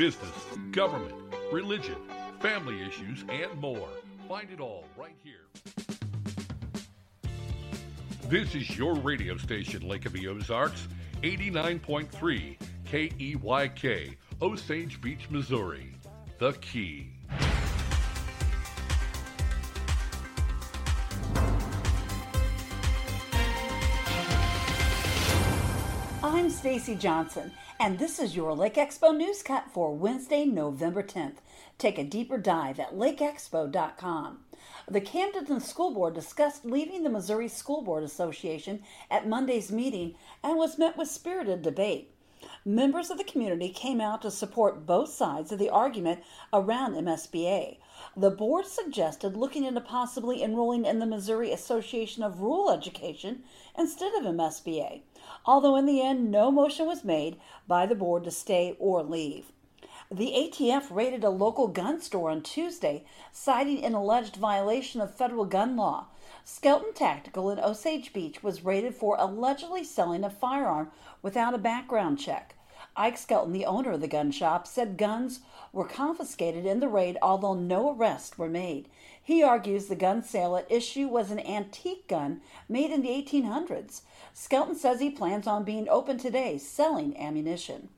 business, government, religion, family issues, and more. Find it all right here. This is your radio station, Lake of the Ozarks, 89.3 KEYK, Osage Beach, Missouri. The Key. I'm Stacy Johnson, and this is your Lake Expo newscut for Wednesday, November 10th. Take a deeper dive at lakeexpo.com. The Camdenton School Board discussed leaving the Missouri School Board Association at Monday's meeting and was met with spirited debate. Members of the community came out to support both sides of the argument around MSBA. The board suggested looking into possibly enrolling in the Missouri Association of Rural Education instead of MSBA, although in the end no motion was made by the board to stay or leave. The ATF raided a local gun store on Tuesday, citing an alleged violation of federal gun law. Skelton Tactical in Osage Beach was raided for allegedly selling a firearm without a background check. Ike Skelton, the owner of the gun shop, said guns were confiscated in the raid, although no arrests were made. He argues the gun sale at issue was an antique gun made in the 1800s. Skelton says he plans on being open today selling ammunition.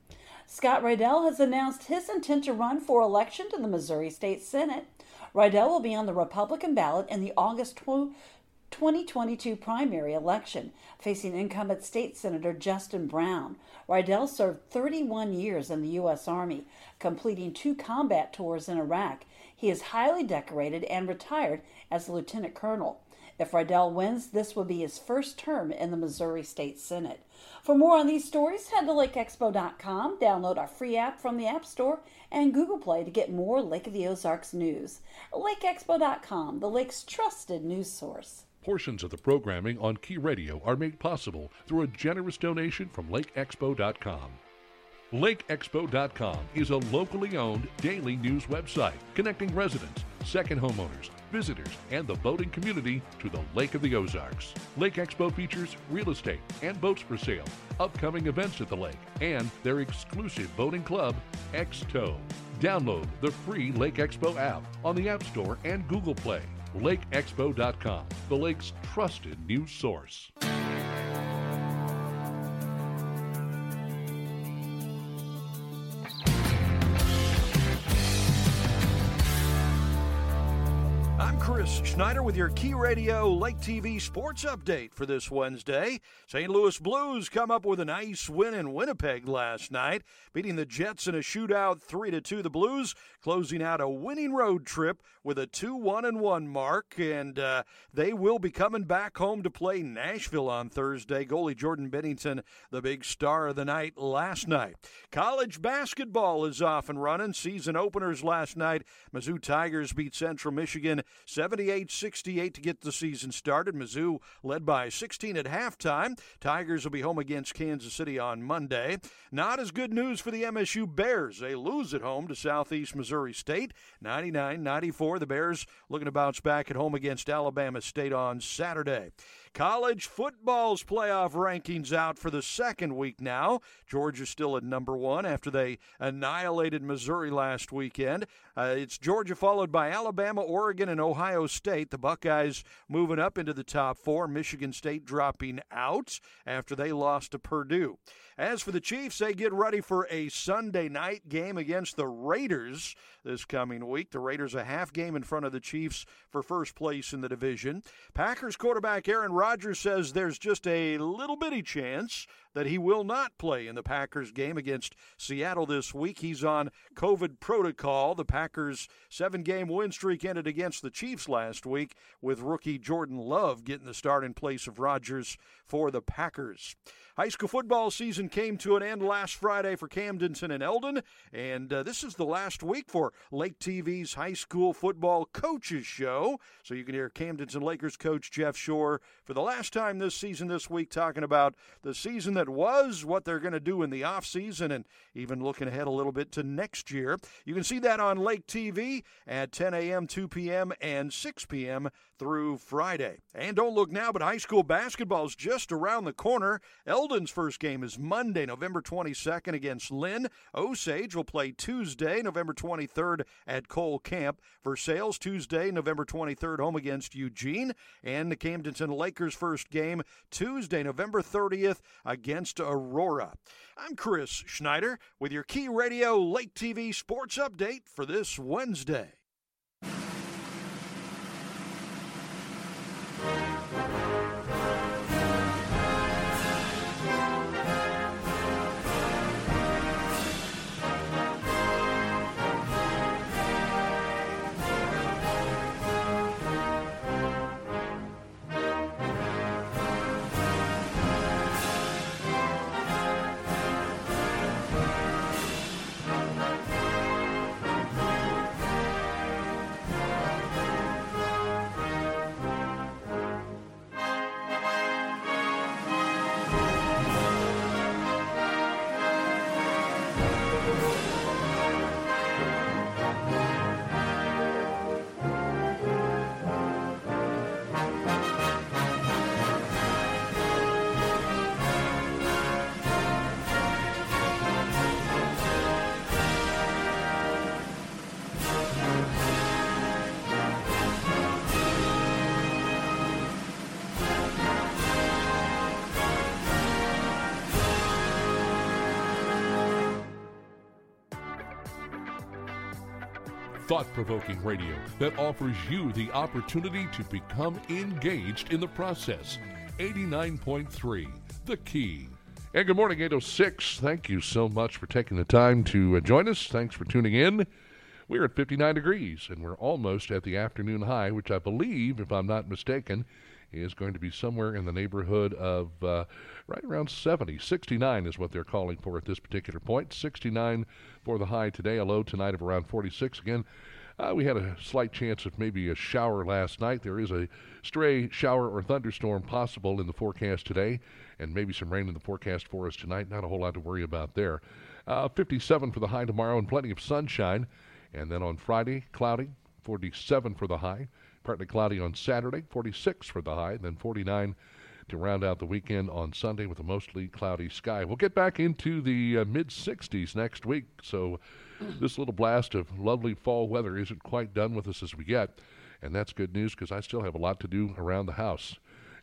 Scott Rydell has announced his intent to run for election to the Missouri State Senate. Rydell will be on the Republican ballot in the August 2022 primary election, facing incumbent state senator Justin Brown. Rydell served 31 years in the U.S. Army, completing two combat tours in Iraq. He is highly decorated and retired as a lieutenant colonel. If Rydell wins, this will be his first term in the Missouri State Senate. For more on these stories, head to lakeexpo.com, download our free app from the App Store, and Google Play to get more Lake of the Ozarks news. LakeExpo.com, the lake's trusted news source. Portions of the programming on Key Radio are made possible through a generous donation from LakeExpo.com. LakeExpo.com is a locally owned daily news website connecting residents, second homeowners, visitors, and the boating community to the Lake of the Ozarks. Lake Expo features real estate and boats for sale, upcoming events at the lake, and their exclusive boating club, X-Tow. Download the free Lake Expo app on the App Store and Google Play. LakeExpo.com, the lake's trusted news source. Chris Schneider with your Key Radio Lake TV sports update for this Wednesday. St. Louis Blues come up with a nice win in Winnipeg last night, beating the Jets in a shootout 3 to 2. The Blues closing out a winning road trip with a 2-1 and 1 mark and uh, they will be coming back home to play Nashville on Thursday. Goalie Jordan Binnington, the big star of the night last night. College basketball is off and running. Season openers last night. Mizzou Tigers beat Central Michigan 78 68 to get the season started. Mizzou led by 16 at halftime. Tigers will be home against Kansas City on Monday. Not as good news for the MSU Bears. They lose at home to Southeast Missouri State 99 94. The Bears looking to bounce back at home against Alabama State on Saturday. College football's playoff rankings out for the second week now. Georgia still at number one after they annihilated Missouri last weekend. Uh, it's Georgia followed by Alabama, Oregon, and Ohio State. The Buckeyes moving up into the top four. Michigan State dropping out after they lost to Purdue. As for the Chiefs, they get ready for a Sunday night game against the Raiders this coming week. The Raiders a half game in front of the Chiefs for first place in the division. Packers quarterback Aaron Rodgers says there's just a little bitty chance that he will not play in the Packers game against Seattle this week. He's on COVID protocol. The Packers' seven game win streak ended against the Chiefs last week, with rookie Jordan Love getting the start in place of Rodgers for the Packers. High school football season came to an end last Friday for Camdenton and Eldon, and uh, this is the last week for Lake TV's high school football coaches show. So you can hear Camdenton Lakers coach Jeff Shore for the last time this season this week talking about the season that was, what they're going to do in the offseason, and even looking ahead a little bit to next year. You can see that on Lake TV at 10 a.m., 2 p.m., and 6 p.m. through Friday. And don't look now, but high school basketball is just around the corner. Eldon's first game is Monday, November 22nd against Linn. Osage will play Tuesday, November 23rd at Cole Camp. Versailles Tuesday, November 23rd, home against Eugene. And the Camdenton Lakers first game Tuesday, November 30th against Aurora. I'm Chris Schneider with your Key Radio Lake TV Sports Update for this Wednesday. Thought provoking radio that offers you the opportunity to become engaged in the process. 89.3, The Key. And good morning, 806. Thank you so much for taking the time to uh, join us. Thanks for tuning in. We're at 59 degrees, and we're almost at the afternoon high, which I believe, if I'm not mistaken, is going to be somewhere in the neighborhood of uh, right around 70. 69 is what they're calling for at this particular point. 69 for the high today, a low tonight of around 46. Again, uh, we had a slight chance of maybe a shower last night. There is a stray shower or thunderstorm possible in the forecast today, and maybe some rain in the forecast for us tonight. Not a whole lot to worry about there. Uh, 57 for the high tomorrow, and plenty of sunshine. And then on Friday, cloudy, 47 for the high. Partly cloudy on Saturday, 46 for the high, then 49 to round out the weekend on Sunday with a mostly cloudy sky. We'll get back into the uh, mid 60s next week, so this little blast of lovely fall weather isn't quite done with us as we get, and that's good news because I still have a lot to do around the house,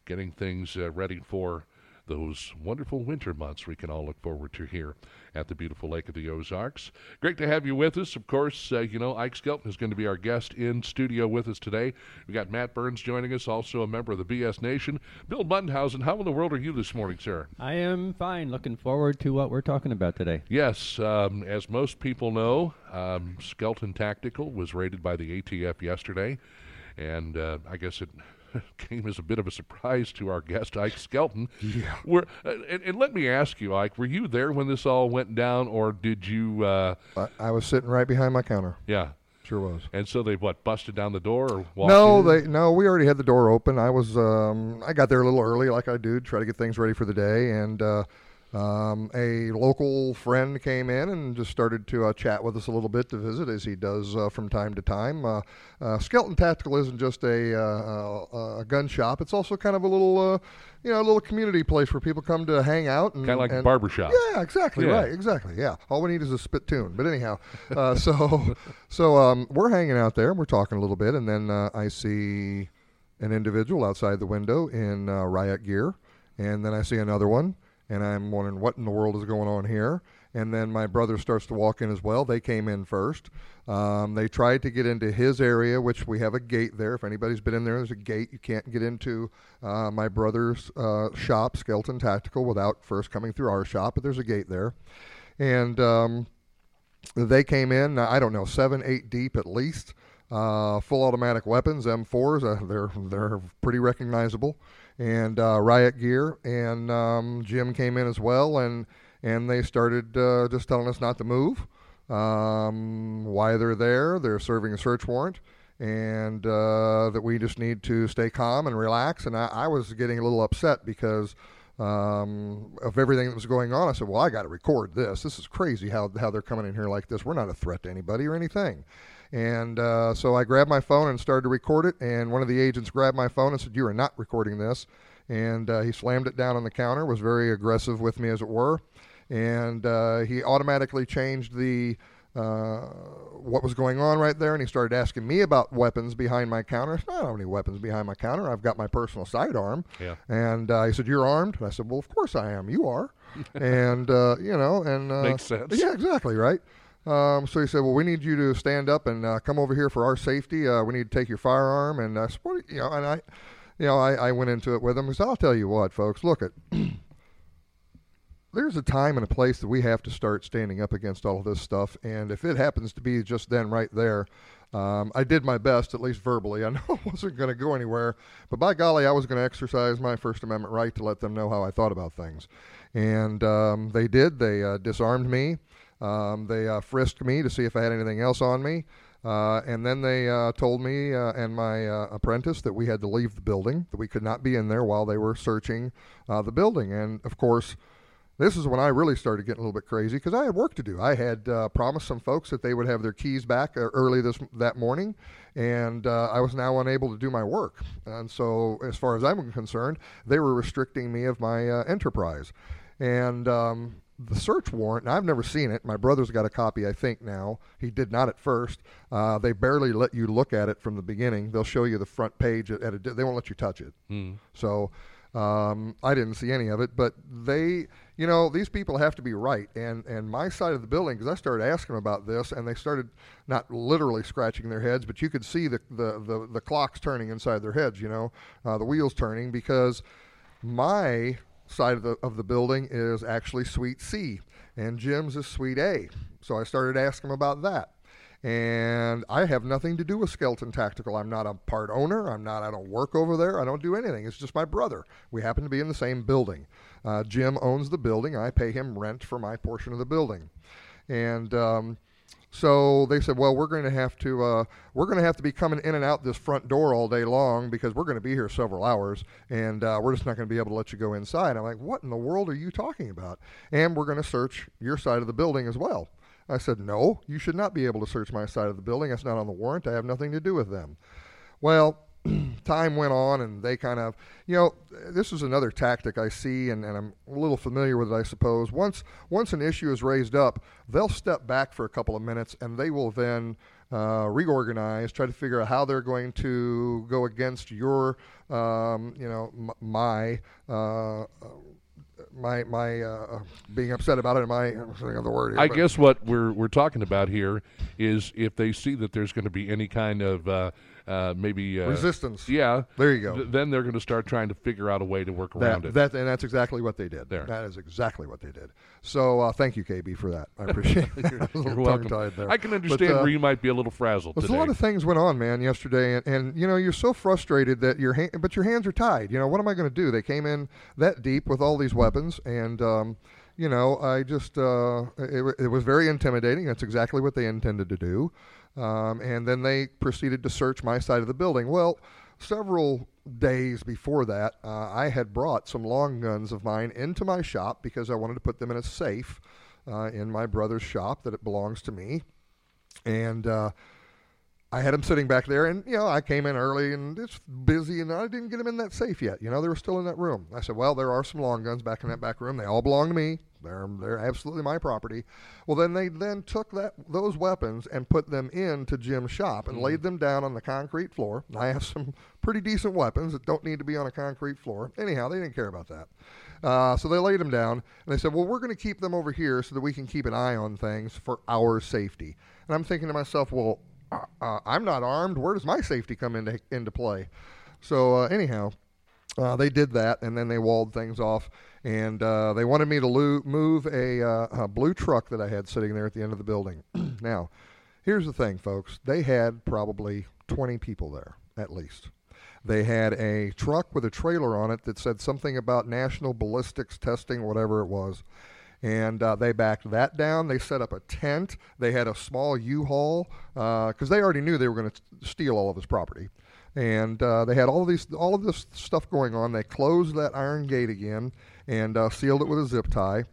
getting things uh, ready for those wonderful winter months we can all look forward to here at the beautiful Lake of the Ozarks. Great to have you with us. Of course, uh, you know, Ike Skelton is going to be our guest in studio with us today. We got Matt Burns joining us, also a member of the BS Nation. Bill Mundenhausen, how in the world are you this morning, sir? I am fine. Looking forward to what we're talking about today. Yes, um, as most people know, um, Skelton Tactical was raided by the ATF yesterday, and uh, I guess it came as a bit of a surprise to our guest, Ike Skelton. Yeah. Were, uh, and, and, let me ask you, Ike, were you there when this all went down, or did you? Uh, I, I, was sitting right behind my counter. Yeah. Sure was. And so they what busted down the door or no? In? They no. We already had the door open. I was um, I got there a little early, like I do, try to get things ready for the day, and uh, um, a local friend came in and just started to uh, chat with us a little bit to visit, as he does uh, from time to time. Uh, uh Skelton Tactical isn't just a, uh, uh, a, gun shop; it's also kind of a little, you know, a little community place where people come to hang out. Kind of like and, a barber shop. Yeah, exactly yeah. right, exactly. Yeah, all we need is a spittoon. But anyhow, so so um, we're hanging out there and we're talking a little bit, and then I see an individual outside the window in riot gear, and then I see another one and I'm wondering what in the world is going on here. And then my brother starts to walk in as well. They came in first. Um, they tried to get into his area, which we have a gate there. If anybody's been in there, there's a gate. You can't get into uh, my brother's uh, shop, Skelton Tactical, without first coming through our shop. But there's a gate there, and um, they came in. I don't know, seven, eight deep at least. Uh, full automatic weapons, M4s. Uh, they're they're pretty recognizable and uh, Riot Gear, and um, Jim came in as well, and and they started uh, just telling us not to move. Um, why they're there? They're serving a search warrant, and uh, that we just need to stay calm and relax. And I, I was getting a little upset because um, of everything that was going on. I said, "Well, I got to record this. This is crazy how how they're coming in here like this. We're not a threat to anybody or anything." And uh, so I grabbed my phone and started to record it. And one of the agents grabbed my phone and said, "You are not recording this." And uh, he slammed it down on the counter. Was very aggressive with me, as it were. And uh, he automatically changed the uh, what was going on right there, and he started asking me about weapons behind my counter. I, said, I don't have any weapons behind my counter. I've got my personal sidearm. Yeah. And uh, he said, "You're armed?" And I said, "Well, of course I am. You are." and uh, you know, and uh, Makes sense. Yeah, exactly right. Um, so he said, "Well, we need you to stand up and uh, come over here for our safety. Uh, we need to take your firearm." And I? You know, and I, you know, I, I went into it with him because I'll tell you what, folks. Look at. there's a time and a place that we have to start standing up against all of this stuff. And if it happens to be just then right there, um, I did my best, at least verbally. I know it wasn't going to go anywhere, but by golly, I was going to exercise my First Amendment right to let them know how I thought about things. And um, they did. They uh, disarmed me. Um, they uh, frisked me to see if I had anything else on me. Uh, and then they uh, told me uh, and my uh, apprentice that we had to leave the building, that we could not be in there while they were searching uh, the building. And of course, this is when I really started getting a little bit crazy because I had work to do. I had uh, promised some folks that they would have their keys back early this that morning, and uh, I was now unable to do my work. And so, as far as I'm concerned, they were restricting me of my uh, enterprise. And um, the search warrant, and I've never seen it. My brother's got a copy, I think, now. He did not at first. Uh, they barely let you look at it from the beginning. They'll show you the front page at, at a, they won't let you touch it. Mm. So um, I didn't see any of it, but they, you know, these people have to be right. And and my side of the building, because I started asking them about this, and they started not literally scratching their heads, but you could see the the the, the clocks turning inside their heads. You know, uh, the wheels turning because my side of the of the building is actually Suite C, and Jim's is Suite A. So I started asking them about that and I have nothing to do with Skelton Tactical. I'm not a part owner. I'm not. I don't work over there. I don't do anything. It's just my brother. We happen to be in the same building. Uh, Jim owns the building. I pay him rent for my portion of the building, and. Um, so they said, "Well, we're going to have to uh, we're going to have to be coming in and out this front door all day long because we're going to be here several hours, and uh, we're just not going to be able to let you go inside." I'm like, "What in the world are you talking about?" And we're going to search your side of the building as well. I said, No, you should not be able to search my side of the building. That's not on the warrant. I have nothing to do with them. Well, time went on and they kind of, you know, this is another tactic I see and, and I'm a little familiar with it, I suppose. Once, once an issue is raised up, they'll step back for a couple of minutes and they will then uh, reorganize, try to figure out how they're going to go against your, um, you know, m- my uh, my my uh, being upset about it. My I'm thinking of the word. Here, I but- guess what we're we're talking about here is if they see that there's going to be any kind of uh, uh, maybe uh, resistance. Yeah, There you go. th- then they're going to start trying to figure out a way to work around That, it. that and that's exactly what they did. There. That is exactly what they did. So uh, thank you, KB, for that. I appreciate it. Was You're welcome. there. I can But, understand uh, where you might be a little frazzled There's today. a lot of things went on, man, yesterday, and, and you know you're so frustrated that your hand, but your hands are tied. You know what am I going to do? They came in that deep with all these weapons, and um, you know I just uh, it, it was very intimidating. That's exactly what they intended to do, um, and then they proceeded to search my side of the building. Well, several days before that, uh, I had brought some long guns of mine into my shop because I wanted to put them in a safe uh, in my brother's shop that it belongs to me, and. Uh, I had them sitting back there, and you know, I came in early and it's busy, and I didn't get them in that safe yet. You know, they were still in that room. I said, "Well, there are some long guns back in that back room. They all belong to me. They're they're absolutely my property." Well, then they then took that those weapons and put them into Jim's shop and laid them down on the concrete floor. I have some pretty decent weapons that don't need to be on a concrete floor. Anyhow, they didn't care about that. Uh, so they laid them down, and they said, "Well, we're going to keep them over here so that we can keep an eye on things for our safety." And I'm thinking to myself, "Well." uh, uh, I'm not armed. Where does my safety come into into play? So uh, anyhow, uh, they did that, and then they walled things off, and uh, they wanted me to lo- move a, uh, a blue truck that I had sitting there at the end of the building. now, here's the thing, folks. They had probably 20 people there at least. They had a truck with a trailer on it that said something about national ballistics testing, whatever it was and uh, they backed that down. They set up a tent. They had a small U-Haul because they already knew they were going to steal all of his property. And uh, they had all of these all of this stuff going on. They closed that iron gate again and uh, sealed it with a zip tie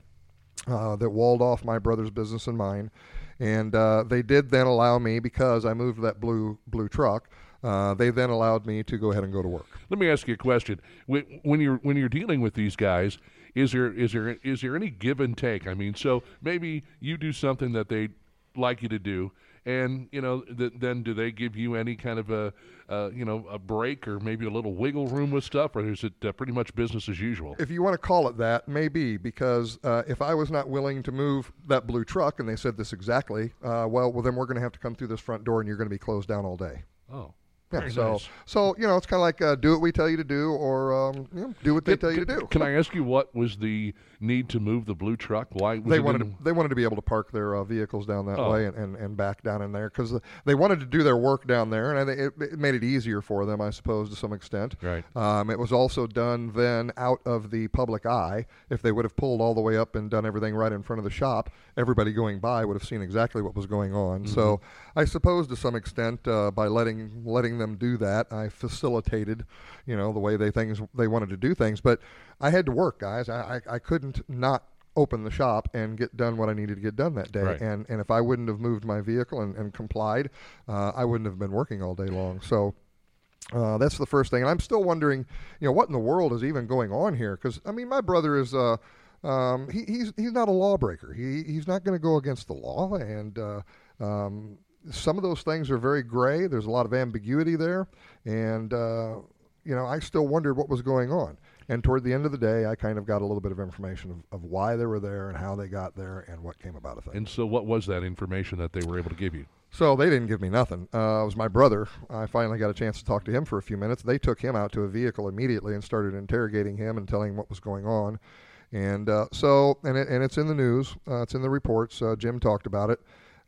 uh, that walled off my brother's business and mine. And uh, they did then allow me because I moved that blue blue truck. Uh, they then allowed me to go ahead and go to work. Let me ask you a question. When when you're when you're dealing with these guys, is there is there is there any give and take? I mean, so maybe you do something that they like you to do, and you know, th- then do they give you any kind of a uh, you know a break or maybe a little wiggle room with stuff, or is it uh, pretty much business as usual? If you want to call it that, maybe because uh, if I was not willing to move that blue truck, and they said this exactly, uh, well, well, then we're going to have to come through this front door, and you're going to be closed down all day. Oh. Yeah, Very so nice. so you know it's kind of like uh, do what we tell you to do, or um, you know, do what they tell you to do. Can I ask you what was the need to move the blue truck? Why was they wanted in- to, they wanted to be able to park their uh, vehicles down that Oh. way and, and, and back down in there because they wanted to do their work down there and it, it made it easier for them I suppose to some extent Right. um, it was also done then out of the public eye if they would have pulled all the way up and done everything right in front of the shop everybody going by would have seen exactly what was going on so I suppose to some extent uh, by letting letting them do that I facilitated you know the way they things they wanted to do things but I had to work guys I, I, I couldn't not open the shop and get done what I needed to get done that day. Right. And and if I wouldn't have moved my vehicle and, and complied, uh, I wouldn't have been working all day long. So. Uh, that's the first thing, and I'm still wondering, you know, what in the world is even going on here? Because I mean, my brother is, uh, um, he, he's he's not a lawbreaker. He he's not going to go against the law, and uh, um, some of those things are very gray. There's a lot of ambiguity there, and uh, you know, I still wondered what was going on. And toward the end of the day, I kind of got a little bit of information of, of why they were there and how they got there and what came about of things. And so, what was that information that they were able to give you? So they didn't give me nothing. Uh, it was my brother. I finally got a chance to talk to him for a few minutes. They took him out to a vehicle immediately and started interrogating him and telling him what was going on. And uh, so, and, it, and it's in the news. Uh, it's in the reports. Uh, Jim talked about it.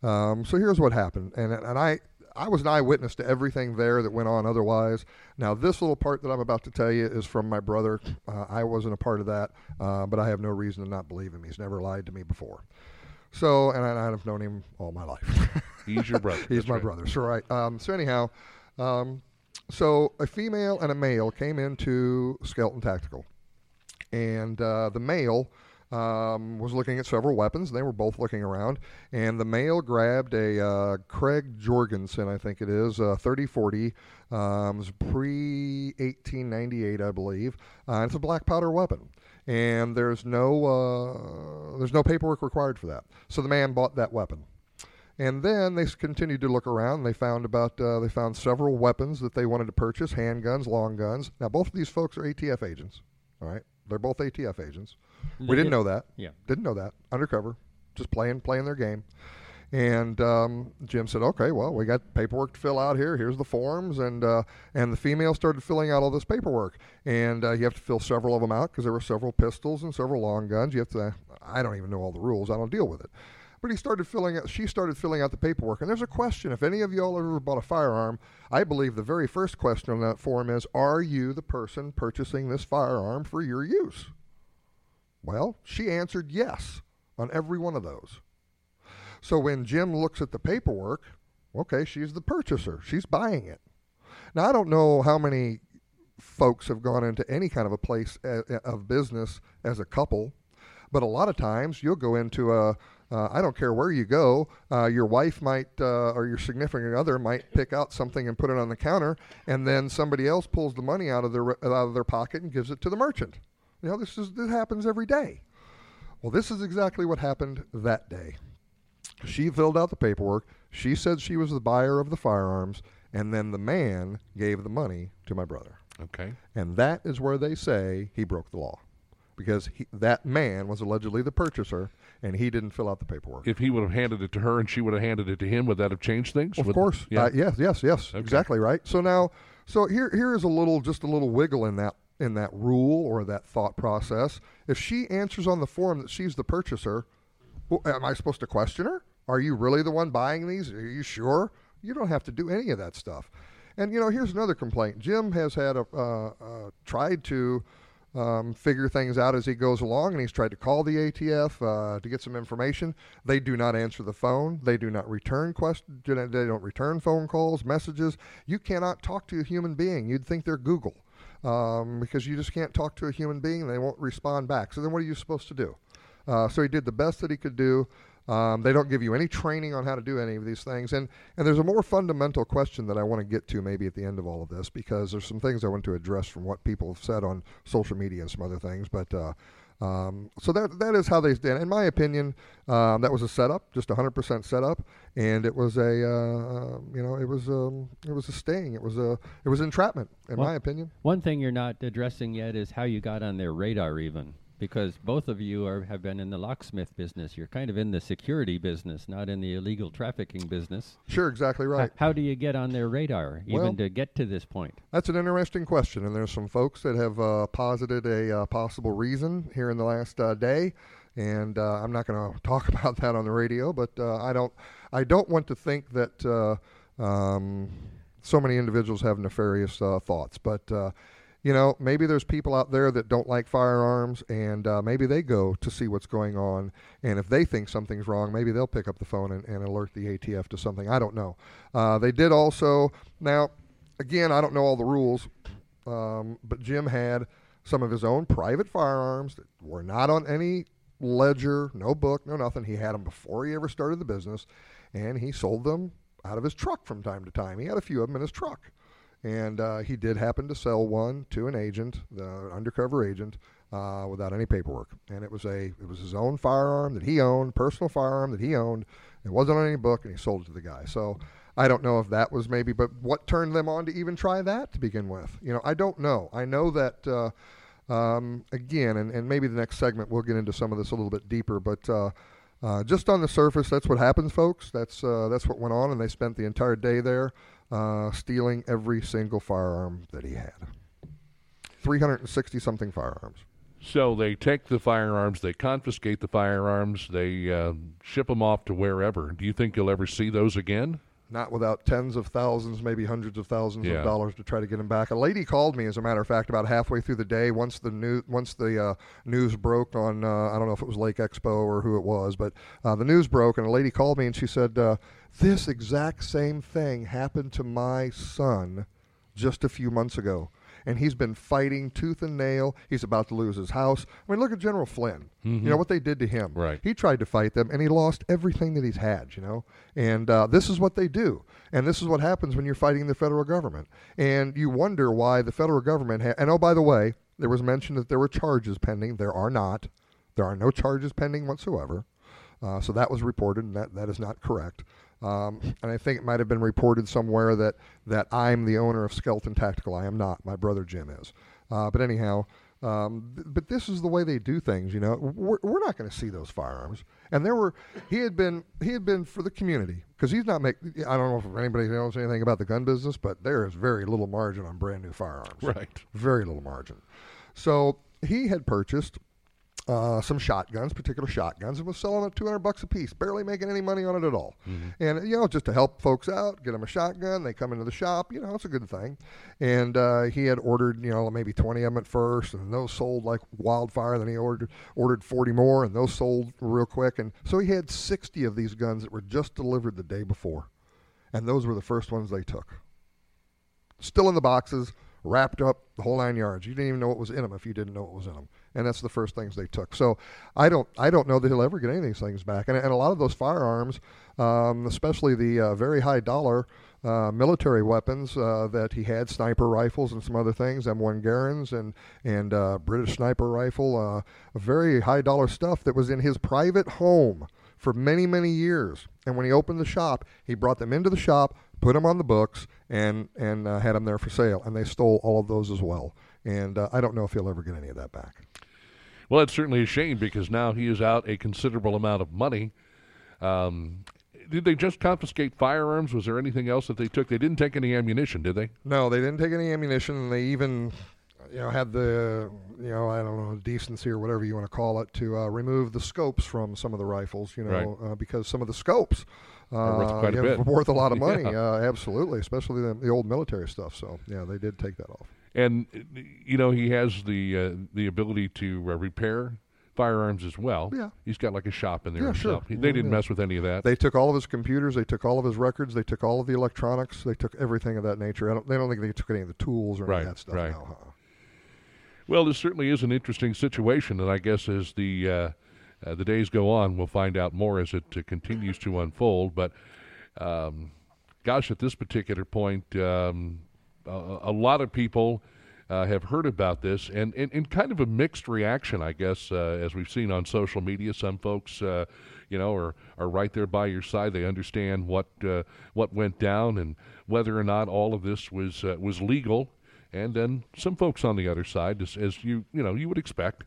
Um, so here's what happened. And and I I was an eyewitness to everything there that went on. Otherwise, now this little part that I'm about to tell you is from my brother. Uh, I wasn't a part of that, uh, but I have no reason to not believe him. He's never lied to me before. So, and I, I've known him all my life. He's your brother. He's That's my right. brother. So right. Um, so anyhow, um, so a female and a male came into Skelton Tactical, and uh, the male um, was looking at several weapons. They were both looking around, and the male grabbed a uh, Krag-Jorgensen, I think it is, uh, 3040. Um, it was pre 1898, I believe. Uh, it's a black powder weapon. And there's no uh, there's no paperwork required for that. So the man bought that weapon. And then they continued to look around. They found about uh, they found several weapons that they wanted to purchase: handguns, long guns. Now both of these folks are ATF agents. All right, they're both ATF agents. We didn't know that. Yeah. Didn't know that. Undercover, just playing playing their game. And um, Jim said, "Okay, well, we got paperwork to fill out here. Here's the forms." And uh, and the female started filling out all this paperwork. And uh, you have to fill several of them out because there were several pistols and several long guns. You have to. I don't even know all the rules. I don't deal with it. But he started filling out. She started filling out the paperwork. And there's a question. If any of y'all ever bought a firearm, I believe the very first question on that form is, "Are you the person purchasing this firearm for your use?" Well, she answered yes on every one of those. So when Jim looks at the paperwork, okay, she's the purchaser. She's buying it. Now, I don't know how many folks have gone into any kind of a place of business as a couple, but a lot of times you'll go into a uh, I don't care where you go. Uh, your wife might uh, or your significant other might pick out something and put it on the counter, and then somebody else pulls the money out of their out of their pocket and gives it to the merchant. You know, this is this happens every day. Well, this is exactly what happened that day. She filled out the paperwork. She said she was the buyer of the firearms, and then the man gave the money to my brother. Okay. And that is where they say he broke the law. Because he, that man was allegedly the purchaser, and he didn't fill out the paperwork. If he would have handed it to her and she would have handed it to him, would that have changed things? Of Would- course. Yeah. Uh, yes, yes, yes. Exactly right. So now, so here, here is a little, just a little wiggle in that, in that rule or that thought process. If she answers on the form that she's the purchaser, well, am I supposed to question her? Are you really the one buying these? Are you sure? You don't have to do any of that stuff. And you know, here's another complaint. Jim has had a uh, uh, tried to um, figure things out as he goes along, and he's tried to call the ATF uh, to get some information. They do not answer the phone. They do not return questions. They don't return phone calls, messages. You cannot talk to a human being. You'd think they're Google um, because you just can't talk to a human being. They won't respond back. So then, what are you supposed to do? Uh, so he did the best that he could do. Um, they don't give you any training on how to do any of these things. And, and there's a more fundamental question that I want to get to maybe at the end of all of this because there's some things I want to address from what people have said on social media and some other things. But uh, um, so that that is how they did. In my opinion, um, that was a setup, just 100% setup, and it was a uh, you know it was um, it was a sting. It was a it was entrapment, in my opinion. One thing you're not addressing yet is how you got on their radar, even because both of you are, have been in the locksmith business. You're kind of in the security business, not in the illegal trafficking business. Sure, exactly right. how do you get on their radar, even Well- to get to this point? That's an interesting question, and there's some folks that have uh, posited a uh, possible reason here in the last uh, day, and uh, I'm not going to talk about that on the radio, but uh, I don't, I don't want to think that uh, um, so many individuals have nefarious uh, thoughts, but. You know, maybe there's people out there that don't like firearms, and uh, maybe they go to see what's going on. And if they think something's wrong, maybe they'll pick up the phone and, and alert the ATF to something. I don't know. Uh, they did also. Now, again, I don't know all the rules, um, but Jim had some of his own private firearms that were not on any ledger, no book, no nothing. He had them before he ever started the business, and he sold them out of his truck from time to time. He had a few of them in his truck, and uh, he did happen to sell one to an agent, the undercover agent, uh, without any paperwork. And it was a it was his own firearm that he owned, personal firearm that he owned. It wasn't on any book, and he sold it to the guy. So. I don't know if that was maybe, but what turned them on to even try that to begin with? You know, I don't know. I know that uh, um, again, and, and maybe the next segment we'll get into some of this a little bit deeper, but uh, uh, just on the surface, that's what happens, folks. That's uh, that's what went on, and they spent the entire day there uh, stealing every single firearm that he had. 360 something firearms. So they take the firearms, they confiscate the firearms, they uh, ship them off to wherever. Do you think you'll ever see those again? Not without tens of thousands, maybe hundreds of thousands Yeah. of dollars to try to get him back. A lady called me, as a matter of fact, about halfway through the day. Once the new, once the uh, news broke on, uh, I don't know if it was Lake Expo or who it was, but uh, the news broke, and a lady called me and she said, uh, "This exact same thing happened to my son just a few months ago." And he's been fighting tooth and nail. He's about to lose his house. I mean, look at General Flynn. You know what they did to him. Right. He tried to fight them, and he lost everything that he's had. You know, and uh, this is what they do, and this is what happens when you're fighting the federal government. And you wonder why the federal government. Ha- and oh, by the way, there was mention that there were charges pending. There are not. There are no charges pending whatsoever. Uh, so that was reported, and that, that is not correct. Um, and I think it might have been reported somewhere that, that I'm the owner of Skelton Tactical. I am not. My brother Jim is. Uh, but anyhow, um, th- but this is the way they do things. You know, we're, we're not going to see those firearms. And there were he had been he had been for the community because he's not make. I don't know if anybody knows anything about the gun business, but there is very little margin on brand new firearms Right. very little margin. So he had purchased uh, some shotguns, particular shotguns, and was selling at 200 bucks a piece, barely making any money on it at all. And you know, just to help folks out, get them a shotgun. They come into the shop, you know, it's a good thing. And uh, he had ordered, you know, maybe 20 of them at first, and those sold like wildfire. Then he ordered ordered 40 more, and those sold real quick. And so he had 60 of these guns that were just delivered the day before, and those were the first ones they took still in the boxes, wrapped up, the whole nine yards. You didn't even know what was in them if you didn't know what was in them. And that's the first things they took. So I don't, I don't know that he'll ever get any of these things back. And, and a lot of those firearms, um, especially the uh, very high dollar uh, military weapons uh, that he had, sniper rifles and some other things, M1 Garands and and uh, British sniper rifle, uh, very high dollar stuff that was in his private home for many, many years. And when he opened the shop, he brought them into the shop, put them on the books, and and uh, had them there for sale. And they stole all of those as well. And I don't know if he'll ever get any of that back. Well, it's certainly a shame because now he is out a considerable amount of money. Um, did they just confiscate firearms? Was there anything else that they took? They didn't take any ammunition, did they? No, they didn't take any ammunition. And they even, you know, had the, you know, I don't know, decency or whatever you want to call it, to uh, remove the scopes from some of the rifles. You know, uh, because some of the scopes. Uh, worth quite a worth a lot of money, Yeah. uh, absolutely, especially the, the old military stuff. So, yeah, they did take that off. And you know he has the uh, the ability to uh, repair firearms as well. Yeah. he's got like a shop in there Yeah, sure. himself. He- They didn't Yeah. mess with any of that. They took all of his computers, they took all of his records, they took all of the electronics, they took everything of that nature. I don't, they don't think they took any of the tools or any Right, of that stuff. right. No, uh-uh. Well, this certainly is an interesting situation, and I guess as the uh, uh, the days go on, we'll find out more as it uh, continues to unfold. But um, gosh, at this particular point, um, a, a lot of people uh, have heard about this, and, and kind of a mixed reaction, I guess, uh, as we've seen on social media. Some folks, uh, you know, are, are right there by your side. They understand what uh, what went down and whether or not all of this was uh, was legal. And then some folks on the other side, as, as you you know you would expect,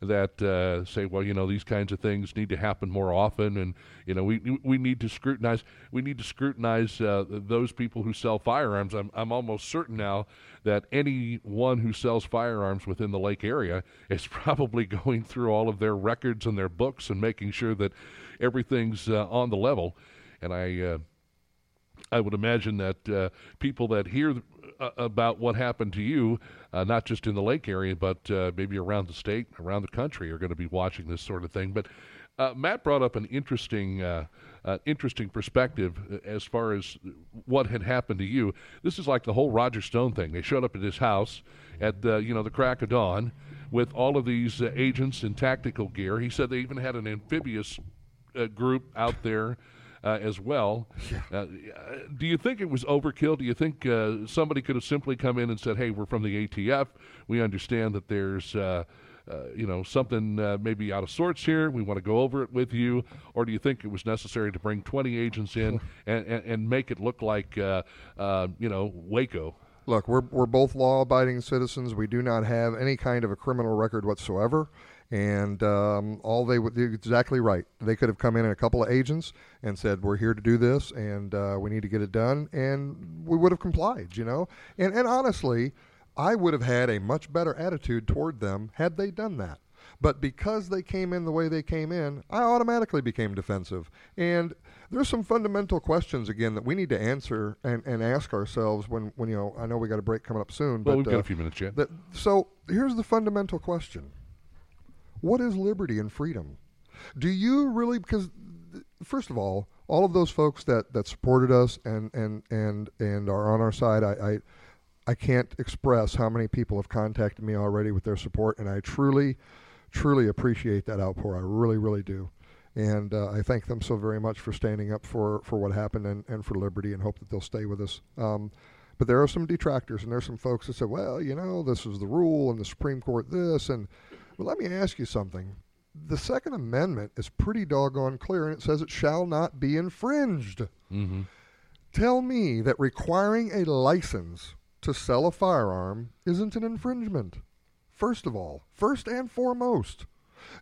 that uh, say, well, you know, these kinds of things need to happen more often, and you know, we we need to scrutinize. We need to scrutinize uh, those people who sell firearms. I'm I'm almost certain now that anyone who sells firearms within the lake area is probably going through all of their records and their books and making sure that everything's uh, on the level. And I. Uh, I would imagine that uh, people that hear about what happened to you, uh, not just in the lake area, but uh, maybe around the state, around the country, are going to be watching this sort of thing. But uh, Matt brought up an interesting, uh, uh, interesting perspective as far as what had happened to you. This is like the whole Roger Stone thing. They showed up at his house at the, you know the crack of dawn with all of these uh, agents in tactical gear. He said they even had an amphibious uh, group out there uh, as well. Uh, do you think it was overkill? Do you think uh, somebody could have simply come in and said, "Hey, we're from the ATF. We understand that there's." Uh, uh, you know something uh, maybe out of sorts here. We want to go over it with you, or do you think it was necessary to bring 20 agents in and, and, and make it look like you know Waco? Look, we're, we're both law abiding citizens. We do not have any kind of a criminal record whatsoever. And um, all they would, exactly right. They could have come in, in a couple of agents and said, We're here to do this and uh, we need to get it done. And we would have complied, you know? And, and honestly, I would have had a much better attitude toward them had they done that. But because they came in the way they came in, I automatically became defensive. And there's some fundamental questions again that we need to answer and, and ask ourselves when, when you know I know we got a break coming up soon. Well, but we've got uh, a few minutes yet. that, so here's the fundamental question: What is liberty and freedom? Do you really? Because first of all, all of those folks that, that supported us and, and, and, and are on our side, I, I I can't express how many people have contacted me already with their support, and I truly, truly appreciate that outpour. I really, really do. And uh, I thank them so very much for standing up for, for what happened and, and for liberty and hope that they'll stay with us. Um, but there are some detractors, and there's some folks that said, well, you know, this is the rule, and the Supreme Court this. And well, let me ask you something. The Second Amendment is pretty doggone clear, and it says it shall not be infringed. mm-hmm. Tell me that requiring a license to sell a firearm isn't an infringement. First of all, first and foremost,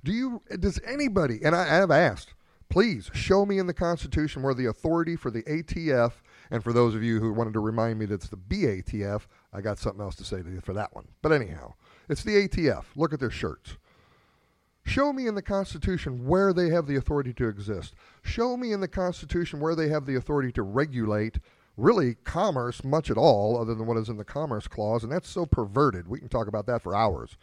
do you does anybody and I have asked, please show me in the Constitution where the authority for the ATF and for those of you who wanted to remind me that it's the BATF, I got something else to say to you for that one. But anyhow, it's the ATF. Look at their shirts. Show me in the Constitution where they have the authority to exist. Show me in the Constitution where they have the authority to regulate really commerce much at all, other than what is in the Commerce Clause, and that's so perverted. We can talk about that for hours.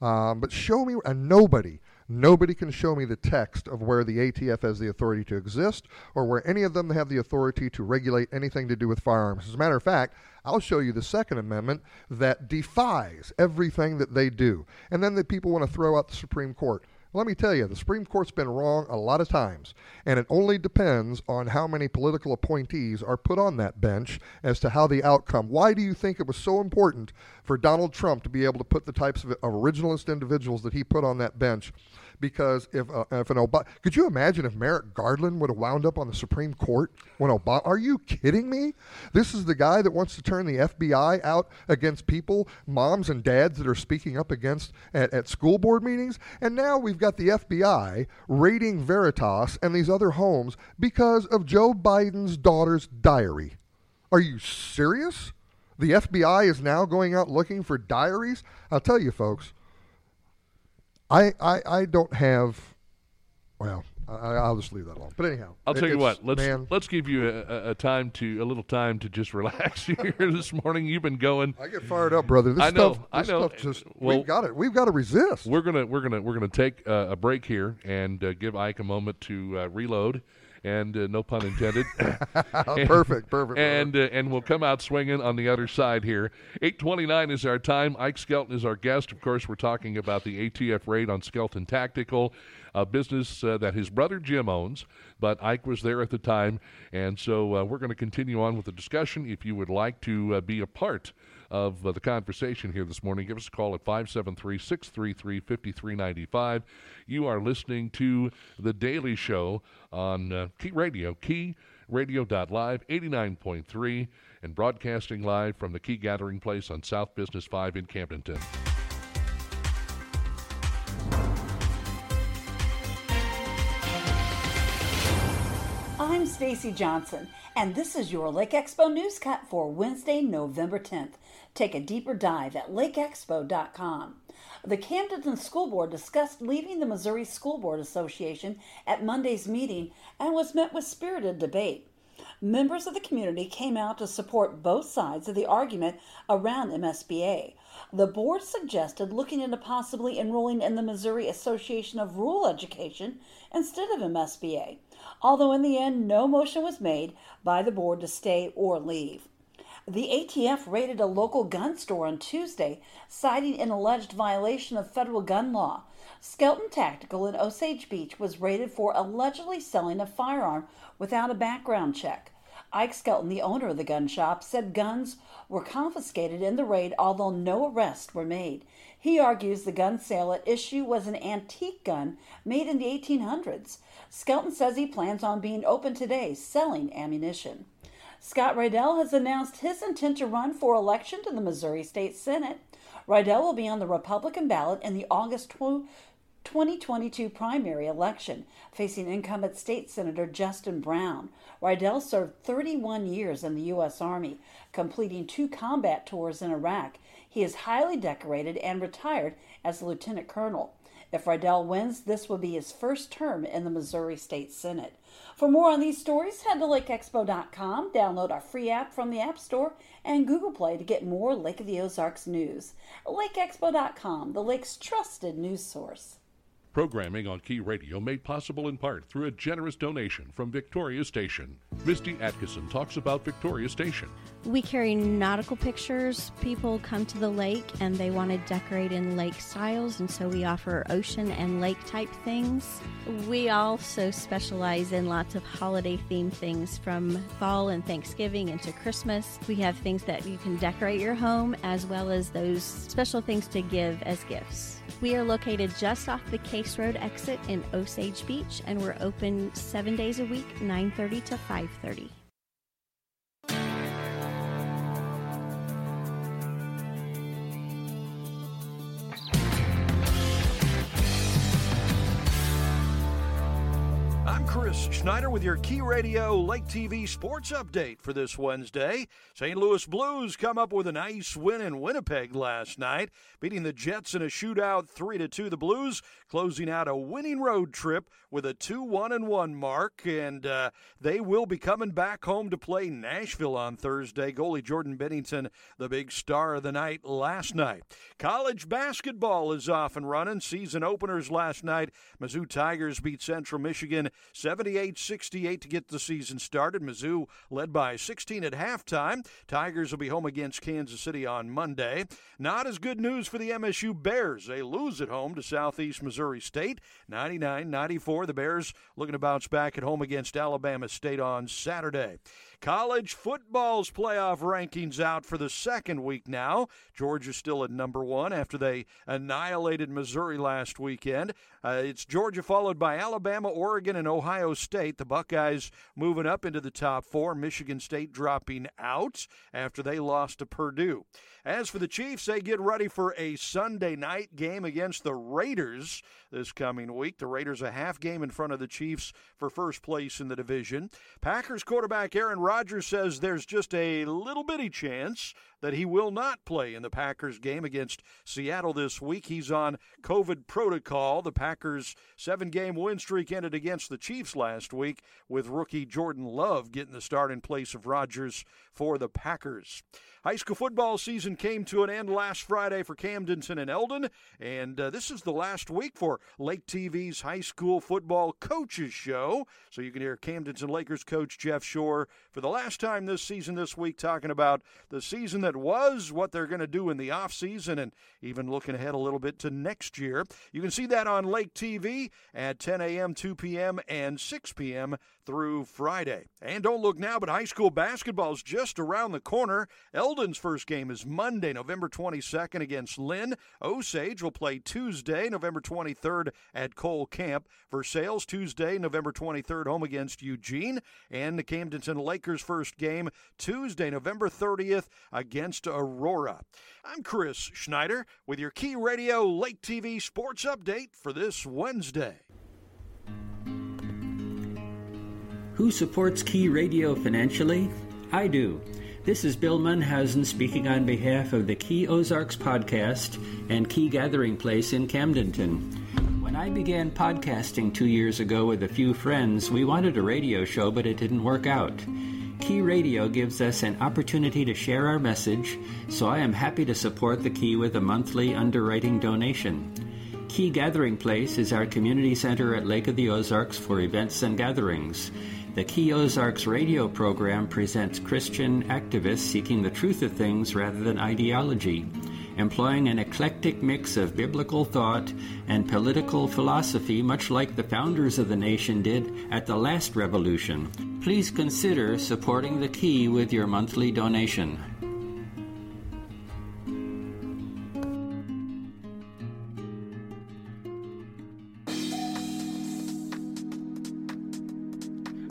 Um, but show me, and nobody, nobody can show me the text of where the ATF has the authority to exist or where any of them have the authority to regulate anything to do with firearms. As a matter of fact, I'll show you the Second Amendment that defies everything that they do. And then the people want to throw out the Supreme Court. Let me tell you, the Supreme Court's been wrong a lot of times, and it only depends on how many political appointees are put on that bench as to how the outcome. Why do you think it was so important for Donald Trump to be able to put the types of originalist individuals that he put on that bench? Because if uh, if an Obama, could you imagine if Merrick Garland would have wound up on the Supreme Court when Obama? Are you kidding me? This is the guy that wants to turn the FBI out against people, moms and dads that are speaking up against at, at school board meetings, and now we've got the FBI raiding Veritas and these other homes because of Joe Biden's daughter's diary. Are you serious? The FBI is now going out looking for diaries? I'll tell you, folks, I, I, I don't have, well, I, will just leave that alone. But anyhow, I'll tell you what. Let's man, let's give you a, a, time to a little time to just relax here this morning. You've been going. I get fired up, brother. This I know. Stuff, I know. just well, we've got it. We've got to resist. We're gonna we're gonna we're gonna take uh, a break here and uh, give Ike a moment to uh, reload and uh, no pun intended. and, perfect, perfect. And uh, and we'll come out swinging on the other side here. 8:29 is our time. Ike Skelton is our guest. Of course, we're talking about the ATF raid on Skelton Tactical, a business uh, that his brother Jim owns, but Ike was there at the time, and so uh, we're going to continue on with the discussion. If you would like to uh, be a part of uh, the conversation here this morning, give us a call at 573 633 5395. You are listening to The Daily Show on uh, Key Radio, keyradio.live, 89.3, and broadcasting live from the Key Gathering Place on South Business 5 in Camdenton. Stacy Johnson, and this is your Lake Expo News Cut for Wednesday, November 10th. Take a deeper dive at lakeexpo.com. The Camdenton School Board discussed leaving the Missouri School Board Association at Monday's meeting and was met with spirited debate. Members of the community came out to support both sides of the argument around MSBA. The board suggested looking into possibly enrolling in the Missouri Association of Rural Education instead of MSBA, although in the end no motion was made by the board to stay or leave. The ATF raided a local gun store on Tuesday, citing an alleged violation of federal gun law. Skelton Tactical in Osage Beach was raided for allegedly selling a firearm without a background check. Ike Skelton, the owner of the gun shop, said guns were confiscated in the raid, although no arrests were made. He argues the gun sale at issue was an antique gun made in the 1800s. Skelton says he plans on being open today selling ammunition. Scott Rydell has announced his intent to run for election to the Missouri State Senate. Rydell will be on the Republican ballot in the August 2022 primary election, facing incumbent state senator Justin Brown. Rydell served 31 years in the U.S. Army, completing two combat tours in Iraq. He is highly decorated and retired as a lieutenant colonel. If Rydell wins, this will be his first term in the Missouri State Senate. For more on these stories, head to lakeexpo.com, download our free app from the App Store, and Google Play to get more Lake of the Ozarks news. LakeExpo.com, the lake's trusted news source. Programming on Key Radio made possible in part through a generous donation from Victoria Station. Misty Atkinson talks about Victoria Station. We carry nautical pictures. People come to the lake and they want to decorate in lake styles, and so we offer ocean and lake type things. We also specialize in lots of holiday themed things from fall and Thanksgiving into Christmas. We have things that you can decorate your home as well as those special things to give as gifts. We are located just off the Case Road exit in Osage Beach, and we're open seven days a week, 9:30 to 5:30. Chris Schneider with your Key Radio Lake TV sports update for this Wednesday. St. Louis Blues come up with a nice win in Winnipeg last night, beating the Jets in a shootout 3 to 2. The Blues closing out a winning road trip with a 2-1 and 1 mark and uh, they will be coming back home to play Nashville on Thursday. Goalie Jordan Binnington, the big star of the night last night. College basketball is off and running. Season openers last night. Mizzou Tigers beat Central Michigan 78 68 to get the season started. Mizzou led by 16 at halftime. Tigers will be home against Kansas City on Monday. Not as good news for the MSU Bears. They lose at home to Southeast Missouri State 99 94. The Bears looking to bounce back at home against Alabama State on Saturday. College football's playoff rankings out for the second week now. Georgia still at number one after they annihilated Missouri last weekend. Uh, it's Georgia followed by Alabama, Oregon, and Ohio State. The Buckeyes moving up into the top four. Michigan State dropping out after they lost to Purdue. As for the Chiefs, they get ready for a Sunday night game against the Raiders this coming week. The Raiders a half game in front of the Chiefs for first place in the division. Packers quarterback Aaron Rodgers says there's just a little bitty chance that he will not play in the Packers game against Seattle this week. He's on COVID protocol. The Packers' seven game win streak ended against the Chiefs last week, with rookie Jordan Love getting the start in place of Rodgers for the Packers. High school football season came to an end last Friday for Camdenton and Eldon, and uh, this is the last week for Lake TV's high school football coaches show. So you can hear Camdenton Lakers coach Jeff Shore for the last time this season this week talking about the season that was, what they're going to do in the offseason, and even looking ahead a little bit to next year. You can see that on Lake TV at 10 a.m., 2 p.m., and 6 p.m. through Friday. And don't look now, but high school basketball is just around the corner. Eldon's first game is Monday, November 22nd against Linn. Osage will play Tuesday, November 23rd at Cole Camp. Versailles Tuesday, November 23rd, home against Eugene. And the Camdenton Lakers first game Tuesday, November 30th against Aurora. I'm Chris Schneider with your Key Radio Lake TV Sports Update for this Wednesday. Who supports Key Radio financially? I do. This is Bill Munhausen speaking on behalf of the Key Ozarks podcast and Key Gathering Place in Camdenton. When I began podcasting two years ago with a few friends, we wanted a radio show, but it didn't work out. Key Radio gives us an opportunity to share our message, so I am happy to support the Key with a monthly underwriting donation. Key Gathering Place is our community center at Lake of the Ozarks for events and gatherings. The Key Ozarks radio program presents Christian activists seeking the truth of things rather than ideology, employing an eclectic mix of biblical thought and political philosophy, much like the founders of the nation did at the last revolution. Please consider supporting the Key with your monthly donation.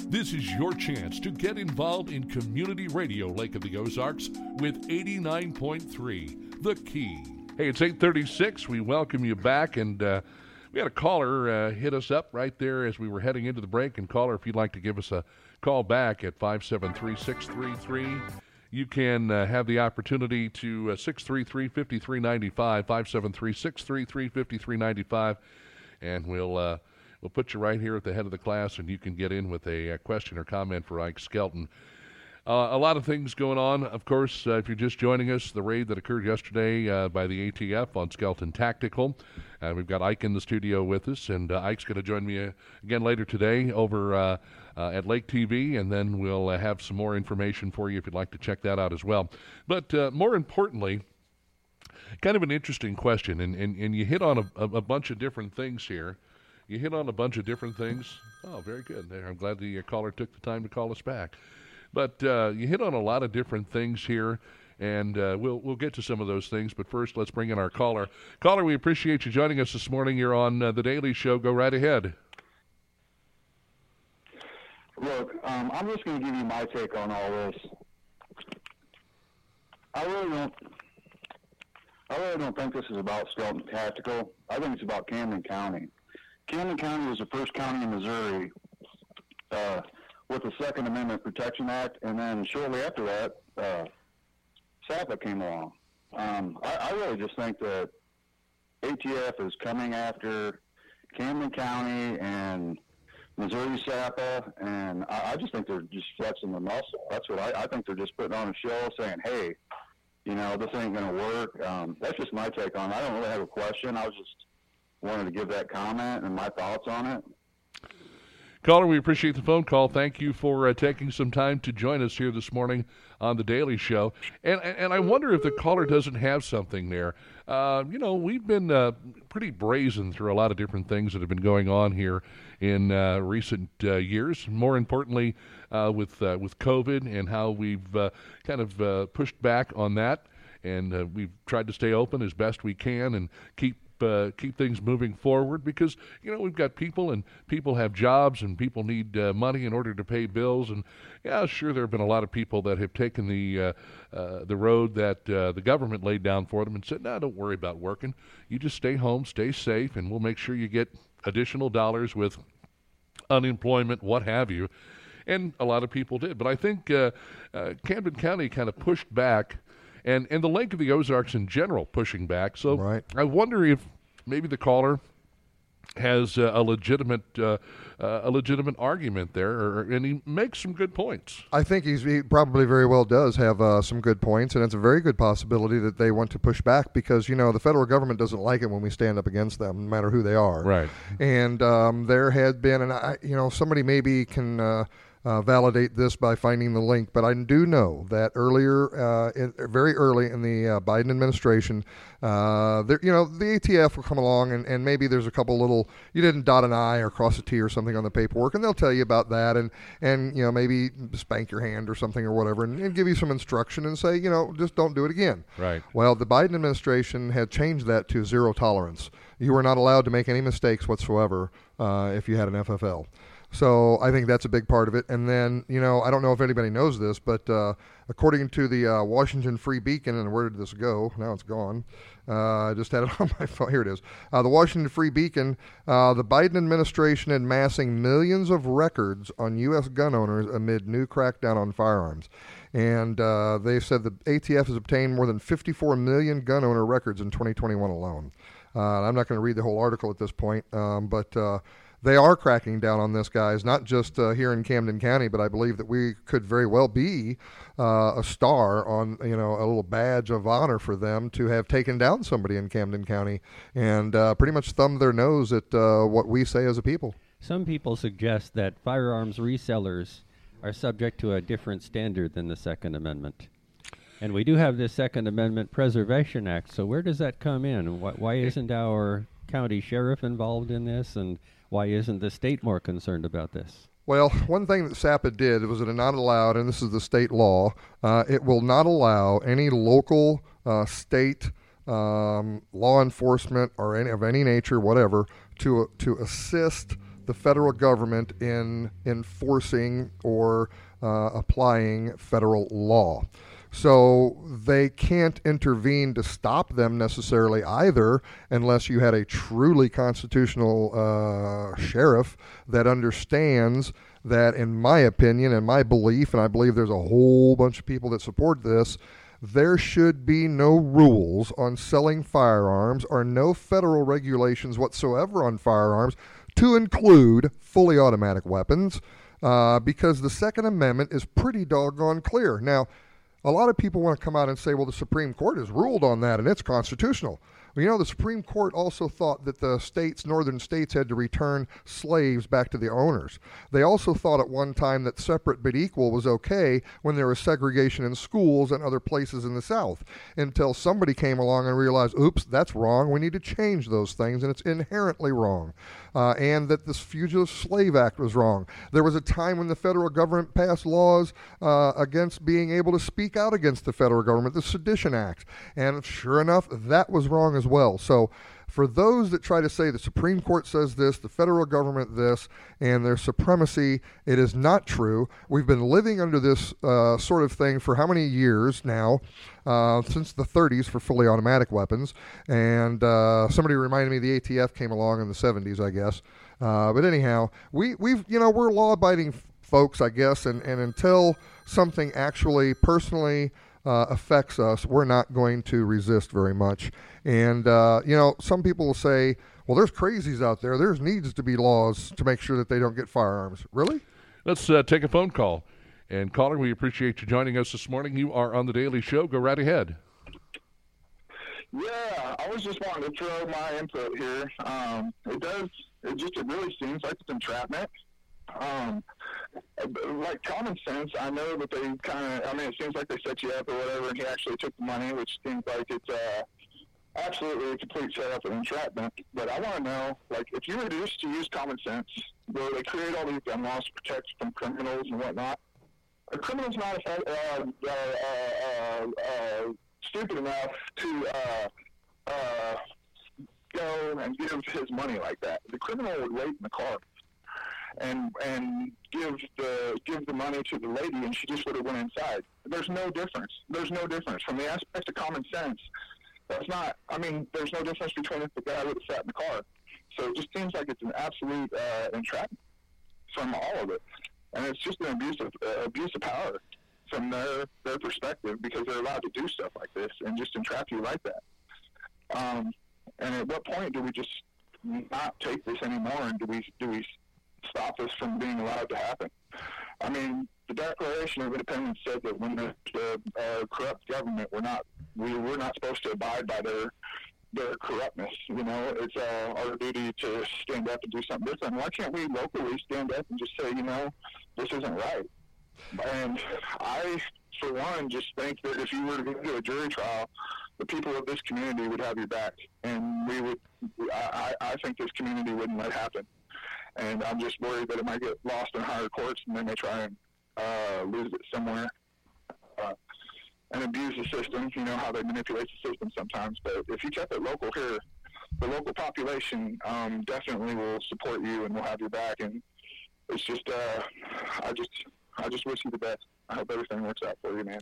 This is your chance to get involved in community radio Lake of the Ozarks with 89.3 The Key. Hey, it's 836. We welcome you back and uh, we had a caller uh, hit us up right there as we were heading into the break. And caller, if you'd like to give us a call back at 573-633, you can uh, have the opportunity to uh, 633-5395, 573-633-5395, and we'll uh, we'll put you right here at the head of the class, and you can get in with a, a question or comment for Ike Skelton. Uh, a lot of things going on. Of course, uh, if you're just joining us, the raid that occurred yesterday uh, by the ATF on Skelton Tactical. Uh, we've got Ike in the studio with us, and uh, Ike's going to join me uh, again later today over at Lake TV, and then we'll have some more information for you if you'd like to check that out as well. But more importantly, kind of an interesting question, and, and, and you hit on a, a bunch of different things here. You hit on a bunch of different things. Oh, very good. There, I'm glad the caller took the time to call us back. But uh, you hit on a lot of different things here, and uh, we'll we'll get to some of those things. But first, let's bring in our caller. Caller, we appreciate you joining us this morning. You're on uh, the Daily Show. Go right ahead. Look, um, I'm just going to give you my take on all this. I really don't. I really don't think this is about Skelton Tactical. I think it's about Camden County. Camden County was the first county in Missouri uh, with the Second Amendment Protection Act, and then shortly after that, uh, SAPA came along. Um, I, I really just think that ATF is coming after Camden County and Missouri SAPA, and I, I just think they're just flexing the muscle. That's what I, I think they're just putting on a show, saying, "Hey, you know, this ain't going to work." Um, that's just my take on it. I don't really have a question. I was just wanted to give that comment and my thoughts on it. Caller, we appreciate the phone call. Thank you for uh, taking some time to join us here this morning on the Daily Show. And and I wonder if the caller doesn't have something there. Uh, you know, we've been uh, pretty brazen through a lot of different things that have been going on here in uh, recent uh, years. More importantly, uh, with with COVID and how we've kind of pushed back on that, and we've tried to stay open as best we can and keep uh, keep things moving forward because you know we've got people and people have jobs and people need uh, money in order to pay bills. And yeah sure there have been a lot of people that have taken the uh, uh the road that uh, the government laid down for them and said no don't worry about working. You just stay home stay safe and we'll make sure you get additional dollars with unemployment what have you. And a lot of people did. But I think uh, Camden County kind of pushed back and and the Lake of the Ozarks in general pushing back. So Right. I wonder if maybe the caller has uh, a legitimate uh, uh, a legitimate argument there, or, and he makes some good points. I think he's, he probably very well does have uh, some good points, and it's a very good possibility that they want to push back because you know the federal government doesn't like it when we stand up against them, no matter who they are. Right. And um, there had been, and I, you know, somebody maybe can. Uh, validate this by finding the link, but I do know that earlier, uh, in, very early in the uh, Biden administration, uh, there, you know, the ATF will come along and, and maybe there's a couple little you didn't dot an I or cross a T or something on the paperwork, and they'll tell you about that, and and you know maybe spank your hand or something or whatever, and, and give you some instruction and say, you know, just don't do it again. Right. Well, the Biden administration had changed that to zero tolerance. You were not allowed to make any mistakes whatsoever uh, if you had an FFL. So I think that's a big part of it. And then, you know, I don't know if anybody knows this, but uh, according to the uh, Washington Free Beacon, and where did this go? Now it's gone. Uh, I just had it on my phone. Here it is. Uh, the Washington Free Beacon, uh, the Biden administration amassing millions of records on U.S. gun owners amid new crackdown on firearms. And uh, they said the ATF has obtained more than 54 million gun owner records in 2021 alone. I'm not going to read the whole article at this point, um, but they are cracking down on this, guys. Not just uh, here in Camden County, but I believe that we could very well be uh, a star on, you know, a little badge of honor for them to have taken down somebody in Camden County and uh, pretty much thumbed their nose at uh, what we say as a people. Some people suggest that firearms resellers are subject to a different standard than the Second Amendment. And we do have this Second Amendment Preservation Act, so where does that come in? Why, why isn't our county sheriff involved in this, and why isn't the state more concerned about this? Well, one thing that SAPA did was it not allowed, and this is the state law, uh, it will not allow any local, uh, state um, law enforcement or any of any nature, whatever, to to assist the federal government in enforcing or uh, applying federal law. So they can't intervene to stop them necessarily either, unless you had a truly constitutional uh, sheriff that understands that, in my opinion and my belief, and I believe there's a whole bunch of people that support this, there should be no rules on selling firearms or no federal regulations whatsoever on firearms to include fully automatic weapons uh, because the Second Amendment is pretty doggone clear. Now, a lot of people want to come out and say, well, the Supreme Court has ruled on that and it's constitutional. Well, you know, the Supreme Court also thought that the states, northern states, had to return slaves back to the owners. They also thought at one time that separate but equal was okay when there was segregation in schools and other places in the South until somebody came along and realized, oops, that's wrong. We need to change those things, and it's inherently wrong. Uh, and that this Fugitive Slave Act was wrong. There was a time when the federal government passed laws uh, against being able to speak out against the federal government, the Sedition Act. And sure enough, that was wrong as well. So, for those that try to say the Supreme Court says this, the federal government this, and their supremacy, it is not true. We've been living under this uh, sort of thing for how many years now? Uh, since the 30s for fully automatic weapons. And uh, somebody reminded me the ATF came along in the 70s, I guess. Uh, but anyhow, we, we've, you know, we're law abiding folks, I guess, and, and until something actually personally uh, affects us, we're not going to resist very much. And, uh, you know, some people will say, well, there's crazies out there. There's needs to be laws to make sure that they don't get firearms. Really? Let's uh, take a phone call. And caller, we appreciate you joining us this morning. You are on the Daily Show. Go right ahead. Yeah, I was just wanting to throw my input here. Um, it does. It just. It really seems like it's entrapment. Um, like common sense, I know that they kind of. I mean, it seems like they set you up or whatever, and he actually took the money, which seems like it's uh, absolutely a complete setup and entrapment. But I want to know, like, if you just to use common sense, where they create all these gun laws to protect from criminals and whatnot, a criminal's not uh, uh, uh, uh, stupid enough to uh, uh, go and give his money like that. The criminal would wait in the car and and give the give the money to the lady, and she just would have went inside. There's no difference. There's no difference from the aspect of common sense. That's not. I mean, there's no difference between if the guy would have sat in the car. So it just seems like it's an absolute uh, entrapment from all of it, and it's just an abuse of uh, abuse of power. from their their perspective because they're allowed to do stuff like this and just entrap you like that. Um, and at what point do we just not take this anymore, and do we do we stop this from being allowed to happen? I mean, the Declaration of Independence said that when a corrupt government, we're not we we're not supposed to abide by their their corruptness. You know, it's uh, our duty to stand up and do something different. Why can't we locally stand up and just say, you know, this isn't right? And I, for one, just think that if you were to go to a jury trial, the people of this community would have your back, and we would. I, I think this community wouldn't let happen, and I'm just worried that it might get lost in higher courts, and then they try and uh, lose it somewhere. Uh, and abuse the system. You know how they manipulate the system sometimes. But if you kept it local here, the local population um, definitely will support you and will have your back. And it's just, uh, I just, I just wish you the best. I hope everything works out for you, man.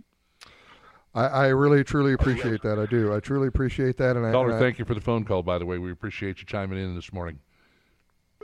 I, I really, truly appreciate that. I do. I truly appreciate that. And Caller, I, thank you for the phone call. By the way, we appreciate you chiming in this morning.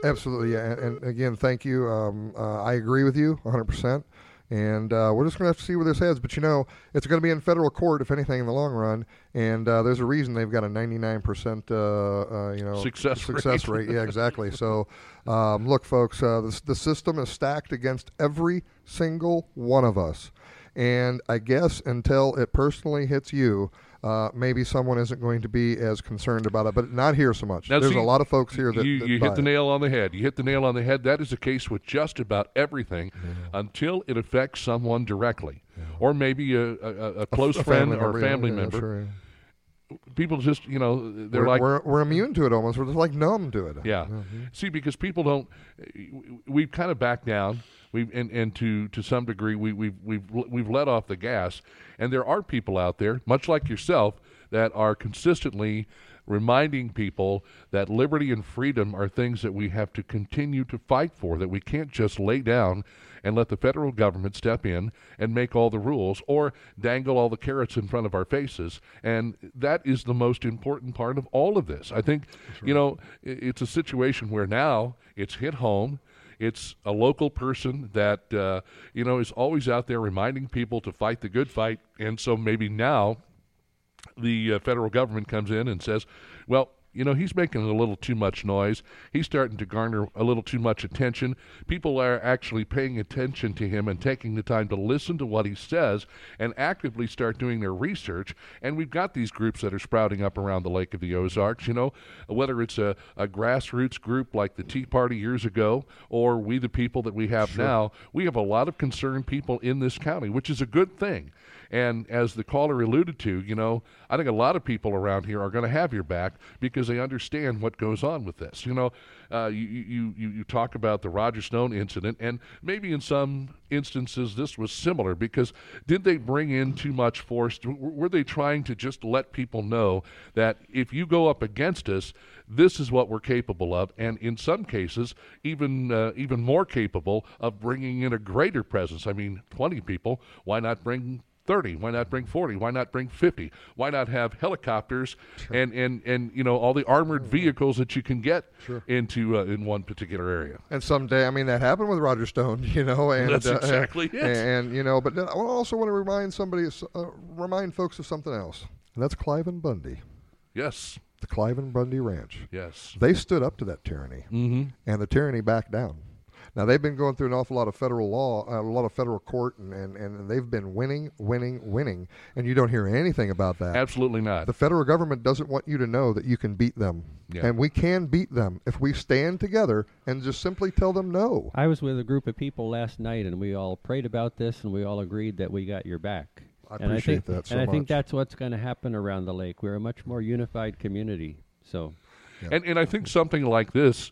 Absolutely, yeah. And, and again, thank you. Um, uh, I agree with you 100. percent and uh, we're just going to have to see where this heads. But you know, it's going to be in federal court, if anything, in the long run. And uh, there's a reason they've got a 99%, uh, uh, you know, success success rate. rate. Yeah, exactly. so, um, look, folks, uh, the, the system is stacked against every single one of us. And I guess until it personally hits you, uh, maybe someone isn't going to be as concerned about it, but not here so much. Now, There's see, a lot of folks here that you, that you hit the it. nail on the head. You hit the nail on the head. That is the case with just about everything, until it affects someone directly, or maybe a, a, a close A friend or a family yeah, member. sure, yeah. People just you know they're we're, like we're, we're immune to it almost. We're just like numb to it. Yeah. See, because people don't, we've kind of backed down. We've and, and to to some degree we we've we've we've let off the gas, and there are people out there, much like yourself, that are consistently reminding people that liberty and freedom are things that we have to continue to fight for. That we can't just lay down and let the federal government step in and make all the rules or dangle all the carrots in front of our faces. And that is the most important part of all of this. I think, you know, it's a situation where now it's hit home. It's a local person that, uh, you know, is always out there reminding people to fight the good fight. And so maybe now the uh, federal government comes in and says, well, you know, he's making a little too much noise. He's starting to garner a little too much attention. People are actually paying attention to him and taking the time to listen to what he says and actively start doing their research. And we've got these groups that are sprouting up around the Lake of the Ozarks, you know, whether it's a, a grassroots group like the Tea Party years ago or We the People that we have now. We have a lot of concerned people in this county, which is a good thing. And as the caller alluded to, you know, I think a lot of people around here are going to have your back because they understand what goes on with this. You know, uh, you, you, you, talk about the Roger Stone incident, and maybe in some instances this was similar because did they bring in too much force? Were they trying to just let people know that if you go up against us, this is what we're capable of, and in some cases, even uh, even more capable of bringing in a greater presence. I mean, 20 people. Why not bring 30 why not bring 40 why not bring 50 why not have helicopters and and and you know all the armored vehicles that you can get into uh, in one particular area? And someday, I mean, that happened with Roger Stone, you know, and That's uh, exactly it. And, you know, but I also want to remind somebody, uh, remind folks of something else, and that's Cliven Bundy, yes. The Cliven Bundy Ranch. yes. They stood up to that tyranny, mm-hmm. and the tyranny backed down. Now they've been going through an awful lot of federal law, uh, a lot of federal court, and, and, and they've been winning, winning, winning, and you don't hear anything about that. absolutely not The federal government doesn't want you to know that you can beat them. Yeah. And we can beat them if we stand together and just simply tell them no. I was with a group of people last night, and we all prayed about this, and we all agreed that we got your back. I and I appreciate think, that so And I think that's what's going to happen around the lake. We're a much more unified community. So, and and i think something like this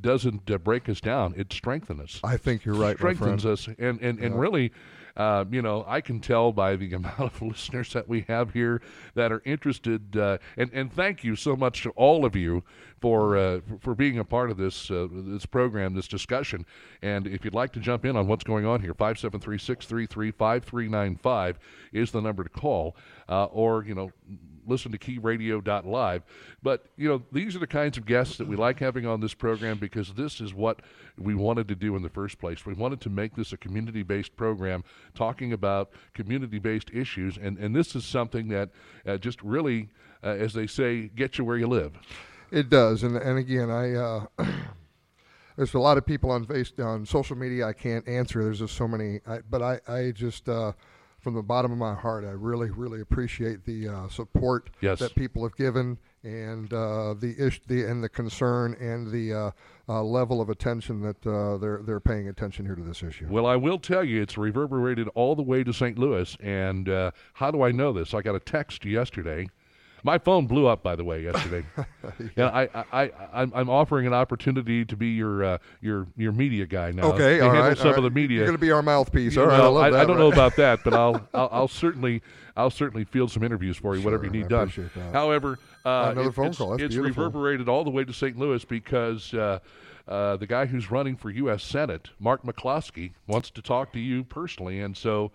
doesn't uh, break us down it strengthens us. I think you're right, strengthens us. And and, and Yeah. really uh, you know i can tell by the amount of listeners that we have here that are interested uh, and and thank you so much to all of you for uh, for- for being a part of this uh, this program this discussion. And if you'd like to jump in on what's going on here 573-633-5395 is the number to call uh, or you know listen to keyradio.live. But, you know, these are the kinds of guests that we like having on this program because this is what we wanted to do in the first place. We wanted to make this a community based program talking about community based issues. And, and this is something that uh, just really, uh, as they say, get you where you live. It does. And, and again, I. Uh, there's a lot of people on face on social media I can't answer. There's just so many, I, but I I just uh, from the bottom of my heart, I really really appreciate the uh, support yes. that people have given and uh, the ish the and the concern and the uh, uh, level of attention that uh, they're they're paying attention here to this issue. Well, I will tell you, it's reverberated all the way to St. Louis. And how do I know this? I got a text yesterday my phone blew up, by the way, yesterday. yeah, I, I, I, I'm offering an opportunity to be your uh, your your media guy now. Okay, all right, Handle some of the media. You're going to be our mouthpiece. You all right, know, I, that, I, don't right? know about that, but I'll, I'll, I'll certainly I'll certainly field some interviews for you, sure, whatever you need I done. However, uh, another it, phone it's, call. That's it's beautiful. reverberated all the way to St. Louis because. Uh, uh, the guy who's running for U.S. Senate, Mark McCloskey, wants to talk to you personally, and so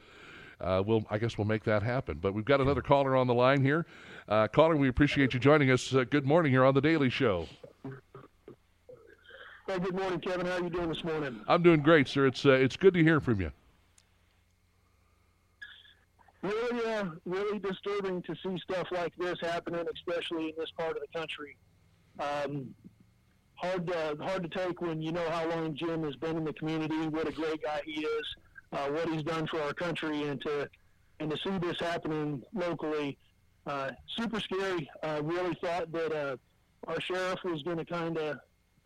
uh, we'll I guess we'll make that happen. But we've got another caller on the line here. Uh, caller, we appreciate you joining us. Uh, good morning here on the Daily Show. Hey, good morning, Kevin. How are you doing this morning? I'm doing great, sir. It's uh, it's good to hear from you. Really, uh, really disturbing to see stuff like this happening, especially in this part of the country. Um, hard to hard to take when you know how long Jim has been in the community, what a great guy he is, uh, what he's done for our country, and to and to see this happening locally, uh, super scary. Uh, really thought that uh, our sheriff was going to kind of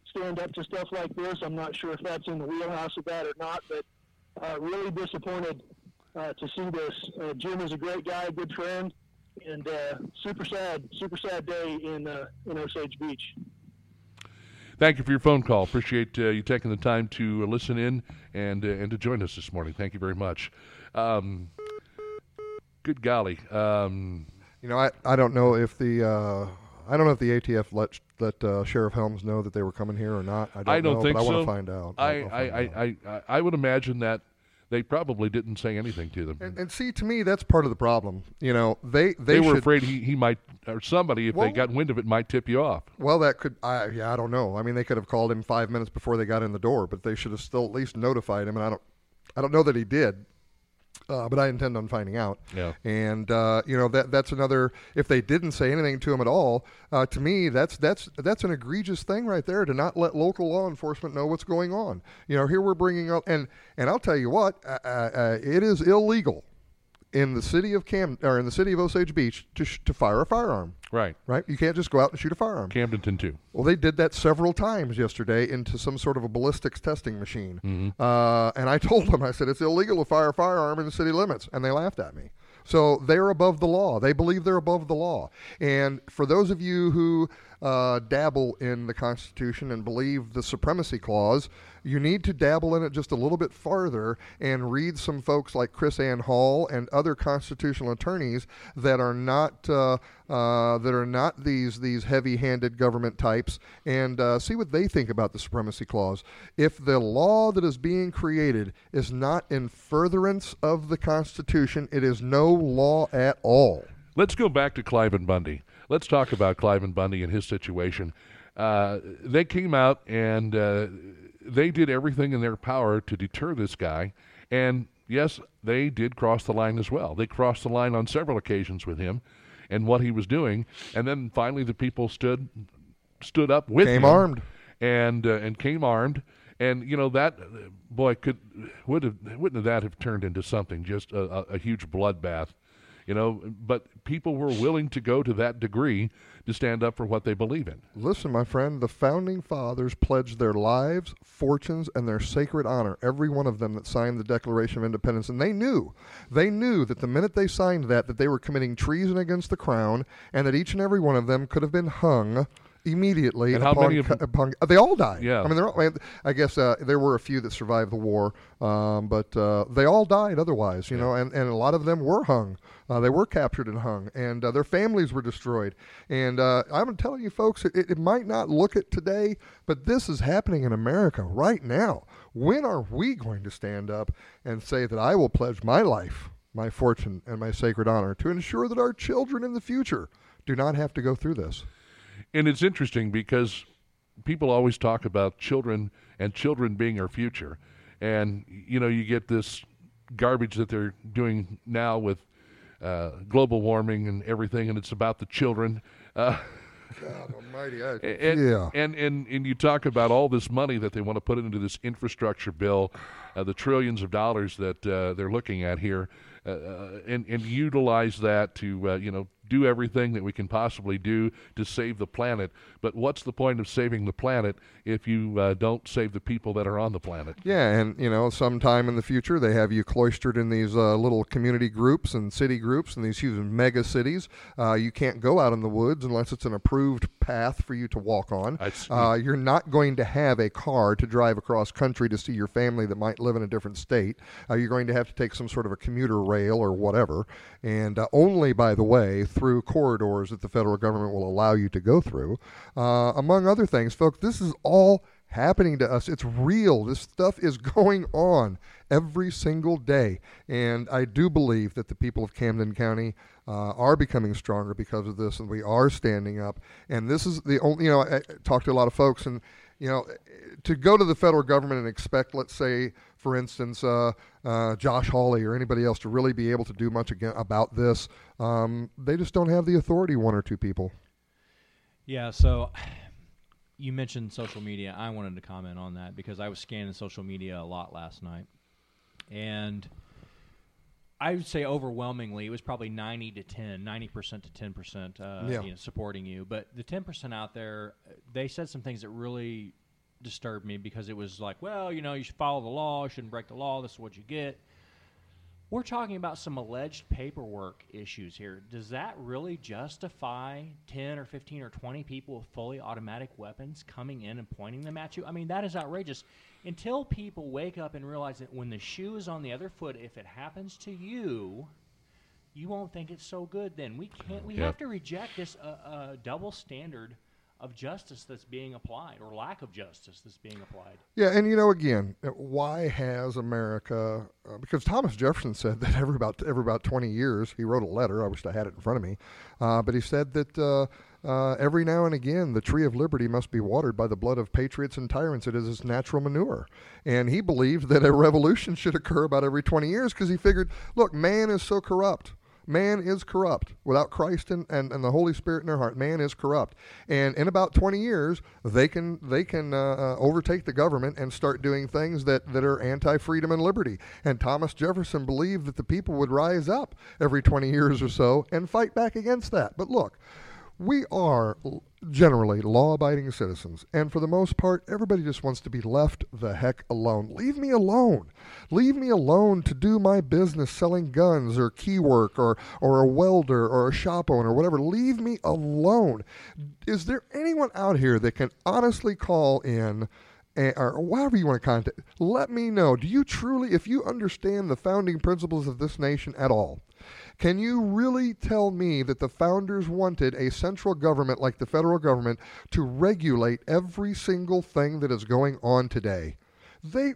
stand up to stuff like this. I'm not sure if that's in the wheelhouse of that or not, but uh, really disappointed uh, to see this. Jim is a great guy, good friend, and super sad, super sad day in in Osage Beach. Thank you for your phone call. Appreciate uh, you taking the time to listen in and uh, and to join us this morning. Thank you very much. Um, good golly. Um, you know, I, I don't know if the uh, I don't know if the ATF let let uh, Sheriff Helms know that they were coming here or not. I don't, I don't know, think but so. I want to find out. I, I. I, I, I would imagine that they probably didn't say anything to them. And, and, see, to me, that's part of the problem. You know, they they, they were should, afraid he, he might or somebody, if well, they got wind of it, might tip you off. Well, that could. I yeah, I don't know. I mean, they could have called him five minutes before they got in the door, but they should have still at least notified him. And I don't, I don't know that he did. Uh, but I intend on finding out. Yeah. And uh, you know that that's another. If they didn't say anything to him at all, uh, to me that's that's that's an egregious thing right there to not let local law enforcement know what's going on. You know, here we're bringing up and and I'll tell you what, uh, uh, it is illegal in the city of Cam or in the city of Osage Beach to sh- to fire a firearm. Right. Right. You can't just go out and shoot a firearm. Camdenton too. Well, they did that several times yesterday into some sort of a ballistics testing machine. Mm-hmm. Uh, and I told them, I said, it's illegal to fire a firearm in the city limits. And they laughed at me. So they're above the law. They believe they're above the law. And for those of you who uh, dabble in the Constitution and believe the supremacy clause, you need to dabble in it just a little bit farther and read some folks like KrisAnne Hall and other constitutional attorneys that are not uh, uh, that are not these these heavy-handed government types, and uh, see what they think about the supremacy clause. If the law that is being created is not in furtherance of the Constitution, it is no law at all. Let's go back to Cliven Bundy. Let's talk about Cliven Bundy and his situation. Uh, they came out and uh, they did everything in their power to deter this guy. And yes, they did cross the line as well. They crossed the line on several occasions with him and what he was doing. And then finally, the people stood stood up with came him armed and uh, and came armed. And you know that boy could would have wouldn't that have turned into something just a, a, a huge bloodbath you know but people were willing to go to that degree to stand up for what they believe in. Listen my friend the founding fathers pledged their lives fortunes and their sacred honor every one of them that signed the declaration of independence. And they knew they knew that the minute they signed that that they were committing treason against the crown and that each and every one of them could have been hung immediately and how upon, many of them, upon, uh, they all died. Yeah, I mean, they're all, I guess uh, there were a few that survived the war, um, but uh, they all died otherwise. You yeah. know, and, and a lot of them were hung. Uh, they were captured and hung, and uh, their families were destroyed. And uh, I'm telling you, folks, it, it might not look it today, but this is happening in America right now. When are we going to stand up and say that I will pledge my life, my fortune, and my sacred honor to ensure that our children in the future do not have to go through this. And it's interesting because people always talk about children and children being our future. And, you know, you get this garbage that they're doing now with uh, global warming and everything, and it's about the children. Uh, God Almighty! I, and, yeah, and, and and you talk about all this money that they want to put into this infrastructure bill, uh, the trillions of dollars that uh, they're looking at here, uh, uh, and and utilize that to uh, you know do everything that we can possibly do to save the planet. But what's the point of saving the planet if you uh, don't save the people that are on the planet? Yeah, and you know, sometime in the future, they have you cloistered in these uh, little community groups and city groups and these huge mega cities. Uh, you can't go out in the woods unless it's an approved path for you to walk on. Uh, you're not going to have a car to drive across country to see your family that might live in a different state. Uh, you're going to have to take some sort of a commuter rail or whatever, and uh, only, by the way, through corridors that the federal government will allow you to go through. Uh, among other things, folks, this is all happening to us. It's real. This stuff is going on every single day. And I do believe that the people of Camden County uh, are becoming stronger because of this, and we are standing up. And this is the only, you know, I, I talked to a lot of folks, and, you know, to go to the federal government and expect, let's say, for instance, uh, uh, Josh Hawley or anybody else to really be able to do much about this, um, they just don't have the authority, one or two people. Yeah, so you mentioned social media. I wanted to comment on that because I was scanning social media a lot last night. And I would say overwhelmingly it was probably 90 to 10, 90% to 10% uh, Yeah. you know, supporting you. But the 10% out there, they said some things that really disturbed me because it was like, well, you know, you should follow the law, you shouldn't break the law, this is what you get. We're talking about some alleged paperwork issues here. Does that really justify 10 or 15 or 20 people with fully automatic weapons coming in and pointing them at you? I mean, that is outrageous. Until people wake up and realize that when the shoe is on the other foot, if it happens to you, you won't think it's so good then. We can't, we Yep. have to reject this uh, uh, double standard of justice that's being applied or lack of justice that's being applied. Yeah, and you know, again, uh, why has America? Uh, because Thomas Jefferson said that every about every about twenty years, he wrote a letter. I wish I had it in front of me, uh, but he said that uh, uh, every now and again, the tree of liberty must be watered by the blood of patriots and tyrants. It is its natural manure, and he believed that a revolution should occur about every twenty years because he figured, look, man is so corrupt. Man is corrupt. Without Christ and, and, and the Holy Spirit in their heart, man is corrupt. And in about 20 years, they can they can uh, uh, overtake the government and start doing things that, that are anti-freedom and liberty. And Thomas Jefferson believed that the people would rise up every 20 years or so and fight back against that. But look, we are generally law abiding citizens, and for the most part, everybody just wants to be left the heck alone. Leave me alone. Leave me alone to do my business selling guns or key work or, or a welder or a shop owner or whatever. Leave me alone. Is there anyone out here that can honestly call in? eh, Or whatever you want to contact, let me know. Do you truly, if you understand the founding principles of this nation at all, can you really tell me that the founders wanted a central government like the federal government to regulate every single thing that is going on today? They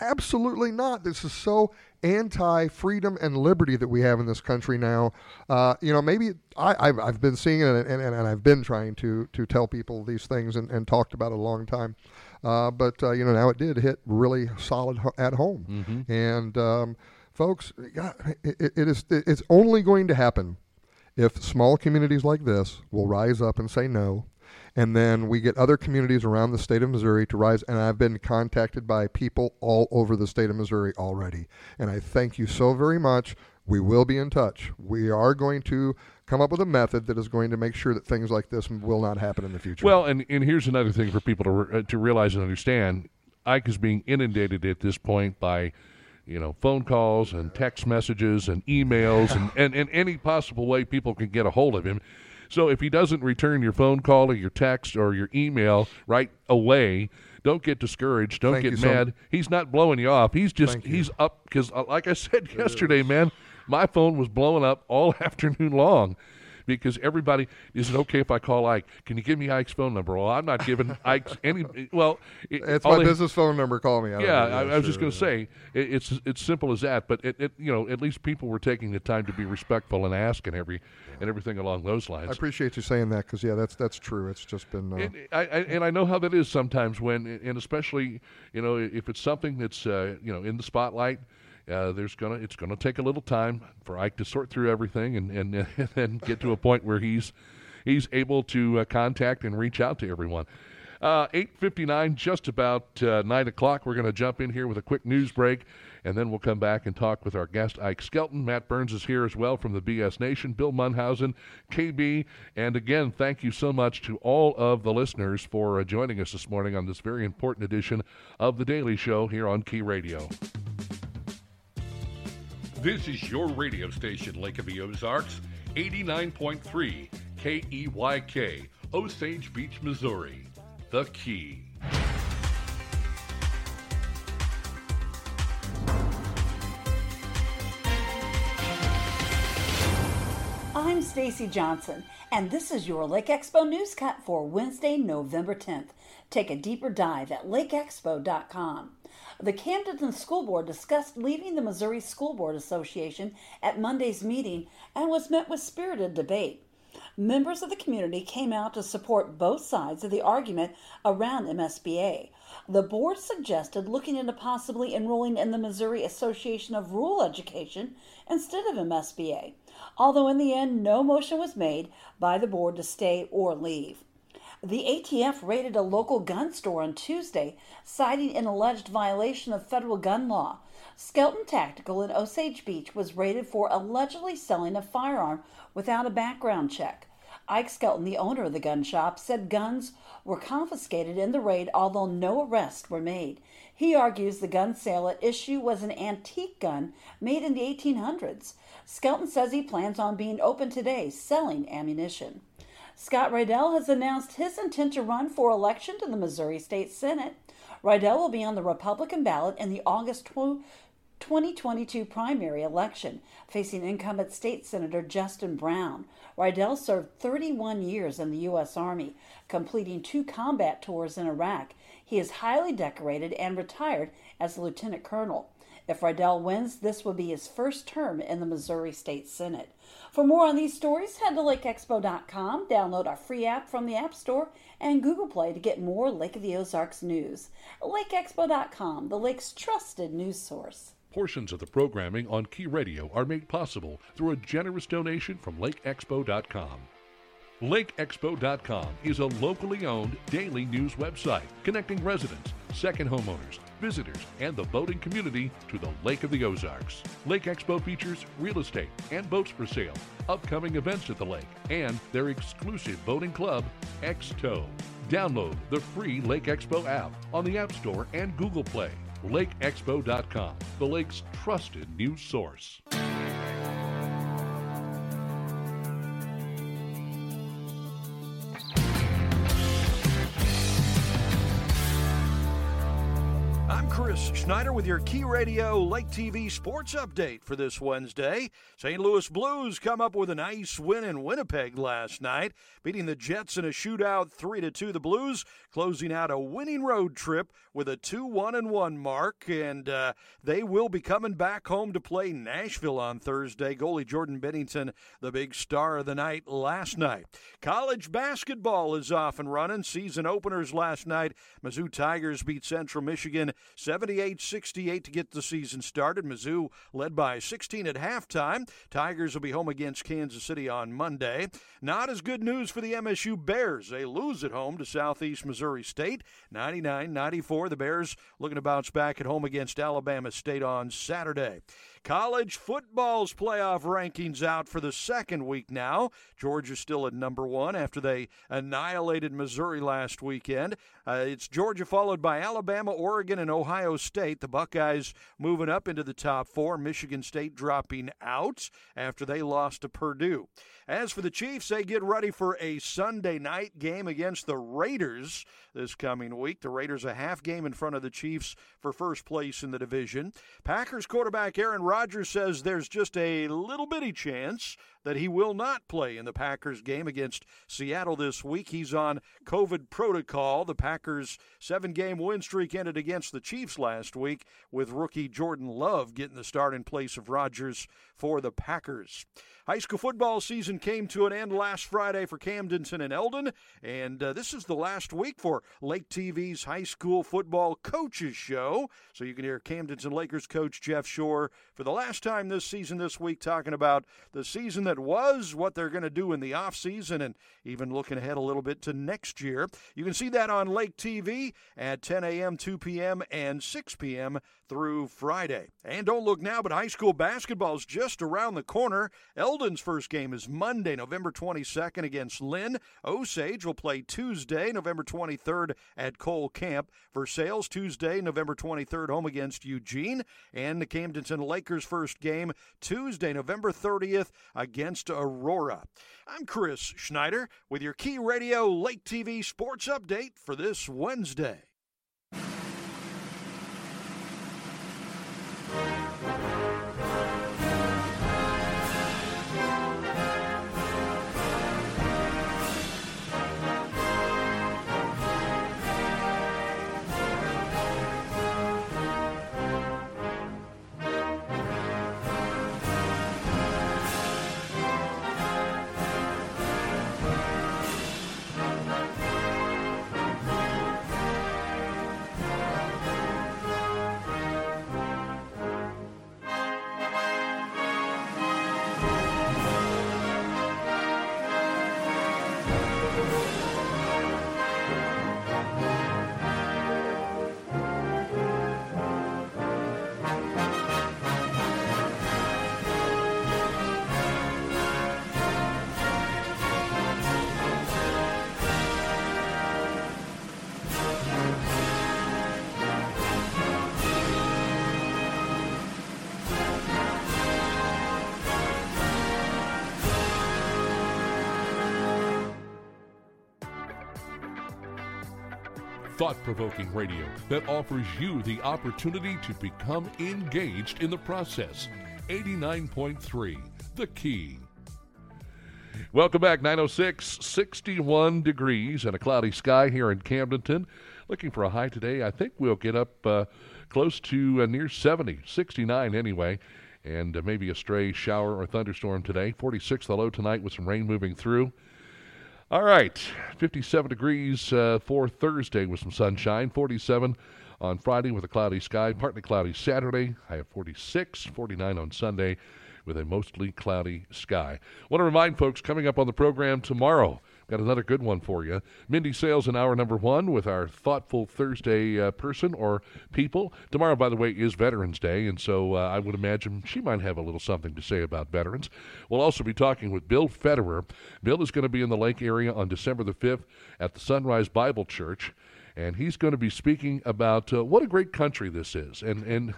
absolutely not. This is so anti freedom and liberty that we have in this country now. Uh, you know, maybe I, I've, I've been seeing it and, and, and I've been trying to, to tell people these things and, and talked about it a long time. Uh, but, uh, you know, now it did hit really solid at home. And, um, folks, God, it, it- is, it's only going to happen if small communities like this will rise up and say no, and then we get other communities around the state of Missouri to rise. And I've been contacted by people all over the state of Missouri already. And I thank you so very much. We will be in touch. We are going to come up with a method that is going to make sure that things like this will not happen in the future. Well, and, and here's another thing for people to re- uh, to realize and understand: Ike is being inundated at this point by, you know, phone calls and text messages and emails and, and, and any possible way people can get a hold of him. So if he doesn't return your phone call or your text or your email right away, don't get discouraged. Don't Thank get you mad. he's not blowing you off. He's just Thank you. he's up because, uh, like I said yesterday, man, my phone was blowing up all afternoon long because everybody is it okay if I call Ike? Can you give me Ike's phone number? Well, I'm not giving Ike's any. Well, it, It's my they- business phone number. Call me. I yeah. I, I was just going to say it, it's it's simple as that. But it, it you know at least people were taking the time to be respectful and ask and every and everything along those lines. I appreciate you saying that because yeah, that's that's true. It's just been. Uh, And I, I and I know how that is sometimes when, and especially you know if it's something that's uh, you know in the spotlight, uh, there's gonna it's gonna take a little time for Ike to sort through everything and and, then get to a point where he's he's able to uh, contact and reach out to everyone. Uh, 8:59, just about uh, nine o'clock. We're going to jump in here with a quick news break, and then we'll come back and talk with our guest Ike Skelton. Matt Burns is here as well from the BS Nation. Bill Munhausen, KB, and again, thank you so much to all of the listeners for uh, joining us this morning on this very important edition of the Daily Show here on Key Radio. This is your radio station, Lake of the Ozarks, 89.3 KEYK, Osage Beach, Missouri. The Key. I'm Stacy Johnson, and this is your Lake Expo News Cut for Wednesday, November 10th. Take a deeper dive at lakeexpo.com. The Camden School Board discussed leaving the Missouri School Board Association at Monday's meeting and was met with spirited debate. Members of the community came out to support both sides of the argument around MSBA. The board suggested looking into possibly enrolling in the Missouri Association of Rural Education instead of MSBA, although in the end no motion was made by the board to stay or leave. The ATF raided a local gun store on Tuesday, citing an alleged violation of federal gun law. Skelton Tactical in Osage Beach was raided for allegedly selling a firearm without a background check. Ike Skelton, the owner of the gun shop, said guns were confiscated in the raid, although no arrests were made. He argues the gun sale at issue was an antique gun made in the 1800s. Skelton says he plans on being open today selling ammunition. Scott Rydell has announced his intent to run for election to the Missouri State Senate. Rydell will be on the Republican ballot in the August 2022 primary election, facing incumbent state senator Justin Brown. Rydell served 31 years in the U.S. Army, completing two combat tours in Iraq. He is highly decorated and retired as a lieutenant colonel. If Rydell wins, this will be his first term in the Missouri State Senate. For more on these stories, head to lakeexpo.com, download our free app from the App Store, and Google Play to get more Lake of the Ozarks news. LakeExpo.com, the lake's trusted news source. Portions of the programming on Key Radio are made possible through a generous donation from LakeExpo.com. LakeExpo.com is a locally owned daily news website connecting residents, second homeowners, visitors, and the boating community to the Lake of the Ozarks. Lake Expo features real estate and boats for sale, upcoming events at the lake, and their exclusive boating club, X-Tow. Download the free Lake Expo app on the App Store and Google Play. LakeExpo.com, the lake's trusted news source. Chris Schneider with your Key Radio Lake TV sports update for this Wednesday. St. Louis Blues come up with a nice win in Winnipeg last night, beating the Jets in a shootout 3 to 2. The Blues closing out a winning road trip with a 2-1 and 1 mark and uh, they will be coming back home to play Nashville on Thursday. Goalie Jordan Binnington, the big star of the night last night. College basketball is off and running. Season openers last night. Mizzou Tigers beat Central Michigan 78 68 to get the season started. Mizzou led by 16 at halftime. Tigers will be home against Kansas City on Monday. Not as good news for the MSU Bears. They lose at home to Southeast Missouri State 99 94. The Bears looking to bounce back at home against Alabama State on Saturday. College football's playoff rankings out for the second week now. Georgia's still at number one after they annihilated Missouri last weekend. Uh, it's Georgia followed by Alabama, Oregon, and Ohio State. The Buckeyes moving up into the top four. Michigan State dropping out after they lost to Purdue. As for the Chiefs, they get ready for a Sunday night game against the Raiders this coming week. The Raiders a half game in front of the Chiefs for first place in the division. Packers quarterback Aaron Rodgers says there's just a little bitty chance that he will not play in the Packers game against Seattle this week. He's on COVID protocol. The Packers' seven game win streak ended against the Chiefs last week, with rookie Jordan Love getting the start in place of Rodgers for the Packers. High school football season came to an end last Friday for Camdenton and Eldon, and uh, this is the last week for Lake TV's high school football coaches show. So you can hear Camdenton Lakers coach Jeff Shore for the last time this season this week talking about the season that was, what they're going to do in the offseason, and even looking ahead a little bit to next year. You can see that on Lake TV at 10 a.m., 2 p.m., and 6 p.m. through Friday. And don't look now, but high school basketball is just around the corner. Eldon's first game is Monday, November 22nd against Linn. Osage will play Tuesday, November 23rd at Cole Camp. Versailles Tuesday, November 23rd, home against Eugene. And the Camdenton Lakers first game Tuesday, November 30th against Aurora. I'm Chris Schneider with your Key Radio Lake TV sports update for this Wednesday. Thought provoking radio that offers you the opportunity to become engaged in the process. 89.3 The Key. Welcome back. 906, 61 degrees and a cloudy sky here in Camdenton. Looking for a high today. I think we'll get up uh, close to uh, near 70, 69 anyway, and uh, maybe a stray shower or thunderstorm today. 46 the low tonight with some rain moving through. All right, 57 degrees uh, for Thursday with some sunshine, 47 on Friday with a cloudy sky, partly cloudy Saturday, high of 46, 49 on Sunday with a mostly cloudy sky. Want to remind folks coming up on the program tomorrow, Got another good one for you. Mindy Sales in hour number one with our Thoughtful Thursday uh, person or people. Tomorrow, by the way, is Veterans Day, and so uh, I would imagine she might have a little something to say about veterans. We'll also be talking with Bill Federer. Bill is going to be in the lake area on December the 5th at the Sunrise Bible Church, and he's going to be speaking about uh, what a great country this is. And, and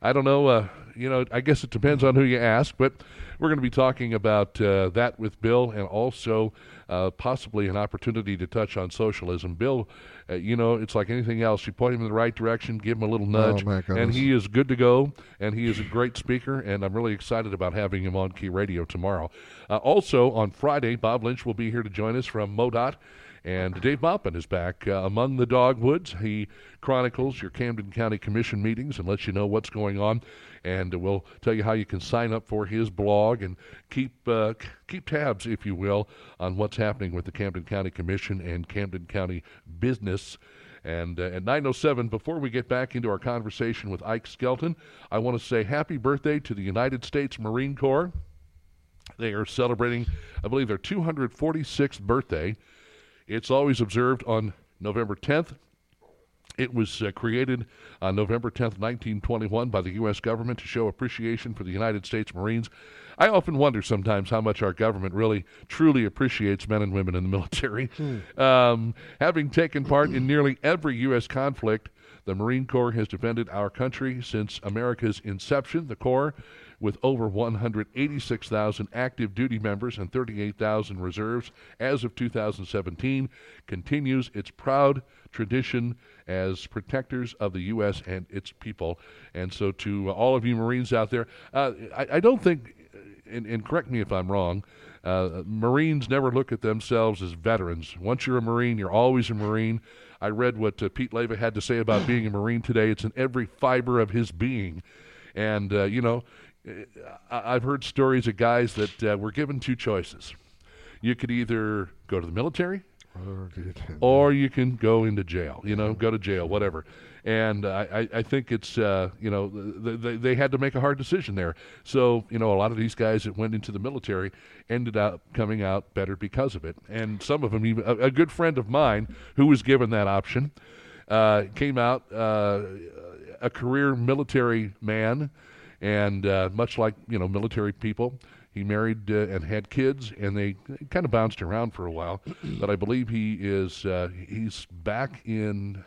I don't know. Uh, you know, I guess it depends on who you ask, but we're going to be talking about uh, that with Bill and also uh, possibly an opportunity to touch on socialism. Bill, uh, you know, it's like anything else. You point him in the right direction, give him a little nudge, oh, and he is good to go. And he is a great speaker, and I'm really excited about having him on Key Radio tomorrow. Uh, also on Friday, Bob Lynch will be here to join us from MoDOT. And Dave Maupin is back uh, among the dogwoods. He chronicles your Camden County Commission meetings and lets you know what's going on. And we'll tell you how you can sign up for his blog and keep uh, keep tabs, if you will, on what's happening with the Camden County Commission and Camden County business. And uh, at 9.07, before we get back into our conversation with Ike Skelton, I want to say happy birthday to the United States Marine Corps. They are celebrating, I believe, their 246th birthday. It's always observed on November 10th. It was uh, created on November 10th, 1921, by the U.S. government to show appreciation for the United States Marines. I often wonder sometimes how much our government really, truly appreciates men and women in the military. Hmm. Um, having taken part in nearly every U.S. conflict, the Marine Corps has defended our country since America's inception. The Corps with over 186,000 active duty members and 38,000 reserves as of 2017, continues its proud tradition as protectors of the U.S. and its people. And so, to all of you Marines out there, uh, I, I, don't think and, and correct me if I'm wrong. Uh, Marines never look at themselves as veterans. Once you're a Marine, you're always a Marine. I read what uh, Pete Leva had to say about being a Marine today. It's in every fiber of his being. And, uh, you know, I've heard stories of guys that uh, were given two choices. You could either go to the military or you can go into jail, you know, go to jail, whatever. And I, I, I think it's, uh, you know, th- they, they had to make a hard decision there. So, you know, a lot of these guys that went into the military ended up coming out better because of it. And some of them, even a, a good friend of mine who was given that option, uh, came out uh, a career military man, and uh, much like you know military people, he married uh, and had kids, and they kind of bounced around for a while. but I believe he is uh, he's back in.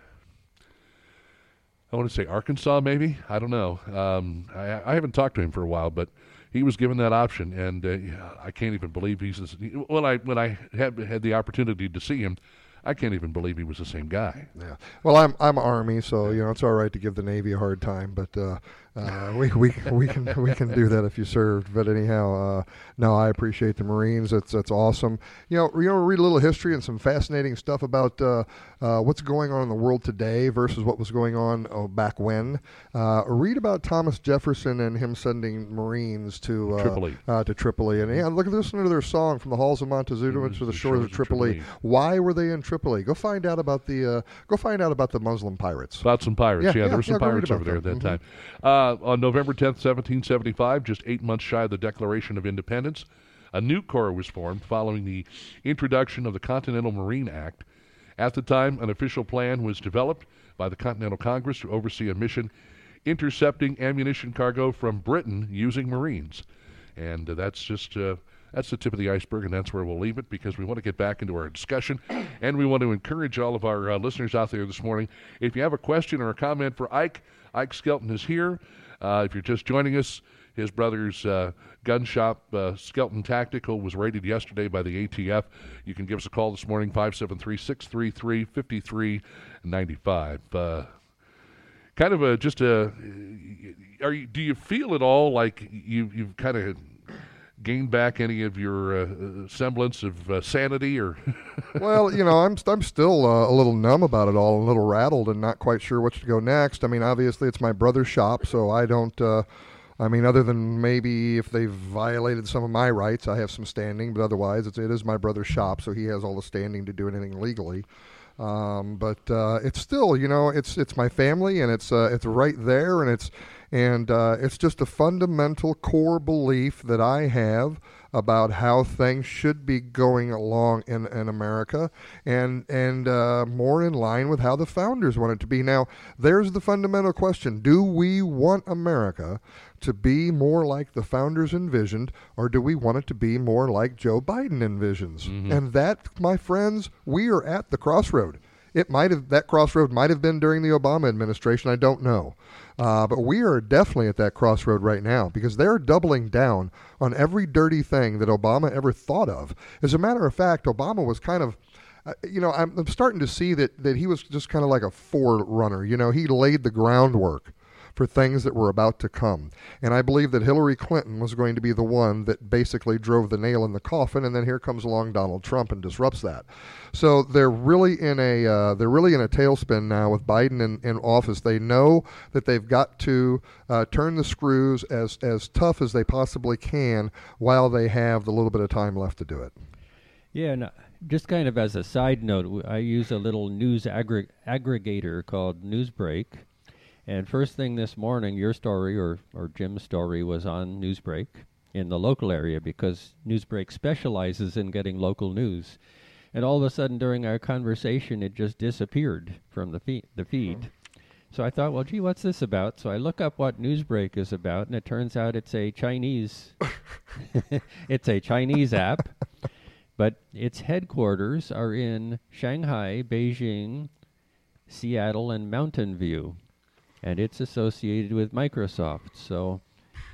I want to say Arkansas, maybe. I don't know. Um, I, I haven't talked to him for a while, but he was given that option, and uh, I can't even believe he's. This, when I when I had had the opportunity to see him, I can't even believe he was the same guy. Yeah. Well, I'm I'm Army, so you know it's all right to give the Navy a hard time, but uh, uh, we we we can we can do that if you served. But anyhow, uh, no, I appreciate the Marines. That's it's awesome. You know, you know, read a little history and some fascinating stuff about uh, uh, what's going on in the world today versus what was going on uh, back when. Uh, read about Thomas Jefferson and him sending Marines to uh, Tripoli. Uh, to Tripoli, and yeah, look at listen to their song from the halls of Montezuma to the shores of Tripoli. Why were they in Tripoli? Go find out about the uh, go find out about the Muslim pirates. About some pirates, yeah. Yeah, there were some yeah, pirates over there at that time. Uh, on November 10th, 1775, just eight months shy of the Declaration of Independence, a new corps was formed following the introduction of the Continental Marine Act. At the time, an official plan was developed by the Continental Congress to oversee a mission intercepting ammunition cargo from Britain using Marines. And uh, that's just uh, that's the tip of the iceberg, and that's where we'll leave it because we want to get back into our discussion, and we want to encourage all of our uh, listeners out there this morning. If you have a question or a comment for Ike, Ike Skelton is here. Uh, if you're just joining us, his brother's uh, gun shop, uh, Skelton Tactical, was raided yesterday by the ATF. You can give us a call this morning, 573 633 5395. Uh, Kind of a just a. Are you? Do you feel at all like you you've kind of gained back any of your uh, semblance of uh, sanity, or well, you know, I'm I'm still uh, a little numb about it all, a little rattled, and not quite sure what to go next. I mean, obviously, it's my brother's shop, so I don't. Uh, I mean, other than maybe if they've violated some of my rights, I have some standing, but otherwise, it's, it is my brother's shop, so he has all the standing to do anything legally. Um, but uh, it's still, you know, it's it's my family, and it's uh, it's right there, and it's and uh, it's just a fundamental core belief that I have about how things should be going along in, in America, and and uh, more in line with how the founders want it to be. Now, there's the fundamental question: Do we want America to be more like the founders envisioned, or do we want it to be more like Joe Biden envisions? And that, my friends, we are at the crossroad. It might have that crossroad might have been during the Obama administration. I don't know, uh, but we are definitely at that crossroad right now because they're doubling down on every dirty thing that Obama ever thought of. As a matter of fact, Obama was kind of uh, you know, I'm, I'm starting to see that, that he was just kind of like a forerunner. You know, he laid the groundwork for things that were about to come. And I believe that Hillary Clinton was going to be the one that basically drove the nail in the coffin, and then here comes along Donald Trump and disrupts that. So they're really in a uh, they're really in a tailspin now with Biden in, in office. They know that they've got to uh, turn the screws as as tough as they possibly can while they have the little bit of time left to do it. Yeah, and uh, just kind of as a side note, I use a little news aggr- aggregator called Newsbreak. And first thing this morning, your story or, or Jim's story was on Newsbreak in the local area because Newsbreak specializes in getting local news. And all of a sudden, during our conversation, it just disappeared from the, fe- the feed. Oh. So I thought, well, gee, what's this about? So I look up what Newsbreak is about, and it turns out it's a Chinese, it's a Chinese app, but its headquarters are in Shanghai, Beijing, Seattle, and Mountain View, and it's associated with Microsoft. So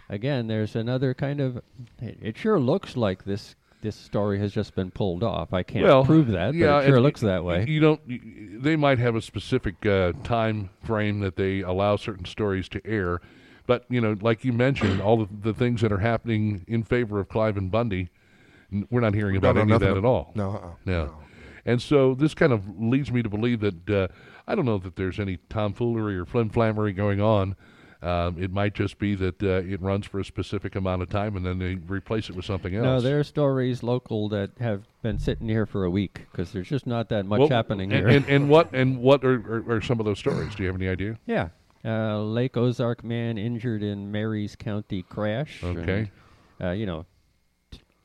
again, there's another kind of. It, it sure looks like this. This story has just been pulled off. I can't well, prove that, yeah, but it sure and looks that way. You don't. y- They might have a specific uh, time frame that they allow certain stories to air, But you know, like you mentioned, all of the things that are happening in favor of Cliven Bundy, n- we're not hearing about no, any of that ab- at all. no, uh-uh, no. And so this kind of leads me to believe that uh, I don't know that there's any tomfoolery or flimflammery going on. Um, it might just be that uh, it runs for a specific amount of time and then they replace it with something else. No, there are stories local that have been sitting here for a week because there's just not that much Well, happening and, here. And, and what and what are, are, are some of those stories? Do you have any idea? yeah. Uh, Lake Ozark man injured in Maries County crash. Okay. and, uh, you know,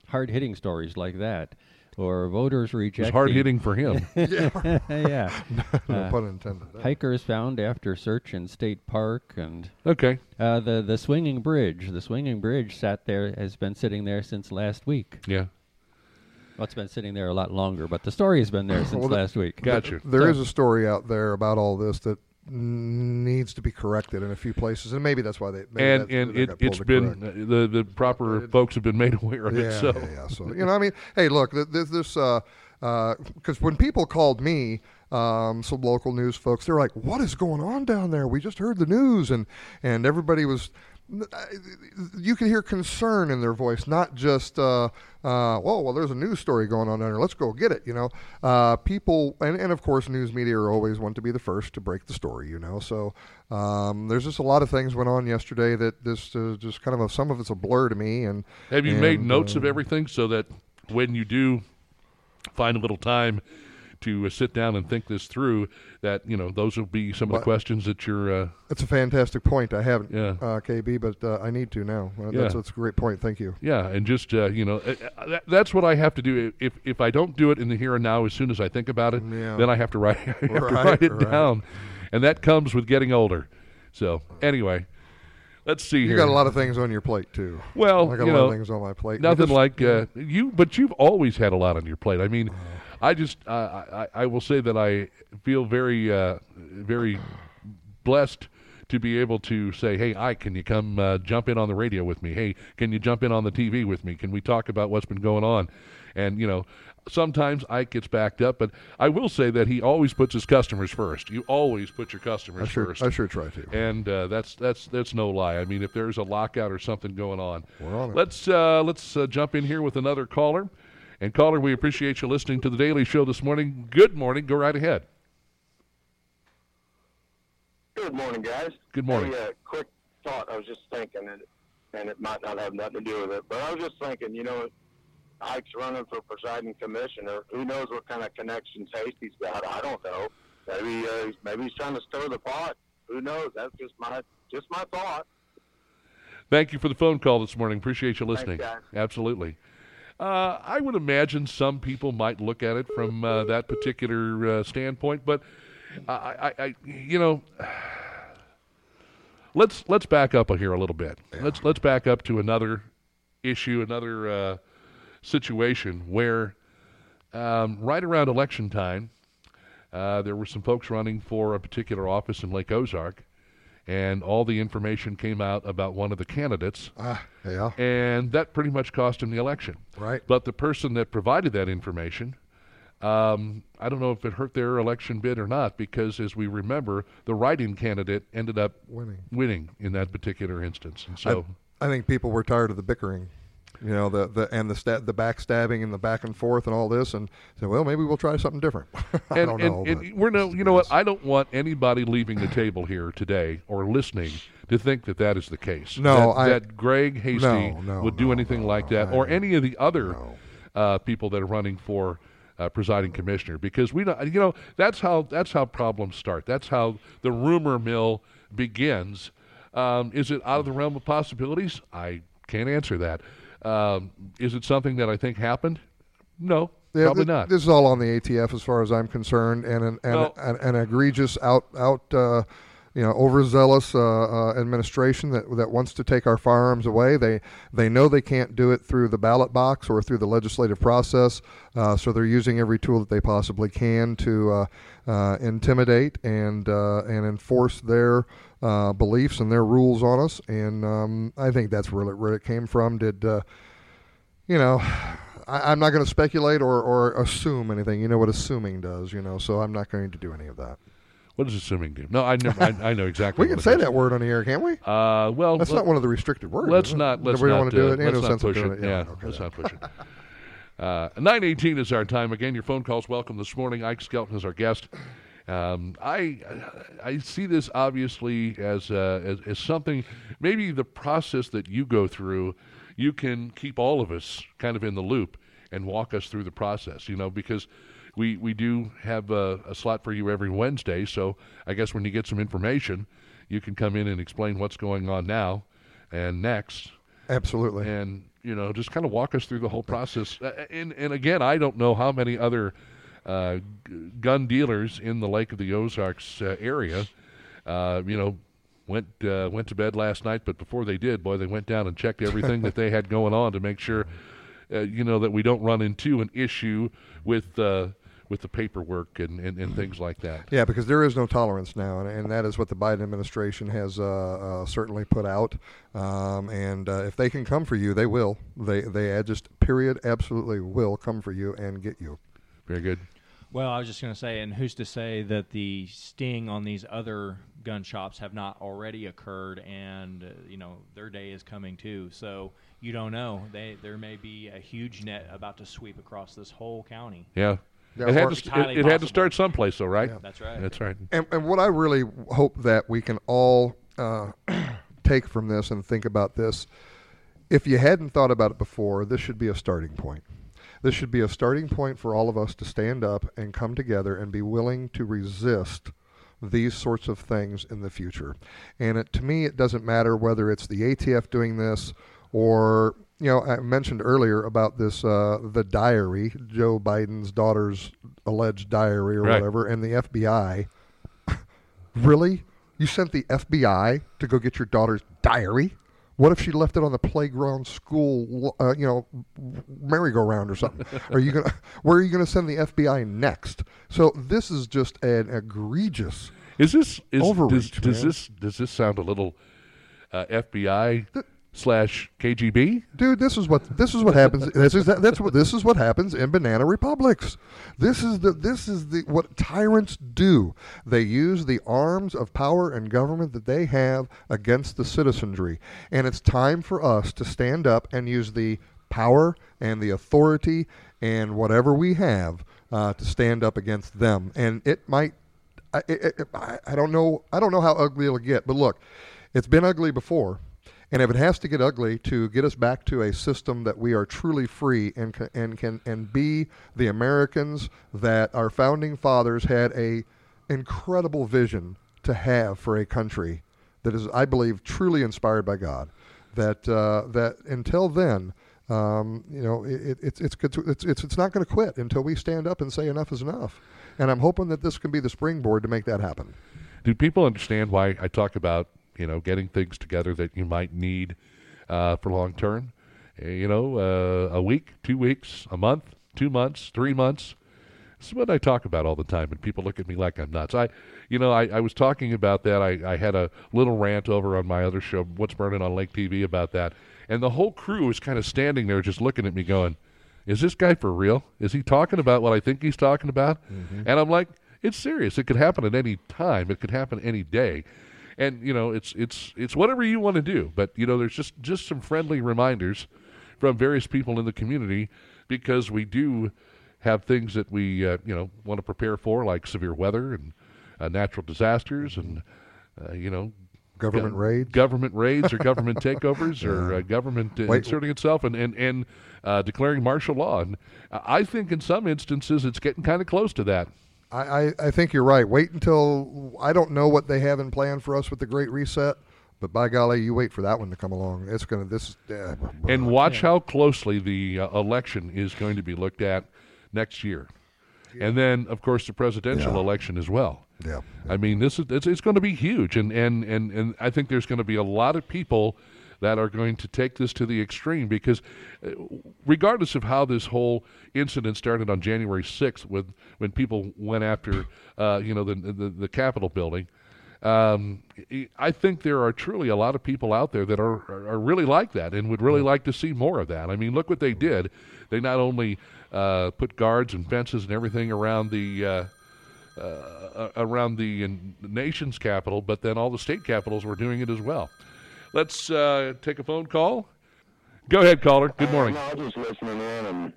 hard hitting stories like that. Or voters rejecting. It's hard-hitting for him. Yeah. yeah. No pun intended. Hikers found after search in state park and. Okay. Uh, the the swinging bridge. The swinging bridge sat there has been sitting there since last week. Yeah. Well, it's been sitting there a lot longer, but the story has been there since Well, last week. Gotcha. There So- is a story out there about all this that needs to be corrected in a few places, and maybe that's why they. Maybe and and it, got pulled it's to been correct. uh, the the proper folks have been made aware of yeah, it. So yeah, yeah. So you know, I mean, hey, look, th- this this because when people called me, um, some local news folks, they're like, "What is going on down there? We just heard the news," and and everybody was. You can hear concern in their voice, not just, uh, uh, "Whoa, well, there's a news story going on there. Let's go get it." You know, uh, people, and, and of course, news media are always want to be the first to break the story. You know, so um, there's just a lot of things went on yesterday that this uh, just kind of a, some of it's a blur to me. And have you made notes uh, of everything so that when you do find a little time to uh, sit down and think this through, that you know those will be some of the questions that you're. Uh, That's a fantastic point. I haven't, Yeah. uh, KB, but uh, I need to now. Uh, Yeah. that's, that's a great point. Thank you. Yeah, and just uh, you know, that, that's what I have to do. If if I don't do it in the here and now, as soon as I think about it, Yeah. then I have to write I have to write it right. down, and that comes with getting older. So anyway, let's see You here. got a lot of things on your plate too. Well, I got a lot know, of things on my plate. Nothing Because- like uh, you, but you've always had a lot on your plate. I mean, I just uh, I, I will say that I feel very uh, very blessed to be able to say, "Hey, Ike, can you come uh, jump in on the radio with me? Hey, can you jump in on the TV with me? Can we talk about what's been going on?" And you know, sometimes Ike gets backed up, but I will say that he always puts his customers first. You always put your customers I sure, first. I sure try to. And uh, that's that's that's no lie. I mean, if there's a lockout or something going on, We're on it. let's uh, let's uh, jump in here with another caller. And caller, we appreciate you listening to the Daily Show this morning. Good morning. Go right ahead. Good morning, guys. Good morning. Hey, uh, quick thought. I was just thinking, and, and it might not have nothing to do with it, but I was just thinking, you know, Ike's running for presiding commissioner. Who knows what kind of connections Hasty's got? I don't know. Maybe uh, he's- maybe he's trying to stir the pot. Who knows? That's just my just my thought. Thank you for the phone call this morning. Appreciate you Thanks, listening. guys. Absolutely. Uh, I would imagine some people might look at it from uh, that particular uh, standpoint, but I, I, I, you know, let's let's back up here a little bit. Let's let's back up to another issue, another uh, situation where um, right around election time, uh, there were some folks running for a particular office in Lake Ozark, and all the information came out about one of the candidates. Ah, yeah. And that pretty much cost him the election. Right. But the person that provided that information, um, I don't know if it hurt their election bid or not, because as we remember, the write-in candidate ended up Winning. winning in that particular instance. And so, I, I think people were tired of the bickering, you know, the the and the sta- the backstabbing and the back and forth and all this, and said, well, maybe we'll try something different. I and, don't know. and but- we're no, you know what? I don't want anybody leaving the table here today or listening to think that that is the case. No, that, I- that Greg Hasty No, no, would do anything like that, or any of the other uh, people that are running for uh, presiding commissioner, because we don't. You know, that's how that's how problems start. That's how the rumor mill begins. Um, is it out of the realm of possibilities? I can't answer that. Um, is it something that I think happened? No, Yeah, probably th- not. This is all on the ATF, as far as I'm concerned, and an and, No. an, an egregious out out uh, you know overzealous uh, uh, administration that that wants to take our firearms away. They they know they can't do it through the ballot box or through the legislative process, uh, so they're using every tool that they possibly can to uh, uh, intimidate and uh, and enforce their. Uh, beliefs and their rules on us, and um, I think that's really where it came from. Did uh, you know, I, I'm not going to speculate or, or assume anything. You know what assuming does, you know, so I'm not going to do any of that. What does assuming do? No, I never. I, I know exactly. We can say that word on the air, can't we? Uh, well, That's let- not one of the restricted words. Let's not. Let's we don't not, want to do uh, it. Let's not push it. Yeah, okay. let's not push it. Uh, 918 is our time. Again, your phone calls welcome this morning. Ike Skelton is our guest. Um, I I see this obviously as, uh, as as something. Maybe the process that you go through, you can keep all of us kind of in the loop and walk us through the process. You know, because we we do have a, a slot for you every Wednesday. So I guess when you get some information, you can come in and explain what's going on now and next Absolutely. and you know just kind of walk us through the whole process. Uh, And and again, I don't know how many other uh, g- gun dealers in the Lake of the Ozarks uh, area, uh, you know, went uh, went to bed last night. But before they did, boy, they went down and checked everything that they had going on to make sure, uh, you know, that we don't run into an issue with. With the paperwork and, and, and things like that. Yeah, because there is no tolerance now, and, and that is what the Biden administration has certainly put out. Um, and if they can come for you, they will. They they just period absolutely will come for you and get you. Very good. Well, I was just going to say, and who's to say that the sting on these other gun shops have not already occurred, and uh, you know their day is coming too. So you don't know. They there may be a huge net about to sweep across this whole county. Yeah. Yeah, it had to, It's st- highly it, it had to start someplace, though, right? Yeah. That's right. That's right. And, and what I really hope that we can all uh, take from this and think about this, if you hadn't thought about it before, this should be a starting point. This should be a starting point for all of us to stand up and come together and be willing to resist these sorts of things in the future. And it, to me, it doesn't matter whether it's the ATF doing this or you know I mentioned earlier about this uh, the diary, Joe Biden's daughter's alleged diary or Right. whatever, and the FBI. really, you sent the FBI to go get your daughter's diary? What if she left it on the playground school, uh, you know, merry-go-round or something? are you gonna? Where are you gonna send the FBI next? So this is just an egregious. Is this is does, Overreach, does man. this does this sound a little uh, FBI slash KGB? Dude, this is what this is what happens. This is that's what this is what happens in banana republics. This is the this is the what tyrants do. They use the arms of power and government that they have against the citizenry, and it's time for us to stand up and use the power and the authority and whatever we have uh, to stand up against them. And it might I, it, it, I don't know. I don't know how ugly it'll get, but look, it's been ugly before, and if it has to get ugly to get us back to a system that we are truly free and and can and be the Americans that our founding fathers had a incredible vision to have for a country that is, I believe, truly inspired by God. That uh, that until then. Um, you know, it, it's it's it's it's it's not going to quit until we stand up and say enough is enough, and I'm hoping that this can be the springboard to make that happen. Do people understand why I talk about you know getting things together that you might need uh, for long term? Uh, you know, uh, a week, two weeks, a month, two months, three months. This is what I talk about all the time, and people look at me like I'm nuts. I, you know, I, I was talking about that. I, I had a little rant over on my other show, What's Burning on Lake TV, about that, and the whole crew was kind of standing there, just looking at me, going, "Is this guy for real? Is he talking about what I think he's talking about?" And I'm like, "It's serious. It could happen at any time. It could happen any day." And you know, it's it's it's whatever you want to do. But you know, there's just just some friendly reminders from various people in the community because we do have things that we uh, you know want to prepare for, like severe weather and uh, natural disasters, and uh, you know. Government go- raids. government raids, or government takeovers, or uh, government Wait. inserting itself and and, and uh, declaring martial law. And I think in some instances it's getting kind of close to that. I, I, I think you're right. Wait until I don't know what they have in plan for us with the Great Reset, but by golly, you wait for that one to come along. It's gonna this. Uh, And watch how closely the uh, election is going to be looked at next year. And then, of course, the presidential Yeah. election as well. Yeah. I mean, this is it's, it's going to be huge, and, and, and, and I think there's going to be a lot of people that are going to take this to the extreme because, uh, regardless of how this whole incident started on January 6th, with when people went after, uh, you know, the, the the Capitol building, um, I- think there are truly a lot of people out there that are, are, are really like that and would really like to see more of that. I mean, look what they did. They not only uh, put guards and fences and everything around the uh, uh, around the nation's capital, but then all the state capitals were doing it as well. Let's uh, take a phone call. Go ahead, caller. Good morning. Uh, no, I was just listening in, and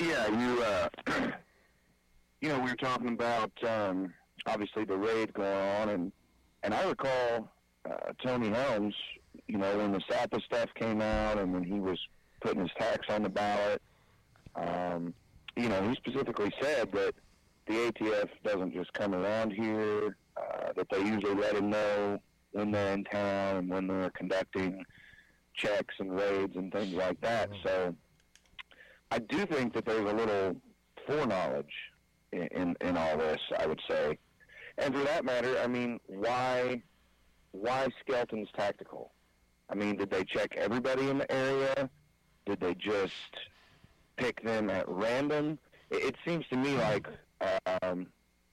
yeah, you uh, you know we were talking about um, obviously the raid going on, and and I recall uh, Tony Helms, you know, when the SAPA stuff came out, and when he was putting his tax on the ballot. Um, you know, he specifically said that the ATF doesn't just come around here, uh, that they usually let him know when they're in town and when they're conducting checks and raids and things like that. Mm-hmm. So I do think that there's a little foreknowledge in, in, in all this, I would say. And for that matter, I mean, why why Skelton's tactical? I mean, did they check everybody in the area? Did they just pick them at random. It, it seems to me like um,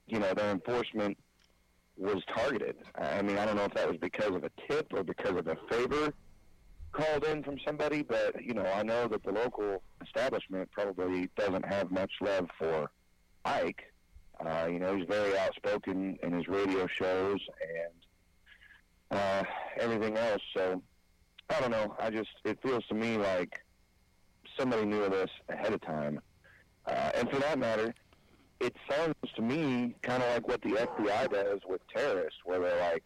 you know their enforcement was targeted. I mean, I don't know if that was because of a tip or because of a favor called in from somebody, but you know, I know that the local establishment probably doesn't have much love for Ike. Uh, you know, he's very outspoken in his radio shows and uh, everything else. So I don't know. I just it feels to me like somebody knew of this ahead of time. Uh, and for that matter, it sounds to me kind of like what the FBI does with terrorists, where they're like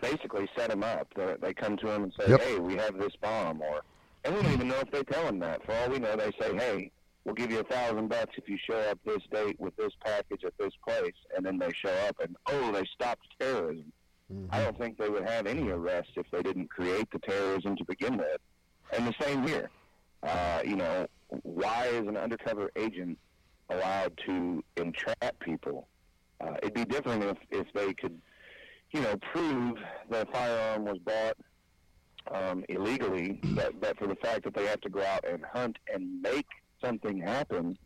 basically set them up. They're, they come to them and say, Yep. "Hey, we have this bomb," or and we don't even know if they tell them that. For all we know, they say, "Hey, we'll give you a thousand bucks if you show up this date with this package at this place," and then they show up and oh, they stopped terrorism. I don't think they would have any arrests if they didn't create the terrorism to begin with. And the same here. Uh, you know, why is an undercover agent allowed to entrap people? Uh, it'd be different if, if they could, you know, prove that a firearm was bought um, illegally, but, but for the fact that they have to go out and hunt and make something happen,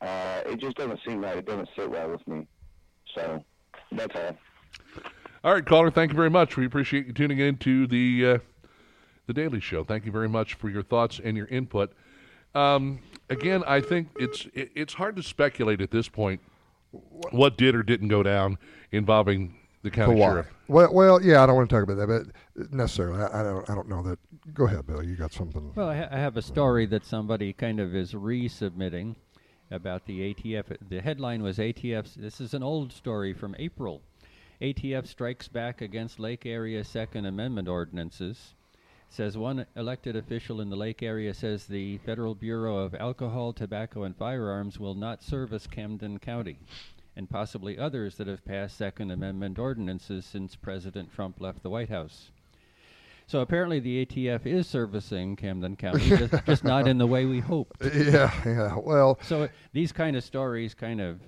uh, it just doesn't seem right. It doesn't sit well with me. So that's all. All right, caller. Thank you very much. We appreciate you tuning in to the uh, the Daily Show. Thank you very much for your thoughts and your input. Um, again, I think it's it, it's hard to speculate at this point what did or didn't go down involving the For county why? sheriff. Well, well, yeah, I don't want to talk about that, but necessarily, I, I don't, I don't know that. Go ahead, Bill. You got something? Well, I, ha- I have a story that somebody kind of is resubmitting about the ATF. The headline was ATF's. This is an old story from April. ATF strikes back against Lake Area Second Amendment ordinances. Says one elected official in the Lake area says the Federal Bureau of Alcohol, Tobacco, and Firearms will not service Camden County, and possibly others that have passed Second Amendment ordinances since President Trump left the White House. So apparently the ATF is servicing Camden County, just, just not in the way we hoped. Yeah, yeah. Well, So uh, these kind of stories kind of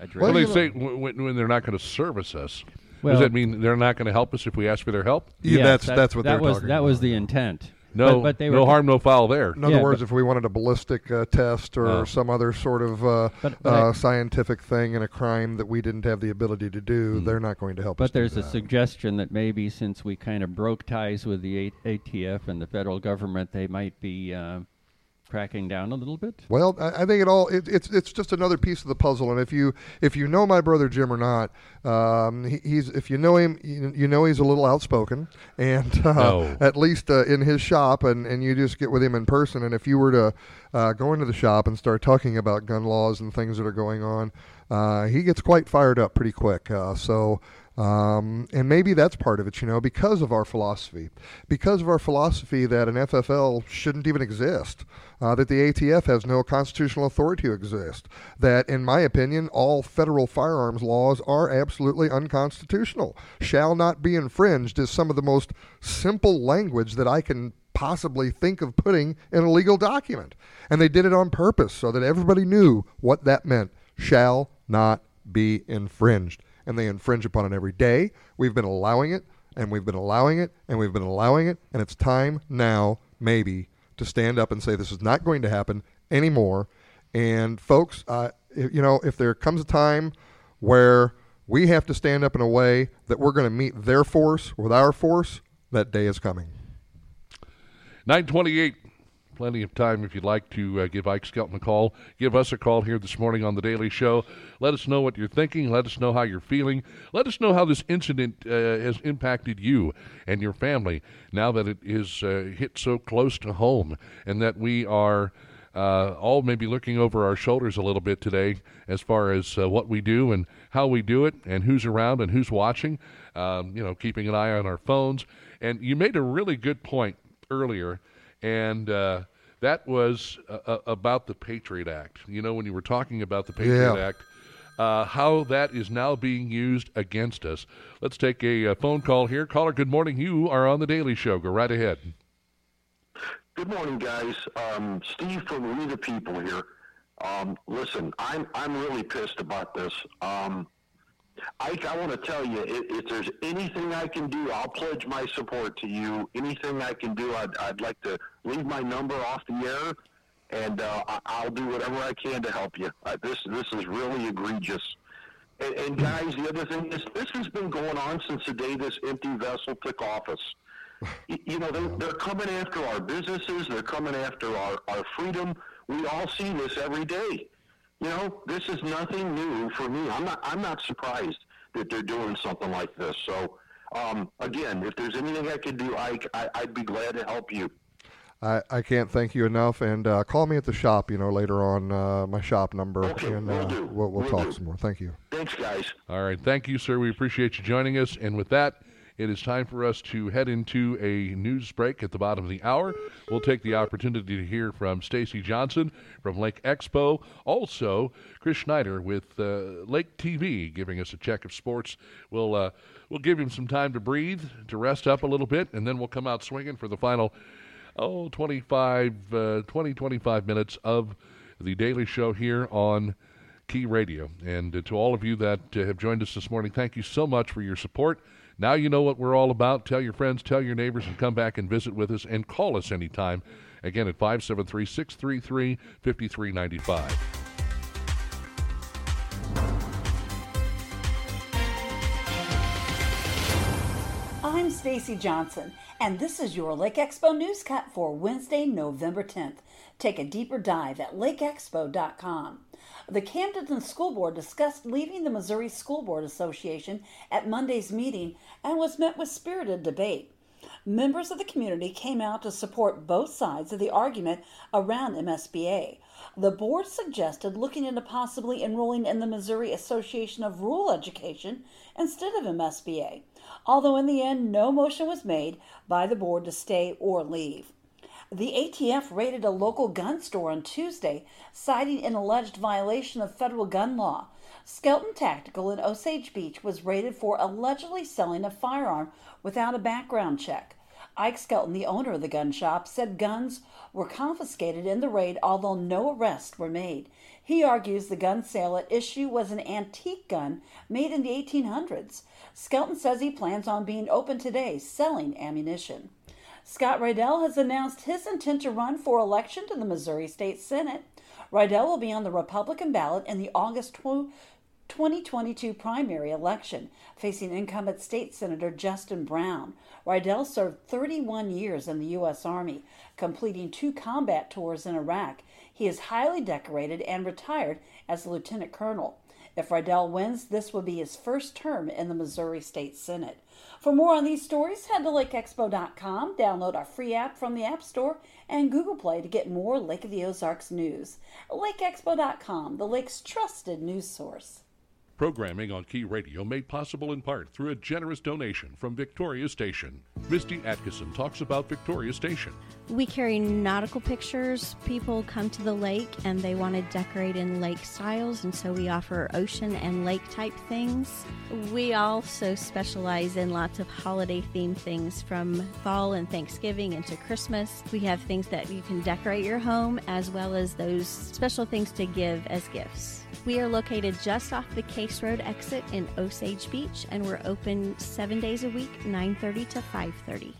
address. Well, they say when, when they're not going to service us. Well- Does that mean they're not going to help us if we ask for their help? Yeah, Yes, that, that was that was the intent. No, but, but they no harm, no foul there. In other Yeah, words, but- if we wanted a ballistic uh, test or Oh. some other sort of uh, But- but uh, I- scientific thing in a crime that we didn't have the ability to do, they're not going to help us. But there's do a suggestion that maybe since we kind of broke ties with the A- ATF and the federal government, they might be uh, cracking down a little bit. Well, I, I think it all it, it's it's just another piece of the puzzle. And if you if you know my brother Jim or not, um, he, he's if you know him, you, you know he's a little outspoken, and uh, No. at least uh, in his shop, and, and you just get with him in person. And if you were to uh, go into the shop and start talking about gun laws and things that are going on, uh, he gets quite fired up pretty quick. Uh, so. Um, and maybe that's part of it, you know, because of our philosophy, because of our philosophy that an FFL shouldn't even exist, uh, that the ATF has no constitutional authority to exist, that, in my opinion, all federal firearms laws are absolutely unconstitutional, shall not be infringed is some of the most simple language that I can possibly think of putting in a legal document. And they did it on purpose so that everybody knew what that meant shall not be infringed. And they infringe upon it every day. We've been allowing it, and we've been allowing it, and we've been allowing it. And it's time now, maybe, to stand up and say this is not going to happen anymore. And folks, uh, you know, if there comes a time where we have to stand up in a way that we're going to meet their force with our force, that day is coming. 928 plenty of time if you'd like to uh, give Ike Skelton a call. Give us a call here this morning on the Daily Show. Let us know what you're thinking. Let us know how you're feeling. Let us know how this incident uh, has impacted you and your family now that it is uh, hit so close to home and that we are. Uh, all maybe looking over our shoulders a little bit today as far as uh, what we do and how we do it and who's around and who's watching. Um, you know, keeping an eye on our phones. And you made a really good point earlier, and uh, that was uh, about the Patriot Act. You know, when you were talking about the Patriot Yeah. Act, uh, how that is now being used against us. Let's take a, uh phone call here. Caller, good morning. You are on the Daily Show. Go right ahead. Good morning, guys. Um, Steve from We the People here. Um, listen, I'm I'm really pissed about this. Um, Ike, I want to tell you, if, if there's anything I can do, I'll pledge my support to you. Anything I can do, I'd, I'd like to leave my number off the air, and uh, I- I'll do whatever I can to help you. Uh, this this is really egregious. And, and guys, the other thing is, this has been going on since the day this empty vessel took office. You know, they, they're coming after our businesses. They're coming after our, our freedom. We all see this every day. You know, this is nothing new for me. I'm not. I'm not surprised that they're doing something like this. So, um, again, if there's anything I could do, I, I, I'd be glad to help you. I, I can't thank you enough. And uh, call me at the shop, you know, later on, uh, my shop number, and uh, we'll, we'll talk some more. Thank you. Thanks, guys. All right. Thank you, sir. We appreciate you joining us. And with that, it is time for us to head into a news break at the bottom of the hour. We'll take the opportunity to hear from Stacy Johnson from Lake Expo. Also, Chris Schneider with uh, Lake TV giving us a check of sports. We'll uh, we'll give him some time to breathe, to rest up a little bit, and then we'll come out swinging for the final oh 25 uh, 20 25 minutes of the daily show here on Key Radio. And to all of you that uh, have joined us this morning, thank you so much for your support. Now you know what we're all about. Tell your friends, tell your neighbors, and come back and visit with us and call us anytime. Again at 573 633 5395. I'm Stacy Johnson, and this is your Lake Expo newscut for Wednesday, November 10th. Take a deeper dive at lakeexpo.com. The Camden School Board discussed leaving the Missouri School Board Association at Monday's meeting and was met with spirited debate. Members of the community came out to support both sides of the argument around MSBA. The board suggested looking into possibly enrolling in the Missouri Association of Rural Education instead of MSBA, although in the end no motion was made by the board to stay or leave. The ATF raided a local gun store on Tuesday, citing an alleged violation of federal gun law. Skelton Tactical in Osage Beach was raided for allegedly selling a firearm without a background check. Ike Skelton, the owner of the gun shop, said guns were confiscated in the raid, although no arrests were made. He argues the gun sale at issue was an antique gun made in the 1800s. Skelton says he plans on being open today selling ammunition. Scott Rydell has announced his intent to run for election to the Missouri State Senate. Rydell will be on the Republican ballot in the August 2022 primary election, facing incumbent state senator Justin Brown. Rydell served 31 years in the U.S. Army, completing two combat tours in Iraq. He is highly decorated and retired as a lieutenant colonel. If Rydell wins, this will be his first term in the Missouri State Senate. For more on these stories, head to lakeexpo.com, download our free app from the App Store, and Google Play to get more Lake of the Ozarks news. LakeExpo.com, the lake's trusted news source. Programming on Key Radio made possible in part through a generous donation from Victoria Station. Misty Atkinson talks about Victoria Station. We carry nautical pictures. People come to the lake and they want to decorate in lake styles, and so we offer ocean and lake type things. We also specialize in lots of holiday themed things from fall and Thanksgiving into Christmas. We have things that you can decorate your home as well as those special things to give as gifts. We are located just off the Case Road exit in Osage Beach, and we're open seven days a week, 9:30 to 5:30.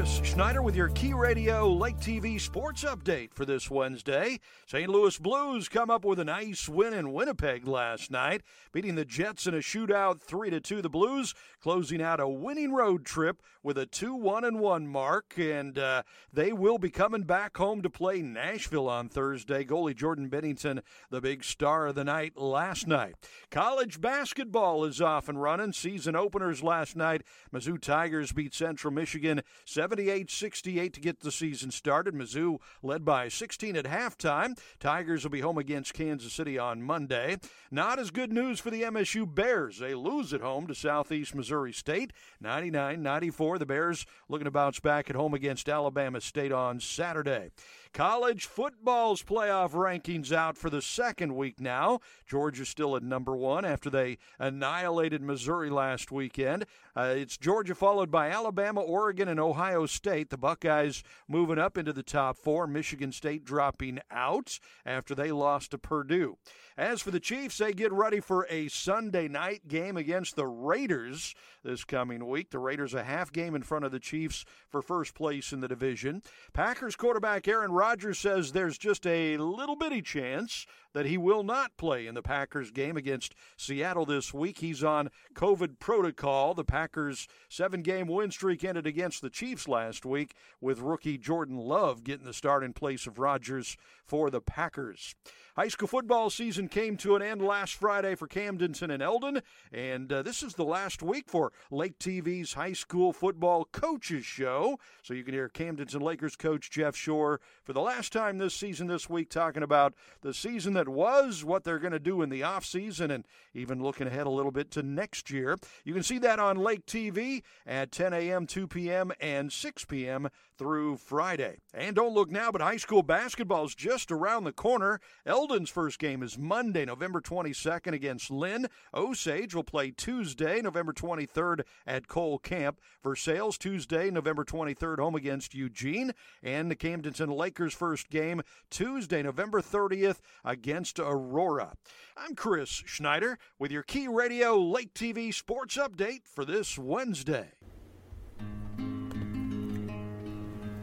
Chris Schneider with your Key Radio Lake TV sports update for this Wednesday. St. Louis Blues come up with a nice win in Winnipeg last night, beating the Jets in a shootout 3 to 2. The Blues closing out a winning road trip with a 2 1 and 1 mark, and uh, they will be coming back home to play Nashville on Thursday. Goalie Jordan Binnington, the big star of the night last night. College basketball is off and running. Season openers last night. Mizzou Tigers beat Central Michigan 78 68 to get the season started. Mizzou led by 16 at halftime. Tigers will be home against Kansas City on Monday. Not as good news for the MSU Bears. They lose at home to Southeast Missouri State 99 94. The Bears looking to bounce back at home against Alabama State on Saturday. College football's playoff rankings out for the second week now. Georgia still at number one after they annihilated Missouri last weekend. Uh, it's Georgia followed by Alabama, Oregon, and Ohio State. The Buckeyes moving up into the top four. Michigan State dropping out after they lost to Purdue. As for the Chiefs, they get ready for a Sunday night game against the Raiders this coming week. The Raiders a half game in front of the Chiefs for first place in the division. Packers quarterback Aaron Rodgers says there's just a little bitty chance that he will not play in the Packers game against Seattle this week. He's on COVID protocol. The Packers' seven game win streak ended against the Chiefs last week, with rookie Jordan Love getting the start in place of Rodgers for the Packers. High school football season came to an end last Friday for Camdenton and Eldon, and uh, this is the last week for Lake TV's high school football coaches show. So you can hear Camdenton Lakers coach Jeff Shore for the last time this season this week talking about the season that was, what they're going to do in the offseason, and even looking ahead a little bit to next year. You can see that on Lake TV at 10 a.m., 2 p.m., and 6 p.m. through Friday. And don't look now, but high school basketball is just around the corner. Eldon's first game is Monday, November 22nd against Linn. Osage will play Tuesday, November 23rd at Cole Camp. Versailles Tuesday, November 23rd, home against Eugene. And the Camdenton Lakers first game Tuesday, November 30th against Aurora. I'm Chris Schneider with your Key Radio Lake TV sports update for this Wednesday.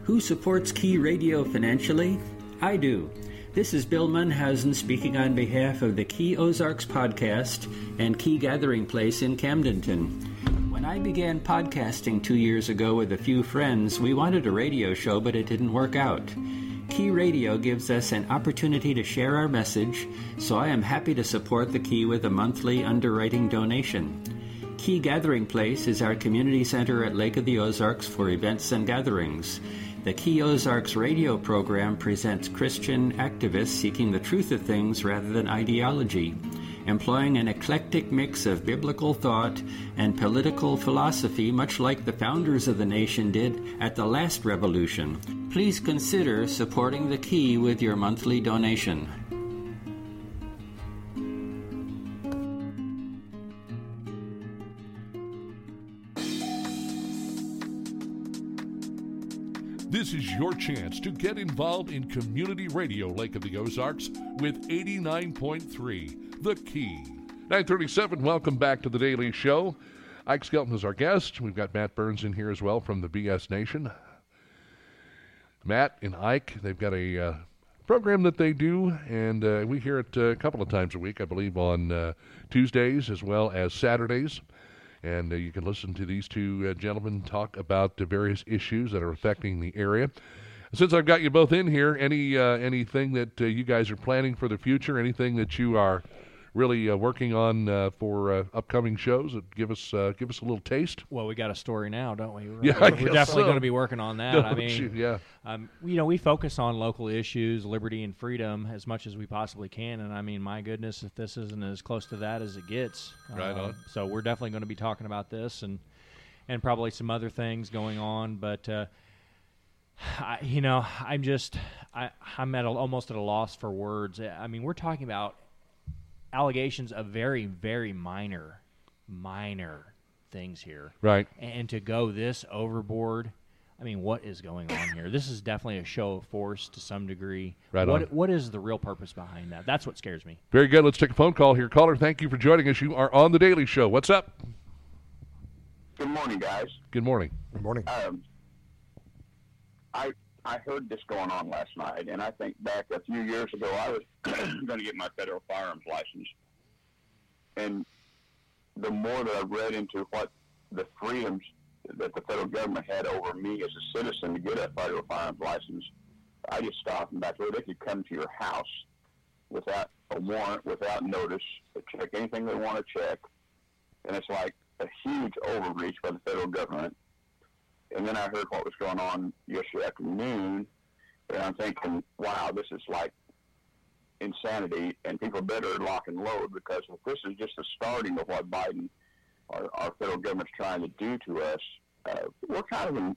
Who supports Key Radio financially? I do. This is Bill Munhausen speaking on behalf of the Key Ozarks podcast and Key Gathering Place in Camdenton. When I began podcasting two years ago with a few friends, we wanted a radio show, but it didn't work out. Key Radio gives us an opportunity to share our message, so I am happy to support the Key with a monthly underwriting donation. Key Gathering Place is our community center at Lake of the Ozarks for events and gatherings. The Key Ozarks radio program presents Christian activists seeking the truth of things rather than ideology, employing an eclectic mix of biblical thought and political philosophy, much like the founders of the nation did at the last revolution. Please consider supporting the Key with your monthly donation. This is your chance to get involved in community radio Lake of the Ozarks with 89.3 The Key. 937, welcome back to the Daily Show. Ike Skelton is our guest. We've got Matt Burns in here as well from the BS Nation. Matt and Ike, they've got a uh, program that they do, and uh, we hear it uh, a couple of times a week, I believe, on uh, Tuesdays as well as Saturdays. And uh, you can listen to these two uh, gentlemen talk about the various issues that are affecting the area. Since I've got you both in here, any uh, anything that uh, you guys are planning for the future? Anything that you are really uh, working on uh, for uh, upcoming shows that give us uh, give us a little taste? Well, we got a story now, don't we? We're, Yeah, I we're definitely so. going to be working on that. I Don't mean, you? Yeah. um, you know, we focus on local issues, liberty and freedom, as much as we possibly can. And I mean, my goodness, if this isn't as close to that as it gets, Right Uh, on. So we're definitely going to be talking about this and and probably some other things going on, but. Uh, I, you know, I'm just, I, I'm at a, almost at a loss for words. I mean, we're talking about allegations of very, very minor, minor things here. Right. And to go this overboard, I mean, what is going on here? This is definitely a show of force to some degree. Right what, on. What is the real purpose behind that? That's what scares me. Very good. Let's take a phone call here. Caller, thank you for joining us. You are on the Daily Show. What's up? Good morning, guys. Good morning. Good morning. Um, I I heard this going on last night, and I think back a few years ago, I was going to get my federal firearms license, and the more that I read into what the freedoms that the federal government had over me as a citizen to get a federal firearms license, I just stopped and back. Well, they could come to your house without a warrant, without notice, check anything they want to check, and it's like a huge overreach by the federal government. And then I heard what was going on yesterday afternoon, and I'm thinking, wow, this is like insanity, and people better lock and load because if this is just the starting of what Biden, our, our federal government's trying to do to us, uh, we're kind of in,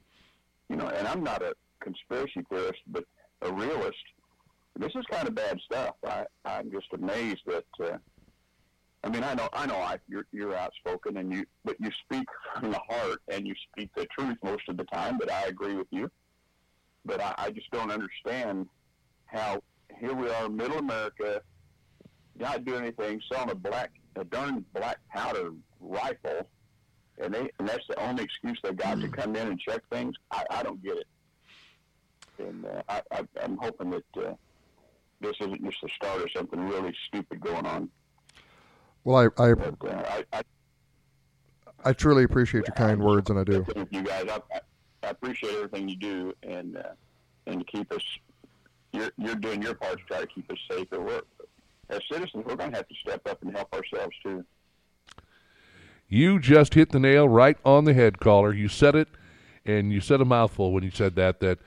you know, and I'm not a conspiracy theorist, but a realist. This is kind of bad stuff. I, I'm just amazed that. Uh, I mean, I know, I know, I, you're you're outspoken, and you, but you speak from the heart, and you speak the truth most of the time. But I agree with you. But I, I just don't understand how here we are, middle America, not doing anything, selling a black, a darn black powder rifle, and they, and that's the only excuse they got to come in and check things. I, I don't get it, and uh, I, I, I'm hoping that uh, this isn't just the start of something really stupid going on. Well, I I, But, I, I I truly appreciate your kind words, and I do. with you guys. I, I- I appreciate everything you do, and uh, and to keep us. You're you're doing your part to try to keep us safe at work. As citizens, we're going to have to step up and help ourselves too. You just hit the nail right on the head, caller. You said it, and you said a mouthful when you said that. That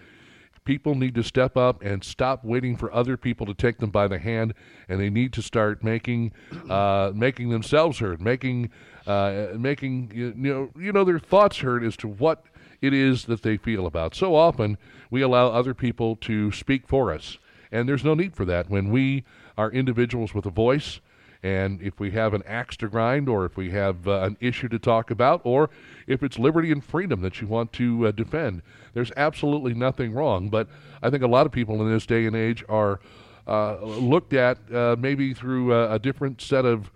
people need to step up and stop waiting for other people to take them by the hand, and they need to start making uh, making themselves heard, making uh, making you know you know their thoughts heard as to what it is that they feel about. So often we allow other people to speak for us, and there's no need for that when we are individuals with a voice. And if we have an axe to grind, or if we have uh, an issue to talk about, or if it's liberty and freedom that you want to uh, defend, there's absolutely nothing wrong. But I think a lot of people in this day and age are uh, looked at uh, maybe through a, a different set of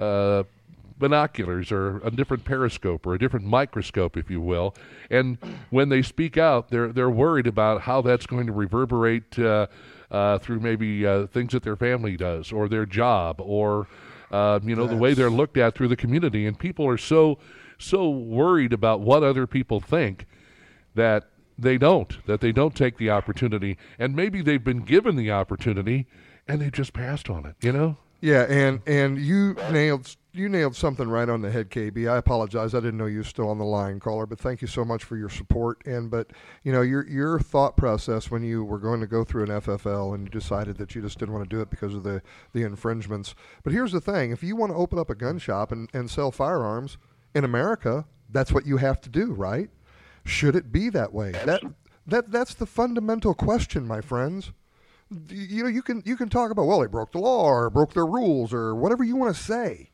uh, binoculars or a different periscope or a different microscope, if you will. And when they speak out, they're they're worried about how that's going to reverberate uh, uh, through maybe uh, things that their family does or their job or uh, you know the way they're looked at through the community. And people are so so worried about what other people think that they don't that they don't take the opportunity. And maybe they've been given the opportunity and they just passed on it you know Yeah, and and you nailed you nailed something right on the head, KB. I apologize. I didn't know you were still on the line, caller, but thank you so much for your support. And but you know your your thought process when you were going to go through an FFL and you decided that you just didn't want to do it because of the the infringements. But here's the thing: if you want to open up a gun shop and, and sell firearms in America, that's what you have to do, right? Should it be that way? That that that's the fundamental question, my friends you know you can you can talk about well they broke the law or broke their rules or whatever you want to say.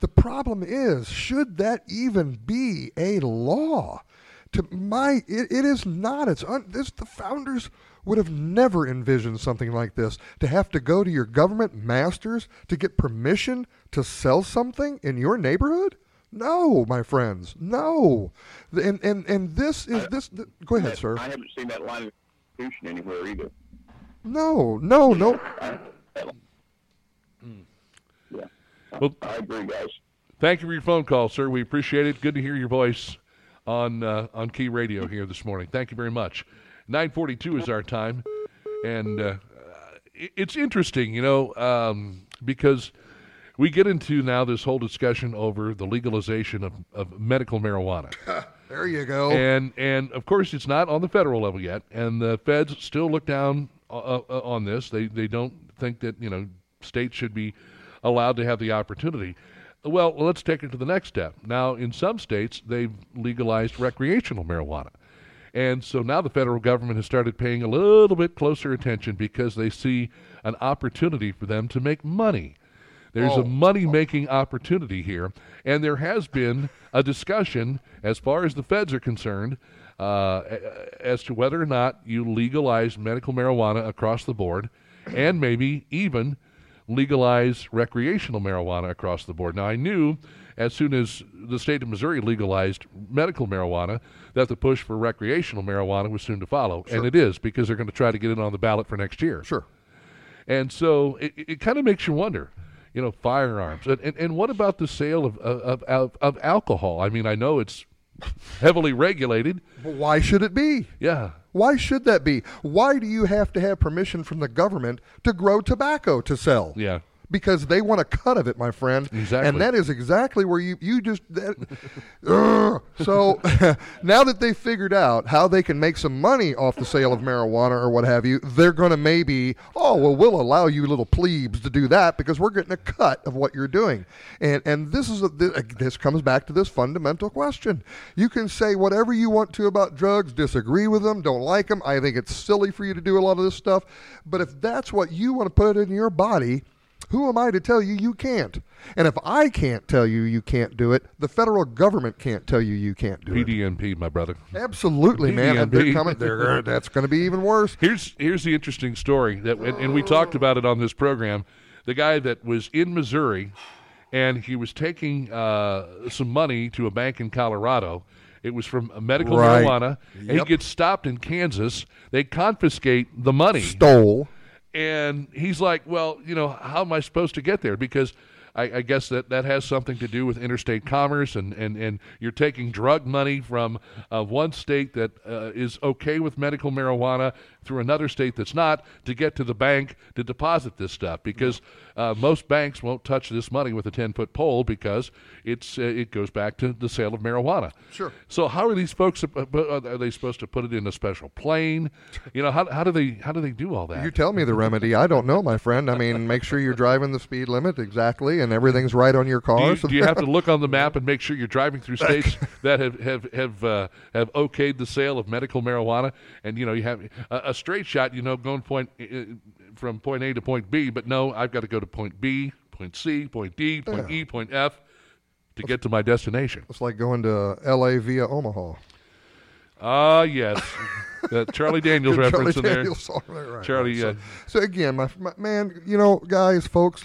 The problem is should that even be a law? To my it, it is not it's un, this the founders would have never envisioned something like this. To have to go to your government masters to get permission to sell something in your neighborhood? No my friends no. And and and this is this th- go ahead sir. I haven't seen that line of Constitution anywhere either. No no no. Yeah. Well- I agree, guys. thank you for your phone call sir. We appreciate it. Good to hear your voice on uh, on key radio here this morning. Thank you very much. 942 is our time. And uh, it's interesting you know um, because we get into now this whole discussion over the legalization of, of medical marijuana. There you go. And and of course it's not on the federal level yet, and the feds still look down uh, uh, on this. They they don't think that you know states should be allowed to have the opportunity. Well, let's take it to the next step. Now, in some states, they've legalized recreational marijuana. And so now the federal government has started paying a little bit closer attention because they see an opportunity for them to make money. There's Oh. a money making opportunity here. And there has been a discussion, as far as the feds are concerned, uh, as to whether or not you legalize medical marijuana across the board and maybe even legalize recreational marijuana across the board. Now, I knew as soon as the state of Missouri legalized medical marijuana, that the push for recreational marijuana was soon to follow. Sure. And it is because they're going to try to get it on the ballot for next year. Sure. And so it, it kind of makes you wonder, you know, firearms. And, and, and what about the sale of, of, of, of alcohol? I mean, I know it's heavily regulated. But why should it be? Yeah. Why should that be? Why do you have to have permission from the government to grow tobacco to sell? Yeah. Because they want a cut of it, my friend. Exactly. And that is exactly where you, you just. That, Ugh. so now that they've figured out how they can make some money off the sale of marijuana or what have you, they're going to maybe, oh, well, we'll allow you little plebes to do that because we're getting a cut of what you're doing. And, and this, is a, this comes back to this fundamental question. You can say whatever you want to about drugs, disagree with them, don't like them. I think it's silly for you to do a lot of this stuff. But if that's what you want to put in your body, who am I to tell you you can't? And if I can't tell you you can't do it, the federal government can't tell you you can't do it. PDNP, my brother. Absolutely, man. And they're PDNP. coming. They're, that's going to be even worse. Here's here's the interesting story that, and, and we talked about it on this program. The guy that was in Missouri, and he was taking uh, some money to a bank in Colorado. It was from medical Right. marijuana. And he gets stopped in Kansas. They confiscate the money. Stole. And he's like, well, you know, how am I supposed to get there? Because I, I guess that, that has something to do with interstate commerce, and, and, and you're taking drug money from uh, one state that uh, is okay with medical marijuana through another state that's not to get to the bank to deposit this stuff. Because uh, most banks won't touch this money with a 10 foot pole because it's uh, it goes back to the sale of marijuana. Sure. So how are these folks? uh, Are they supposed to put it in a special plane? You know, how, how do they how do they do all that? You tell me the remedy. I don't know, my friend. I mean, make sure you're driving the speed limit exactly, and everything's right on your car. Do you, so do you have to look on the map and make sure you're driving through states that have have have uh, have okayed the sale of medical marijuana? And you know, you have a, a straight shot. You know, going point uh, from point A to point B, but no, I've got to go to point B, point C, point D, point Yeah. E, point F to get to my destination. It's like going to L.A. via Omaha. Ah, yes, that Charlie Daniels reference Charlie in Daniels there. right, Charlie, right. uh, So, so again, my, my man, you know, guys, folks.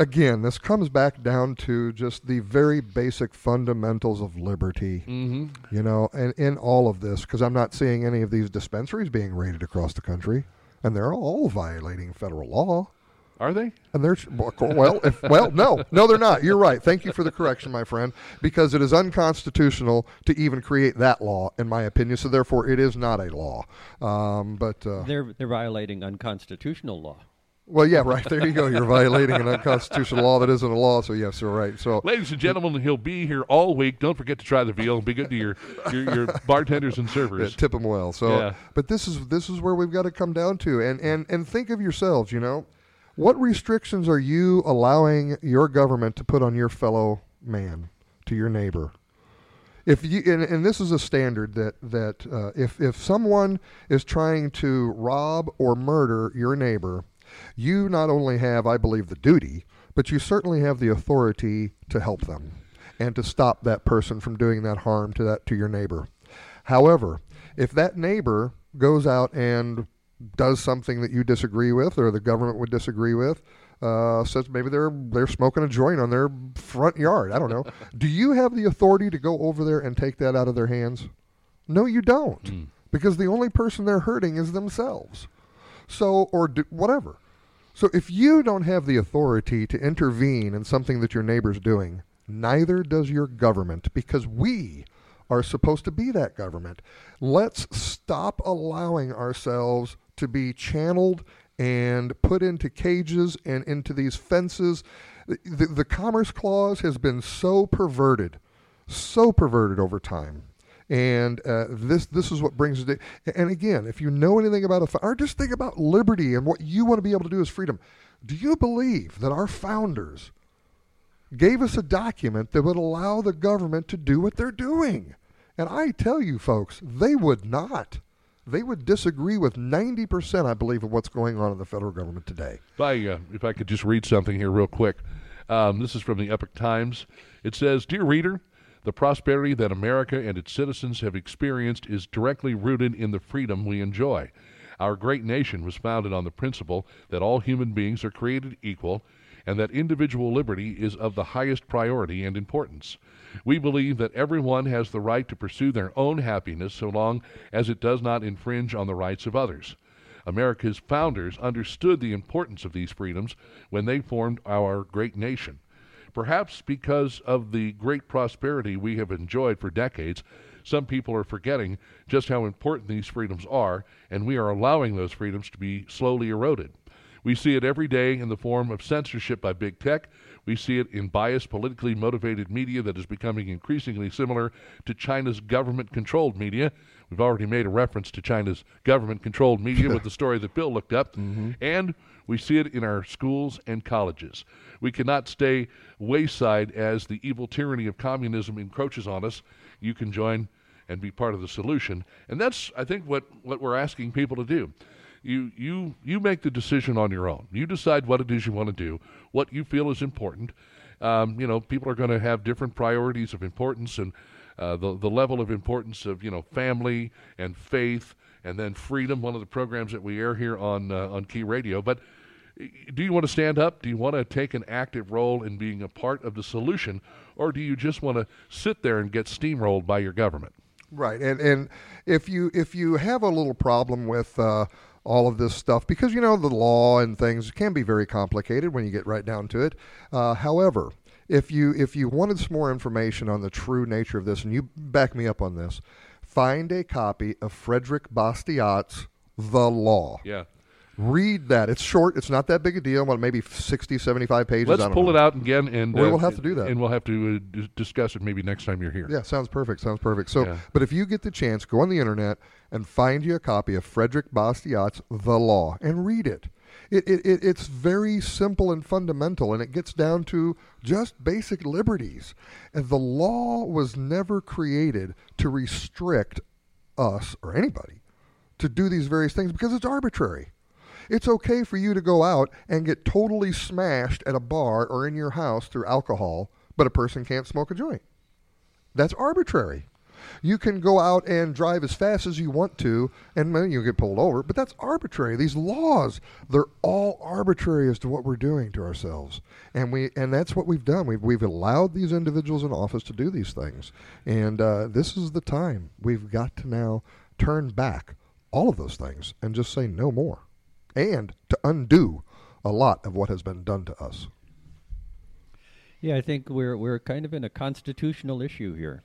Again, this comes back down to just the very basic fundamentals of liberty. Mhm. You know, and in all of this, because I'm not seeing any of these dispensaries being raided across the country, and they're all violating federal law. Are they? And there's well, if, well, no, no, they're not. You're right. Thank you for the correction, my friend, because it is unconstitutional to even create that law, in my opinion. So therefore, it is not a law. Um, but uh, They're they're violating unconstitutional law. Well, yeah, right there you go. You're violating an unconstitutional law that isn't a law. So yes, you're right. So Ladies and gentlemen, he'll be here all week. Don't forget to try the veal and be good to your your, your bartenders and servers. Yeah, tip them well. So, Yeah. but this is this is where we've got to come down to, and and and think of yourselves. You know, what restrictions are you allowing your government to put on your fellow man, to your neighbor? If you and, and this is a standard that that uh, if if someone is trying to rob or murder your neighbor, you not only have, I believe, the duty, but you certainly have the authority to help them and to stop that person from doing that harm to that to your neighbor. However, if that neighbor goes out and does something that you disagree with or the government would disagree with, uh, says maybe they're they're smoking a joint on their front yard. I don't know. Do you have the authority to go over there and take that out of their hands? No, you don't, because the only person they're hurting is themselves. So, or do, whatever. So, if you don't have the authority to intervene in something that your neighbor's doing, neither does your government, because we are supposed to be that government. Let's stop allowing ourselves to be channeled and put into cages and into these fences. The, the, Commerce Clause has been so perverted, so perverted over time. And uh, this this is what brings it. And again, if you know anything about a, or just think about liberty and what you want to be able to do as freedom. Do you believe that our founders gave us a document that would allow the government to do what they're doing? And I tell you, folks, they would not. They would disagree with 90%, I believe, of what's going on in the federal government today. If I, uh, if I could just read something here real quick. Um, this is from the Epoch Times. It says, Dear reader, the prosperity that America and its citizens have experienced is directly rooted in the freedom we enjoy. Our great nation was founded on the principle that all human beings are created equal and that individual liberty is of the highest priority and importance. We believe that everyone has the right to pursue their own happiness so long as it does not infringe on the rights of others. America's founders understood the importance of these freedoms when they formed our great nation. Perhaps because of the great prosperity we have enjoyed for decades, some people are forgetting just how important these freedoms are, and we are allowing those freedoms to be slowly eroded. We see it every day in the form of censorship by big tech. We see it in biased, politically motivated media that is becoming increasingly similar to China's government controlled media. We've already made a reference to China's government controlled media with the story that Bill looked up. And we see it in our schools and colleges. We cannot stay wayside as the evil tyranny of communism encroaches on us. You can join and be part of the solution. And that's, I think, what, what we're asking people to do. You, you, you make the decision on your own. You decide what it is you want to do, what you feel is important. Um, you know, people are going to have different priorities of importance and uh, the, the level of importance of, you know, family and faith and then freedom, one of the programs that we air here on, uh, on Key Radio. But do you want to stand up? Do you want to take an active role in being a part of the solution? Or do you just want to sit there and get steamrolled by your government? Right, and and if you if you have a little problem with uh, all of this stuff, because you know the law and things can be very complicated when you get right down to it. Uh, however, if you if you wanted some more information on the true nature of this, and you back me up on this, find a copy of Frederick Bastiat's The Law. Yeah. Read that. It's short. It's not that big a deal. Well, maybe 60, 75 pages. Let's don't pull know. it out again, and we uh, will have to do that. and we'll have to uh, d- discuss it maybe next time you're here. Yeah, sounds perfect. Sounds perfect. So, Yeah. but if you get the chance, go on the internet and find you a copy of Frederick Bastiat's The Law and read it. It, it, it. It's very simple and fundamental, and it gets down to just basic liberties. And the law was never created to restrict us or anybody to do these various things because it's arbitrary. It's okay for you to go out and get totally smashed at a bar or in your house through alcohol, but a person can't smoke a joint. That's arbitrary. You can go out and drive as fast as you want to, and then you get pulled over, but that's arbitrary. These laws, they're all arbitrary as to what we're doing to ourselves, and we and that's what we've done. We've we've allowed these individuals in office to do these things, and uh, this is the time we've got to now turn back all of those things and just say no more, and to undo a lot of what has been done to us. Yeah, I think we're we're kind of in a constitutional issue here.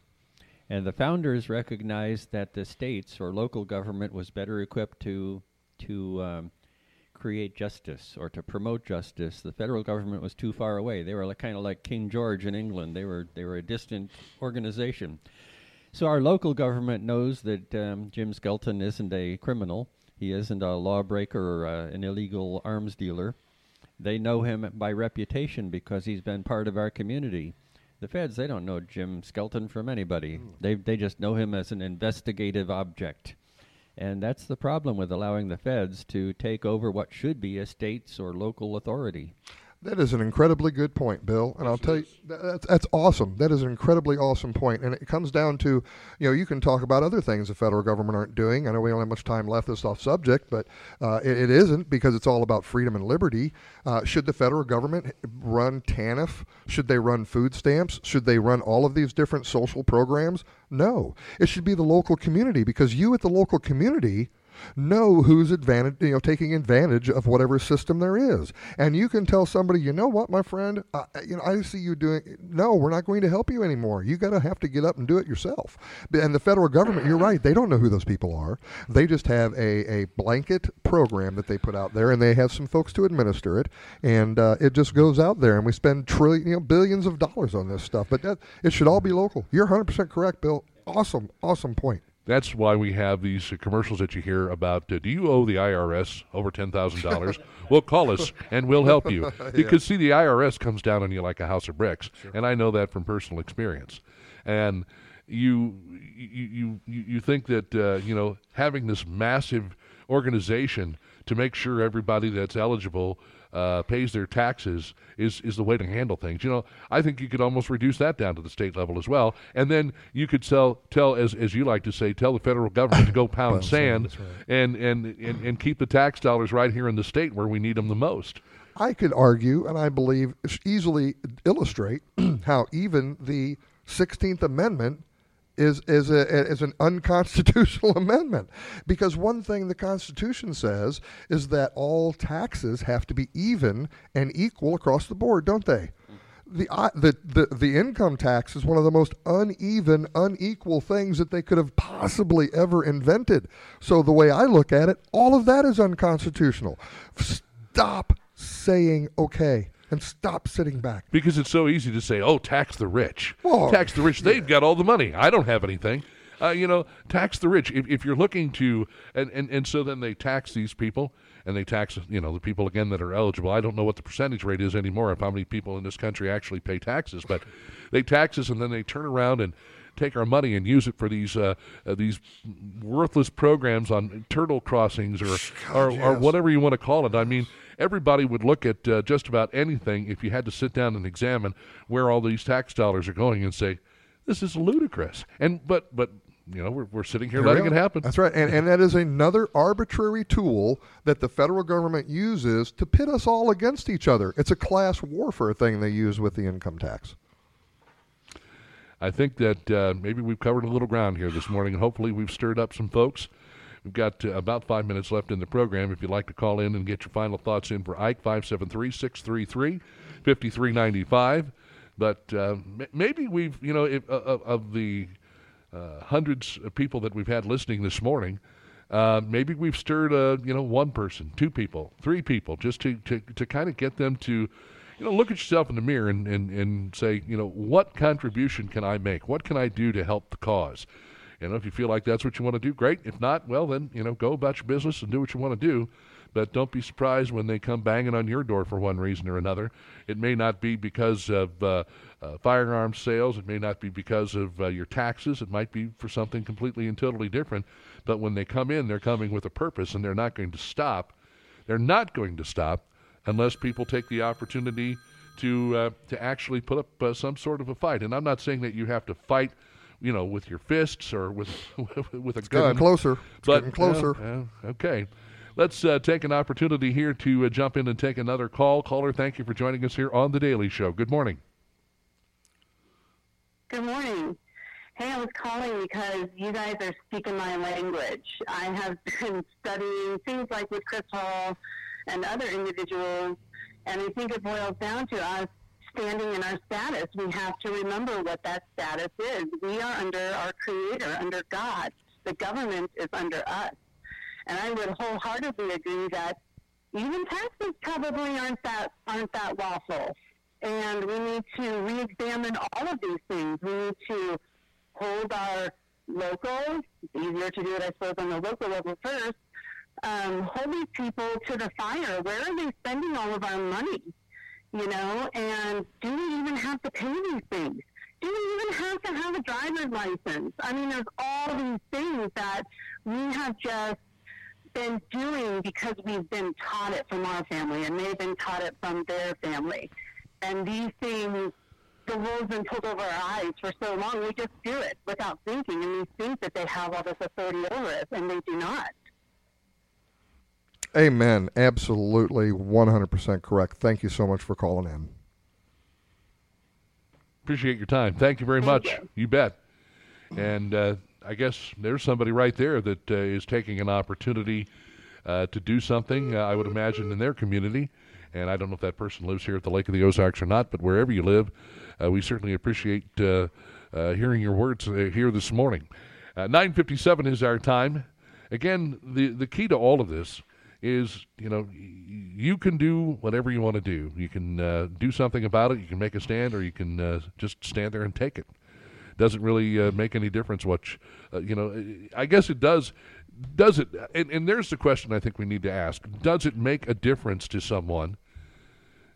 And the founders recognized that the states or local government was better equipped to to um, create justice or to promote justice. The federal government was too far away. They were like, kind of like King George in England. They were they were a distant organization. So our local government knows that um, Jim Skelton isn't a criminal. He isn't a lawbreaker or uh, an illegal arms dealer. They know him by reputation because he's been part of our community. The feds, they don't know Jim Skelton from anybody. Hmm. They they just know him as an investigative object. And that's the problem with allowing the feds to take over what should be a state's or local authority. That is an incredibly good point, Bill. And I'll tell you, that's, that's awesome. That is an incredibly awesome point. And it comes down to, you know, you can talk about other things the federal government aren't doing. I know we don't have much time left this off subject, but uh, it, it isn't because it's all about freedom and liberty. Uh, should the federal government run TANF? Should they run food stamps? Should they run all of these different social programs? No. It should be the local community because you at the local community know who's advantage, you know, taking advantage of whatever system there is. And you can tell somebody, you know what, my friend, you know, I see you doing. No, we're not going to help you anymore. You got to have to get up and do it yourself. And the federal government, you're right, they don't know who those people are. They just have a, a blanket program that they put out there, and they have some folks to administer it, and uh, it just goes out there, and we spend trillion, you know, billions of dollars on this stuff. But that, it should all be local. You're 100 percent correct, Bill. Awesome, awesome point. That's why we have these uh, commercials that you hear about. Uh, do you owe the IRS over ten thousand dollars? well, call us and we'll help you. Yeah. Because see, the IRS comes down on you like a house of bricks, and I know that from personal experience. And you you you you you think that uh, you know having this massive organization to make sure everybody that's eligible uh, pays their taxes is is the way to handle things. You know, I think you could almost reduce that down to the state level as well, and then you could tell tell as as you like to say, tell the federal government to go pound Pound sand, sand, right. and, and and and keep the tax dollars right here in the state where we need them the most. I could argue, and I believe easily illustrate how even the 16th Amendment is is a, is an unconstitutional amendment because one thing the Constitution says is that all taxes have to be even and equal across the board, don't they? The, uh, the the the income tax is one of the most uneven, unequal things that they could have possibly ever invented. So the way I look at it, all of that is unconstitutional. Stop saying okay and stop sitting back. Because it's so easy to say, "Oh, tax the rich." Well, tax the rich. They've got all the money. I don't have anything. Uh, you know, tax the rich. If, if you're looking to, and, and, and so then they tax these people, and they tax, you know, the people again that are eligible. I don't know what the percentage rate is anymore of how many people in this country actually pay taxes, but they tax us and then they turn around and take our money and use it for these uh, uh, these worthless programs on turtle crossings or God, or, or whatever you want to call it. I mean, everybody would look at uh, just about anything if you had to sit down and examine where all these tax dollars are going and say, "This is ludicrous." And but but you know we're we're sitting here, Here letting it happen. That's right. And, and that is another arbitrary tool that the federal government uses to pit us all against each other. It's a class warfare thing they use with the income tax. I think that uh, maybe we've covered a little ground here this morning, and hopefully we've stirred up some folks. We've got uh, about five minutes left in the program. If you'd like to call in and get your final thoughts in for Ike, 573 633 5395. But uh, maybe we've, you know, if, uh, of the uh, hundreds of people that we've had listening this morning, uh, maybe we've stirred, you know, one person, two people, three people, just to, to, to kind of get them to, you know, look at yourself in the mirror and, and, and say, you know, what contribution can I make? What can I do to help the cause? You know, if you feel like that's what you want to do, great. If not, well, then, you know, go about your business and do what you want to do. But don't be surprised when they come banging on your door for one reason or another. It may not be because of uh, uh, firearms sales. It may not be because of uh, your taxes. It might be for something completely and totally different. But when they come in, they're coming with a purpose, and they're not going to stop. They're not going to stop unless people take the opportunity to uh, to actually put up uh, some sort of a fight. And I'm not saying that you have to fight, you know, with your fists or with with a It's gun. getting closer. It's but getting closer. uh, uh, okay. Let's uh, take an opportunity here to uh, jump in and take another call. Caller, thank you for joining us here on the Daily Show. Good morning. Good morning. Hey, I was calling because you guys are speaking my language. I have been studying things like with KrisAnne Hall and other individuals, and I think it boils down to us standing in our status. We have to remember what that status is. We are under our Creator, under God. The government is under us. And I would wholeheartedly agree that even taxes probably aren't that aren't that lawful. And we need to re-examine all of these things. We need to hold our local, easier to do it, I suppose, on the local level first, um, hold these people to the fire. Where are they spending all of our money? You know, and do we even have to pay these things? Do we even have to have a driver's license? I mean, there's all these things that we have just been doing because we've been taught it from our family and they've been taught it from their family. And these things, the wool's been pulled over our eyes for so long, we just do it without thinking. And we think that they have all this authority over us, and they do not. Amen. Absolutely 100% correct. Thank you so much for calling in. Appreciate your time. Thank you very much. You. bet. And uh, I guess there's somebody right there that uh, is taking an opportunity uh, to do something, uh, I would imagine, in their community. And I don't know if that person lives here at the Lake of the Ozarks or not, but wherever you live, uh, we certainly appreciate uh, uh, hearing your words uh, here this morning. Uh, 9:57 is our time. Again, the the key to all of this is, you know, you can do whatever you want to do. You can uh, do something about it. You can make a stand, or you can uh, just stand there and take it. Doesn't really uh, make any difference. What you- uh, you know, I guess it does. Does it? And, and there's the question I think we need to ask: Does it make a difference to someone?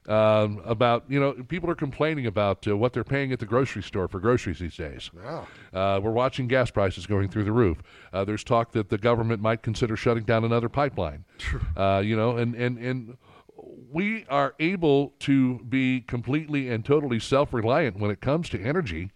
Um, about you know people are complaining about uh, what they're paying at the grocery store for groceries these days. Yeah. Uh, we're watching gas prices going through the roof. Uh, there's talk that the government might consider shutting down another pipeline. Uh, you know, and, and, and we are able to be completely and totally self reliant when it comes to energy.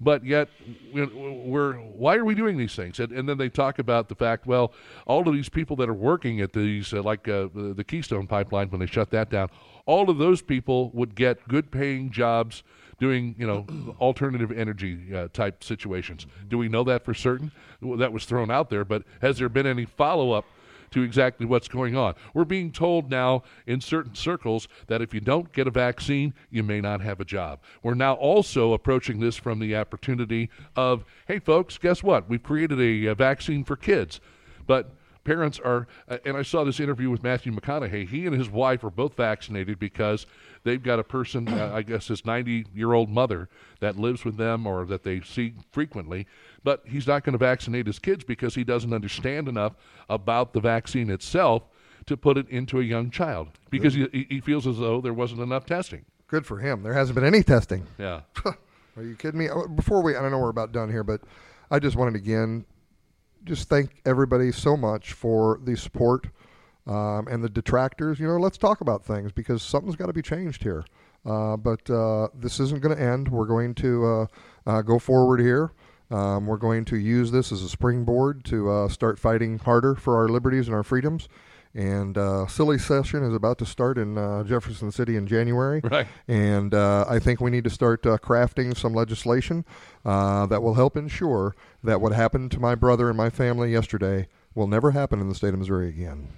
but yet we're why are we doing these things? And, and then they talk about the fact, well, all of these people that are working at these, uh, like uh, the Keystone Pipeline, when they shut that down, all of those people would get good paying jobs doing you know alternative energy uh, type situations. Do we know that for certain? Well, that was thrown out there, but has there been any follow up? To exactly what's going on. We're being told now in certain circles that if you don't get a vaccine, you may not have a job. We're now also approaching this from the opportunity of, hey, folks, guess what? We've created a, a vaccine for kids. But parents are, uh, and I saw this interview with Matthew McConaughey. He and his wife are both vaccinated because they've got a person, uh, I guess his 90 year old mother, that lives with them or that they see frequently. But he's not going to vaccinate his kids because he doesn't understand enough about the vaccine itself to put it into a young child because he, he feels as though there wasn't enough testing. Good for him. There hasn't been any testing. Yeah. Are you kidding me? Uh, before we, I don't know we're about done here, but I just wanted again just thank everybody so much for the support um, and the detractors. You know, let's talk about things because something's got to be changed here. Uh, but uh, this isn't going to end. We're going to uh, uh, go forward here. Um, we're going to use this as a springboard to uh, start fighting harder for our liberties and our freedoms. And uh, silly session is about to start in uh, Jefferson City in January. Right. And uh, I think we need to start uh, crafting some legislation uh, that will help ensure that what happened to my brother and my family yesterday will never happen in the state of Missouri again.